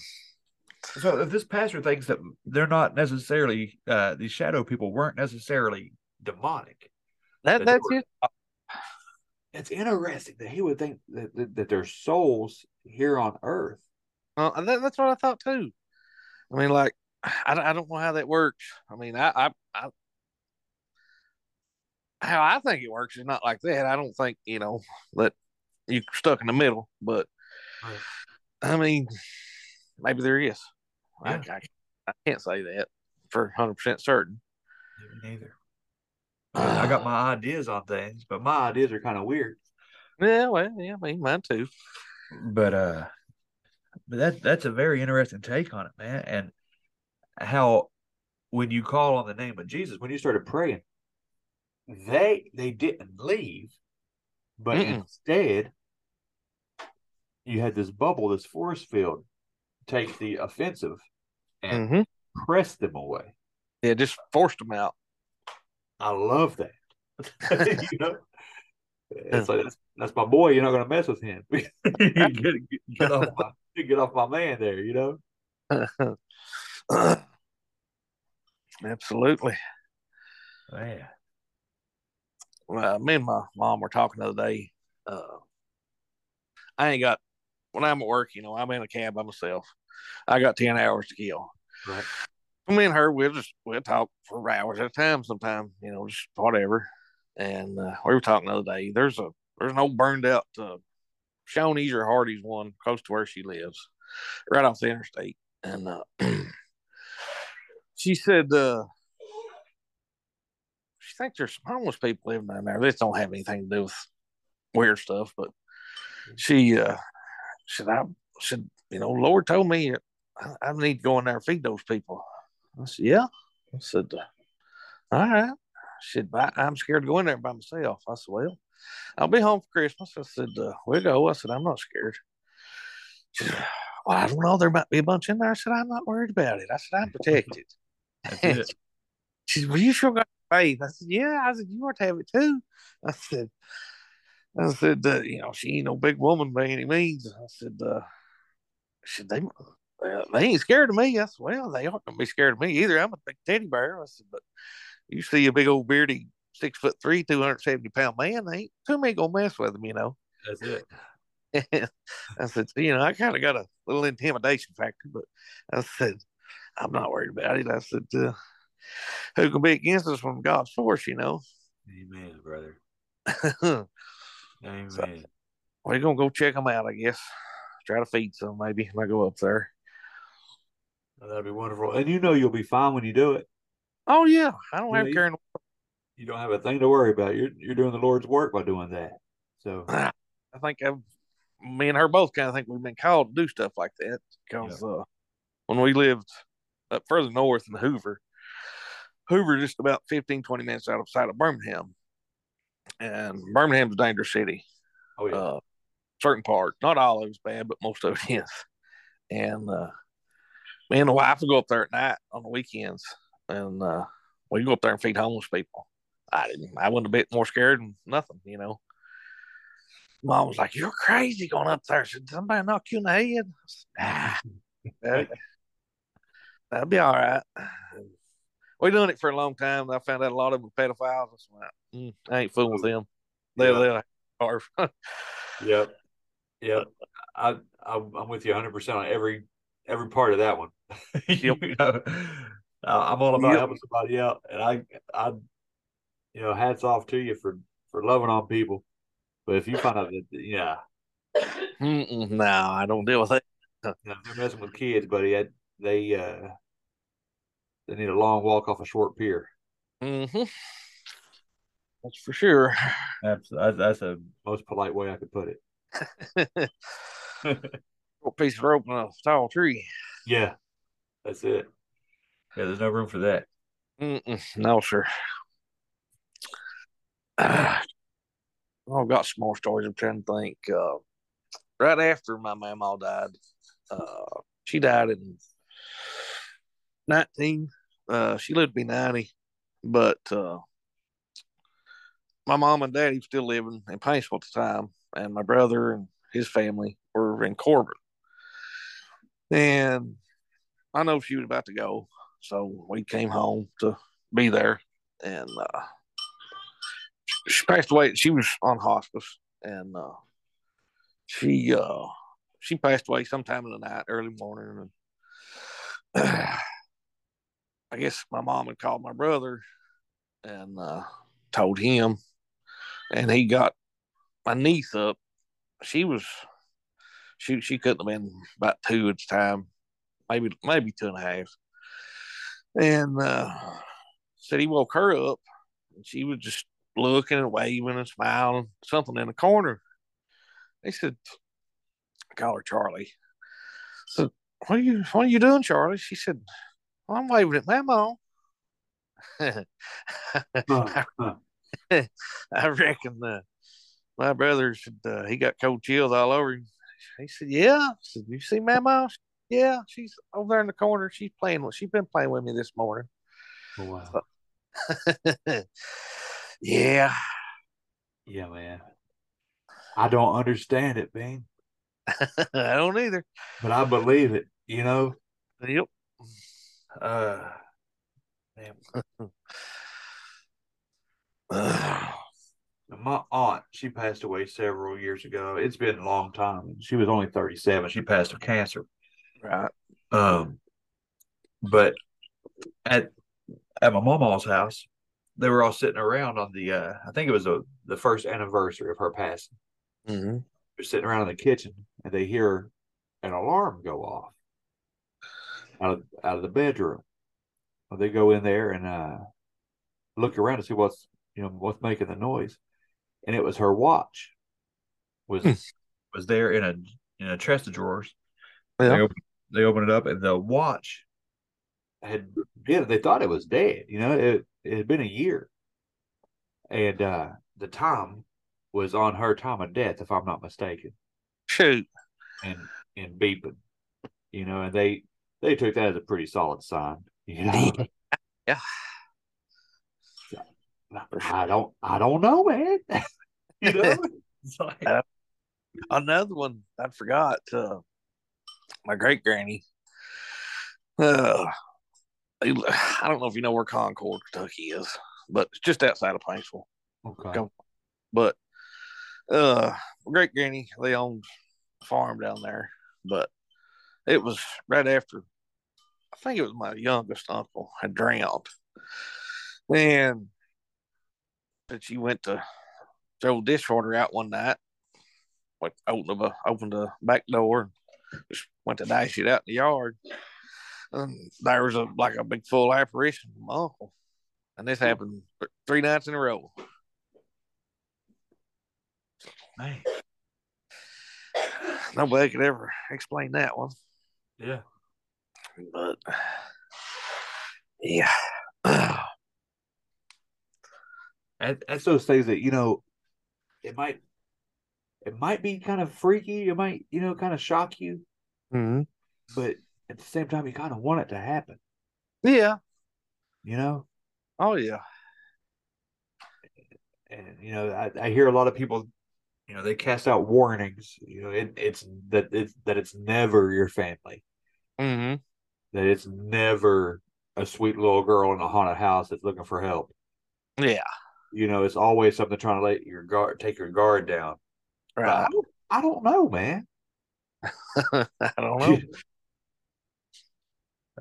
So if this pastor thinks that they're not necessarily uh, these shadow people weren't necessarily demonic, That That that's they it. (laughs) It's interesting that he would think that, that, that there's souls here on earth. Uh, that, that's what I thought too. I mean, like, (sighs) I, don't- I don't know how that works. I mean, I, I, I, how I think it works is not like that. I don't think you know that you're stuck in the middle, but Right. I mean, maybe there is. I, Yeah. I, I can't say that for hundred percent certain. Me neither. I got (sighs) my ideas on things, but my Ideas are kind of weird. Yeah, well, yeah, I mean, mine too. but uh but that that's a very interesting take on it man and how when you call on the name of jesus When you started praying, they they didn't leave, but Mm-mm. instead you had this bubble, this force field, take the offensive and hmm press them away. Yeah, just forced them out. I love that. (laughs) (laughs) you know, it's like that's, that's my boy. You're not going to mess with him. get, (laughs) get, get off my get off my man there. You know. Absolutely. man Well, me and my mom were talking the other day. Uh, I ain't got when I'm at work, you know, I'm in a cab by myself. I got ten hours to kill. Right. Me and her, we'll just we'll talk for hours at a time. Sometime, you know, just whatever. And uh, we were talking the other day. There's a there's an old burned out uh, Shoney's or Hardee's one close to where she lives, right off the interstate. And uh, (clears throat) she said, uh, she thinks there's some homeless people living down there. This don't have anything to do with weird stuff, but she uh said I said, you know, Lord told me I, I need to go in there and feed those people. I said, Yeah. I said, uh, all right. "But I, I'm scared to go in there by myself. I said, Well, I'll be home for Christmas. I said, uh, we'll go. I said, I'm not scared. She said, Well, I don't know. There might be a bunch in there. I said, I'm not worried about it. I said, I'm protected. that's She said, Well, you sure got faith. I said, Yeah. I said, You ought to have it too. I said, I said, uh, you know, she ain't no big woman by any means. I said, uh, should they, uh, they ain't scared of me. I said, well, they aren't gonna be scared of me either. I'm a big teddy bear. I said, but you see a big old beardy, six foot three, 270 pound man, they ain't too many gonna mess with him, you know. That's it. (laughs) I said, you know, I kind of got a little intimidation factor, but I said, I'm not worried about it. I said, uh, who can be against us from God's force, you know? Amen, brother. (laughs) We're gonna go check them out, I guess. Try to feed some, maybe when I go up there. That'd be wonderful. And you know you'll be fine when you do it. Oh yeah, I don't Yeah, have you- care. You don't have a thing to worry about. You're you're doing the Lord's work by doing that. So (laughs) I think I've, me and her both kind of think we've been called to do stuff like that because uh, when we lived up further north in Hoover, Hoover just about 15, 20 minutes outside of Birmingham. And Birmingham's a dangerous city. oh yeah. Uh, certain part, not all of it's bad, but most of it is. And uh, me and the wife will go up there at night on the weekends, and uh, we go up there and feed homeless people. I didn't. I wasn't a bit more scared than nothing, you know. Mom was like, "You're crazy going up there." Should somebody knock you in the head? I said, nah, that, that'd be all right. We done it for a long time. I found out a lot of them were pedophiles. I said, mm, I ain't fooling with them. They'll, they'll carve. Yep. Yep. I, I I'm with you 100 percent on every every part of that one. (laughs) you know, I'm all about Yep. helping somebody out, and I I you know hats off to you for for loving on people. But if you find out that yeah, Mm-mm, no, I don't deal with it. (laughs) they're messing with kids, buddy, I, they uh they need a long walk off a short pier. Mm-hmm. That's for sure. (laughs) That's that's, a most polite way I could put it. (laughs) Short piece of rope and a tall tree. Yeah, that's it. yeah there's no room for that Mm-mm, no, sir. Ah, (sighs) I've got some more stories. I'm trying to think. Uh, right after my mama died, uh, she died in nineteen. Uh, she lived to be ninety, but uh, my mom and daddy were still living in Paintsville at the time, and my brother and his family were in Corbin. And I know she was about to go, so we came home to be there. And uh, she passed away. She was on hospice, and uh, she uh, she passed away sometime in the night, early morning. And (clears throat) I guess my mom had called my brother and uh, told him, and he got my niece up. She was she she couldn't have been about two at the time, maybe maybe two and a half. And uh, said he woke her up, and she was just looking and waving and smiling, something in the corner. They said, "Call her Charlie." So what are you what are you doing, Charlie? She said, well, "I'm waving at Mama." (laughs) (laughs) I reckon uh, my brother said uh, he got cold chills all over him. He said, "Yeah." I said, "You see Mama?" Yeah, she's over there in the corner. She's playing with. She's been playing with me this morning. Oh, wow. So- (laughs) yeah, Yeah, man. I don't understand it, man, (laughs) I don't either. but I believe it. You know. Yep. Uh, man. My aunt, she passed away several years ago. It's been a long time. She was only 37. She passed of cancer. Right. Um, but at at my mama's house, they were all sitting around on the. Uh, I think it was a, The first anniversary of her passing. Mm-hmm. They're sitting around in the kitchen and they hear an alarm go off out of, out of the bedroom. Well, they go in there and uh, look around to see what's you know what's making the noise, and it was her watch. Was was there in a in a chest of drawers. Yeah. They opened, they open it up and the watch had yeah they thought it was dead. You know it it had been a year, and uh, the time was on her time of death, if I'm not mistaken, Shoot. and and beeping. You know, and they they took that as a pretty solid sign. You know. (laughs) Yeah. I don't I don't know, man. (laughs) you know? (laughs) It's like- Uh, Another one I forgot. Uh, my great granny. Uh, I don't know if you know where Concord, Kentucky is, but it's just outside of Paintsville. Okay. But uh, great granny, they owned a farm down there. But it was right after, I think it was my youngest uncle had drowned, and that she went to throw the dishwater out one night like opened the opened the back door just went to dash it out in the yard. And there was a like a big full apparition of my uncle. And this happened three nights in a row. Man, Nobody could ever explain that one. Yeah. But yeah. (clears throat) And that's those things that, you know, it might it might be kind of freaky, it might, you know, kind of shock you, mm-hmm. but at the same time you kind of want it to happen, Yeah. you know? Oh yeah. And you know, I, I hear a lot of people, you know, they cast out warnings, you know, it, it's that it's that it's never your family. Mm-hmm. that it's never a sweet little girl in a haunted house that's looking for help. Yeah. You know, it's always something trying to let your guard take your guard down. But I Right. don't, I don't know, man. (laughs) I don't know.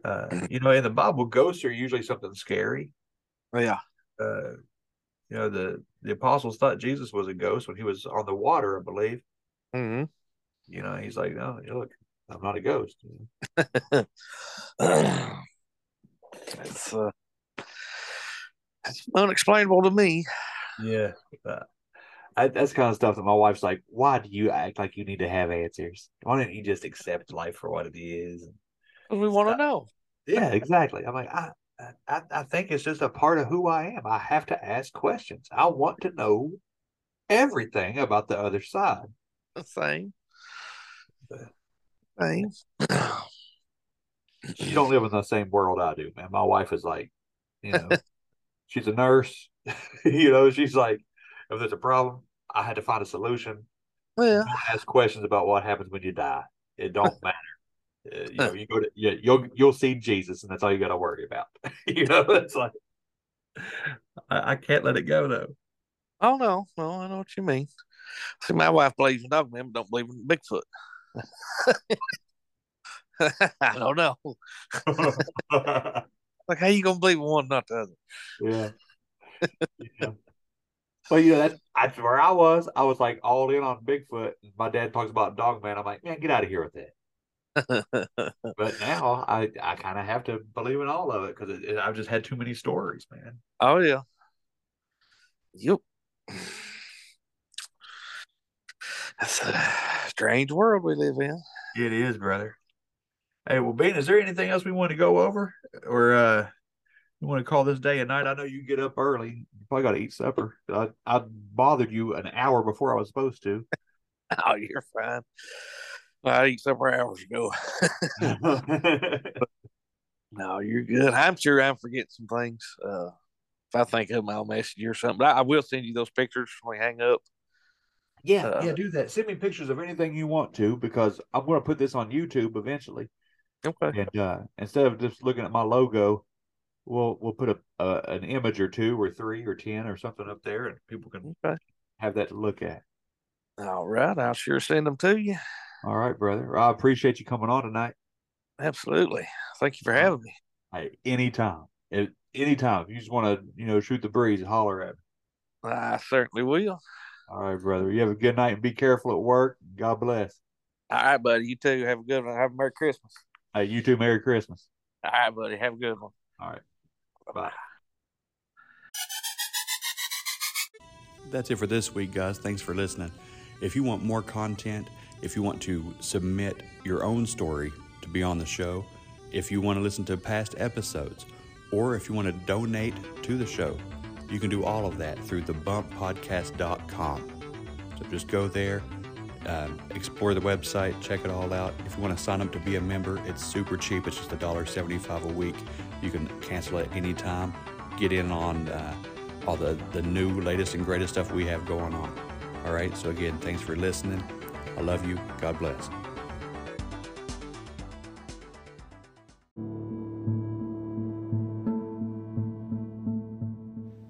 (laughs) uh, you know, in the Bible, ghosts are usually something scary. Yeah. Uh, you know, the the apostles thought Jesus was a ghost when he was on the water, I believe. Mm-hmm. You know, he's like, no, Look, I'm not a ghost. (laughs) it's uh, unexplainable to me. yeah, I, that's kind of stuff that my wife's like, why do you act like you need to have answers? Why don't you just accept life for what it is? We want to know. Yeah, exactly. I'm like, I, I, I think it's just a part of who I am. I have to ask questions. I want to know everything about the other side. The same. Same. she don't live in the same world I do, man. My wife is like, you know, (laughs) she's a nurse. (laughs) you know, she's like, if there's a problem, I had to find a solution. Well, Don't ask questions about what happens when you die. It don't (laughs) matter. Uh, you know, you go to yeah, you'll you'll see Jesus, and that's all you got to worry about. (laughs) you know, it's like I, I can't let it go though. oh no, no, I know what you mean. See, my wife believes in dog man, but don't believe in Bigfoot. I don't know. Like, how you gonna believe one, not the other? yeah. yeah. Well, you know, that's, that's where I was. I was like all in on Bigfoot. My dad talks about Dogman. I'm like, man, get out of here with that. (laughs) But now I, I kind of have to believe in all of it because I've just had too many stories, man. oh yeah. Yep. That's a strange world we live in. It is, brother. Hey, well, Bean, is there anything else we want to go over, or uh, you want to call this day a night? I know you get up early. You probably got to eat supper. I, I bothered you an hour before I was supposed to. (laughs) Oh, you're fine. I eat supper hours ago. (laughs) (laughs) No, you're good. I'm sure I'm forgetting some things. Uh, if I think of them, I'll message you or something. But I, I will send you those pictures when we hang up. Yeah, Uh, yeah, do that. Send me pictures of anything you want to because I'm going to put this on YouTube eventually. Okay. And uh, instead of just looking at my logo, we'll we'll put a, an image or two or three or ten or something up there, and people can Okay. have that to look at. All right. I'll sure send them to you. All right, brother. I appreciate you coming on tonight. Absolutely. Thank you for having me. Hey, anytime, If- anytime. If you just want to, you know, shoot the breeze, holler at me. I certainly will. All right, brother. You have a good night and be careful at work. God bless. All right, buddy. You too. Have a good one. Have a Merry Christmas. Hey, you too. Merry Christmas. All right, buddy. Have a good one. All right. Bye. Bye. That's it for this week, guys. Thanks for listening. If you want more content, if you want to submit your own story to be on the show, if you want to listen to past episodes, or if you want to donate to the show, you can do all of that through thebumppodcast.com. So just go there, um, explore the website, check it all out. If you want to sign up to be a member, it's super cheap. It's just $1.75 a week. You can cancel at any time. Get in on uh, all the, the new, latest, and greatest stuff we have going on. All right. So, again, thanks for listening. I love you. God bless.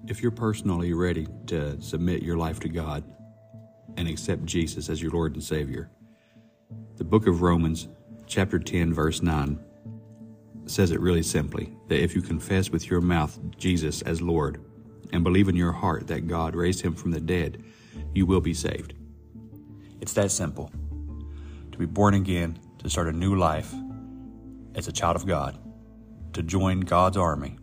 If you're personally ready to submit your life to God and accept Jesus as your Lord and Savior, the book of Romans, chapter 10, verse 9, says it really simply that if you confess with your mouth Jesus as Lord and believe in your heart that God raised him from the dead, you will be saved. It's that simple. To be born again, to start a new life as a child of God, to join God's army,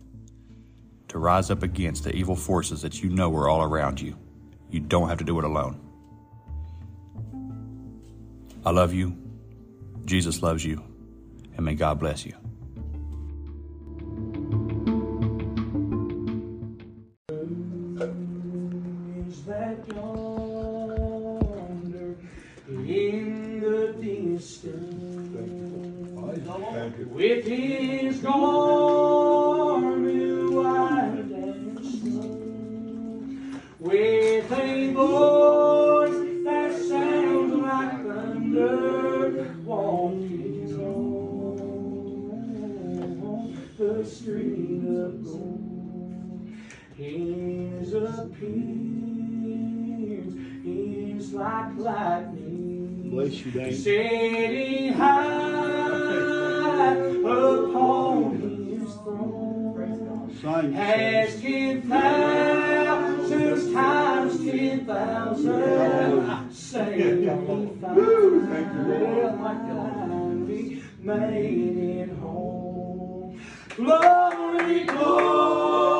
to rise up against the evil forces that you know are all around you. You don't have to do it alone. I love you. Jesus loves you. And may God bless you. is that yonder in the distance with his garment his appearance is like lightning. Bless you, Dane. Setting high upon his throne. Sing, Has ten thousands times ten thousand sanctified. me, made it home. Glory, glory,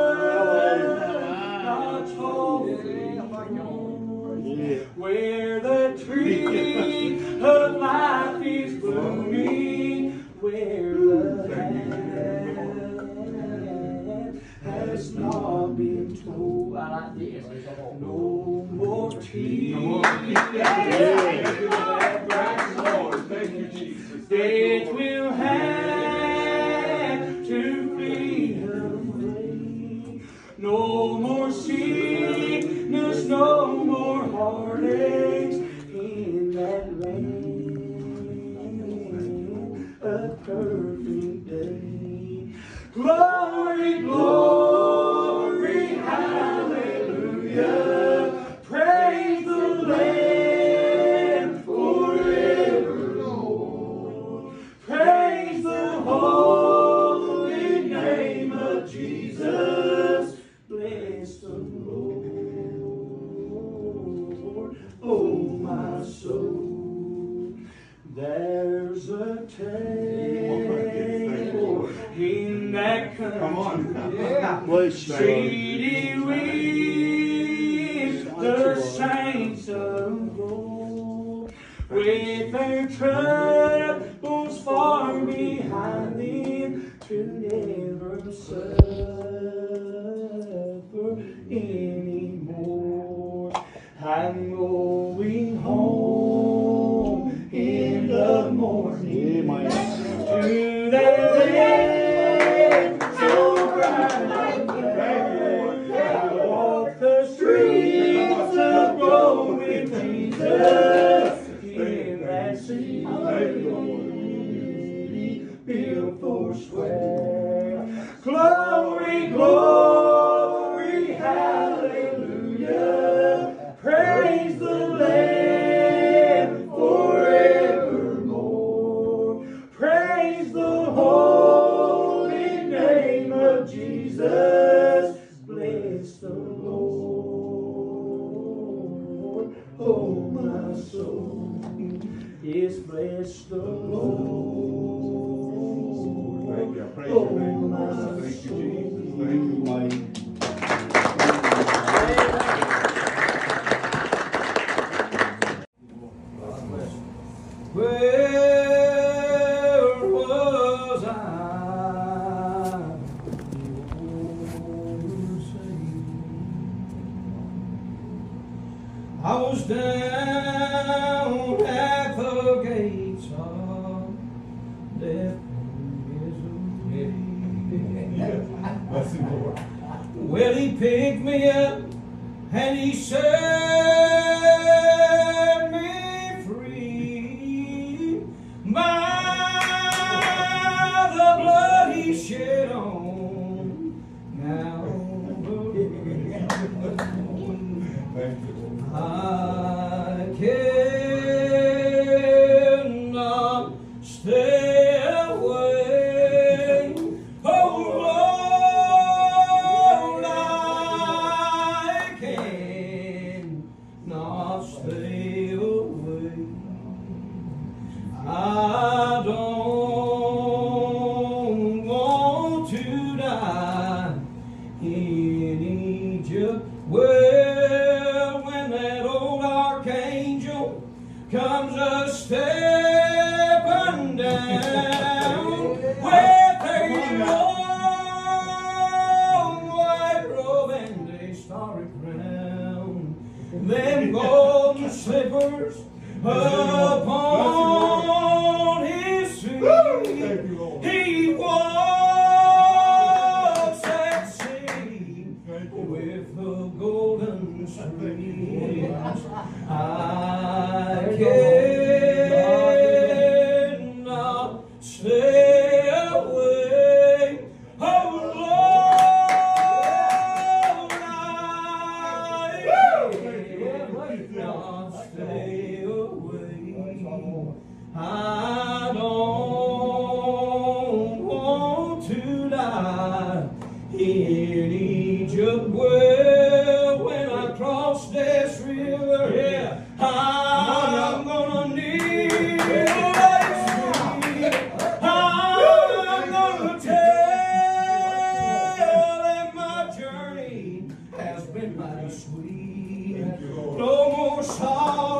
where the tree of life is blooming, where the hand has not been told. I like this. No more tears. No more tears. Yeah. Will have to be away. No more tears. perfect day. Whoa! song.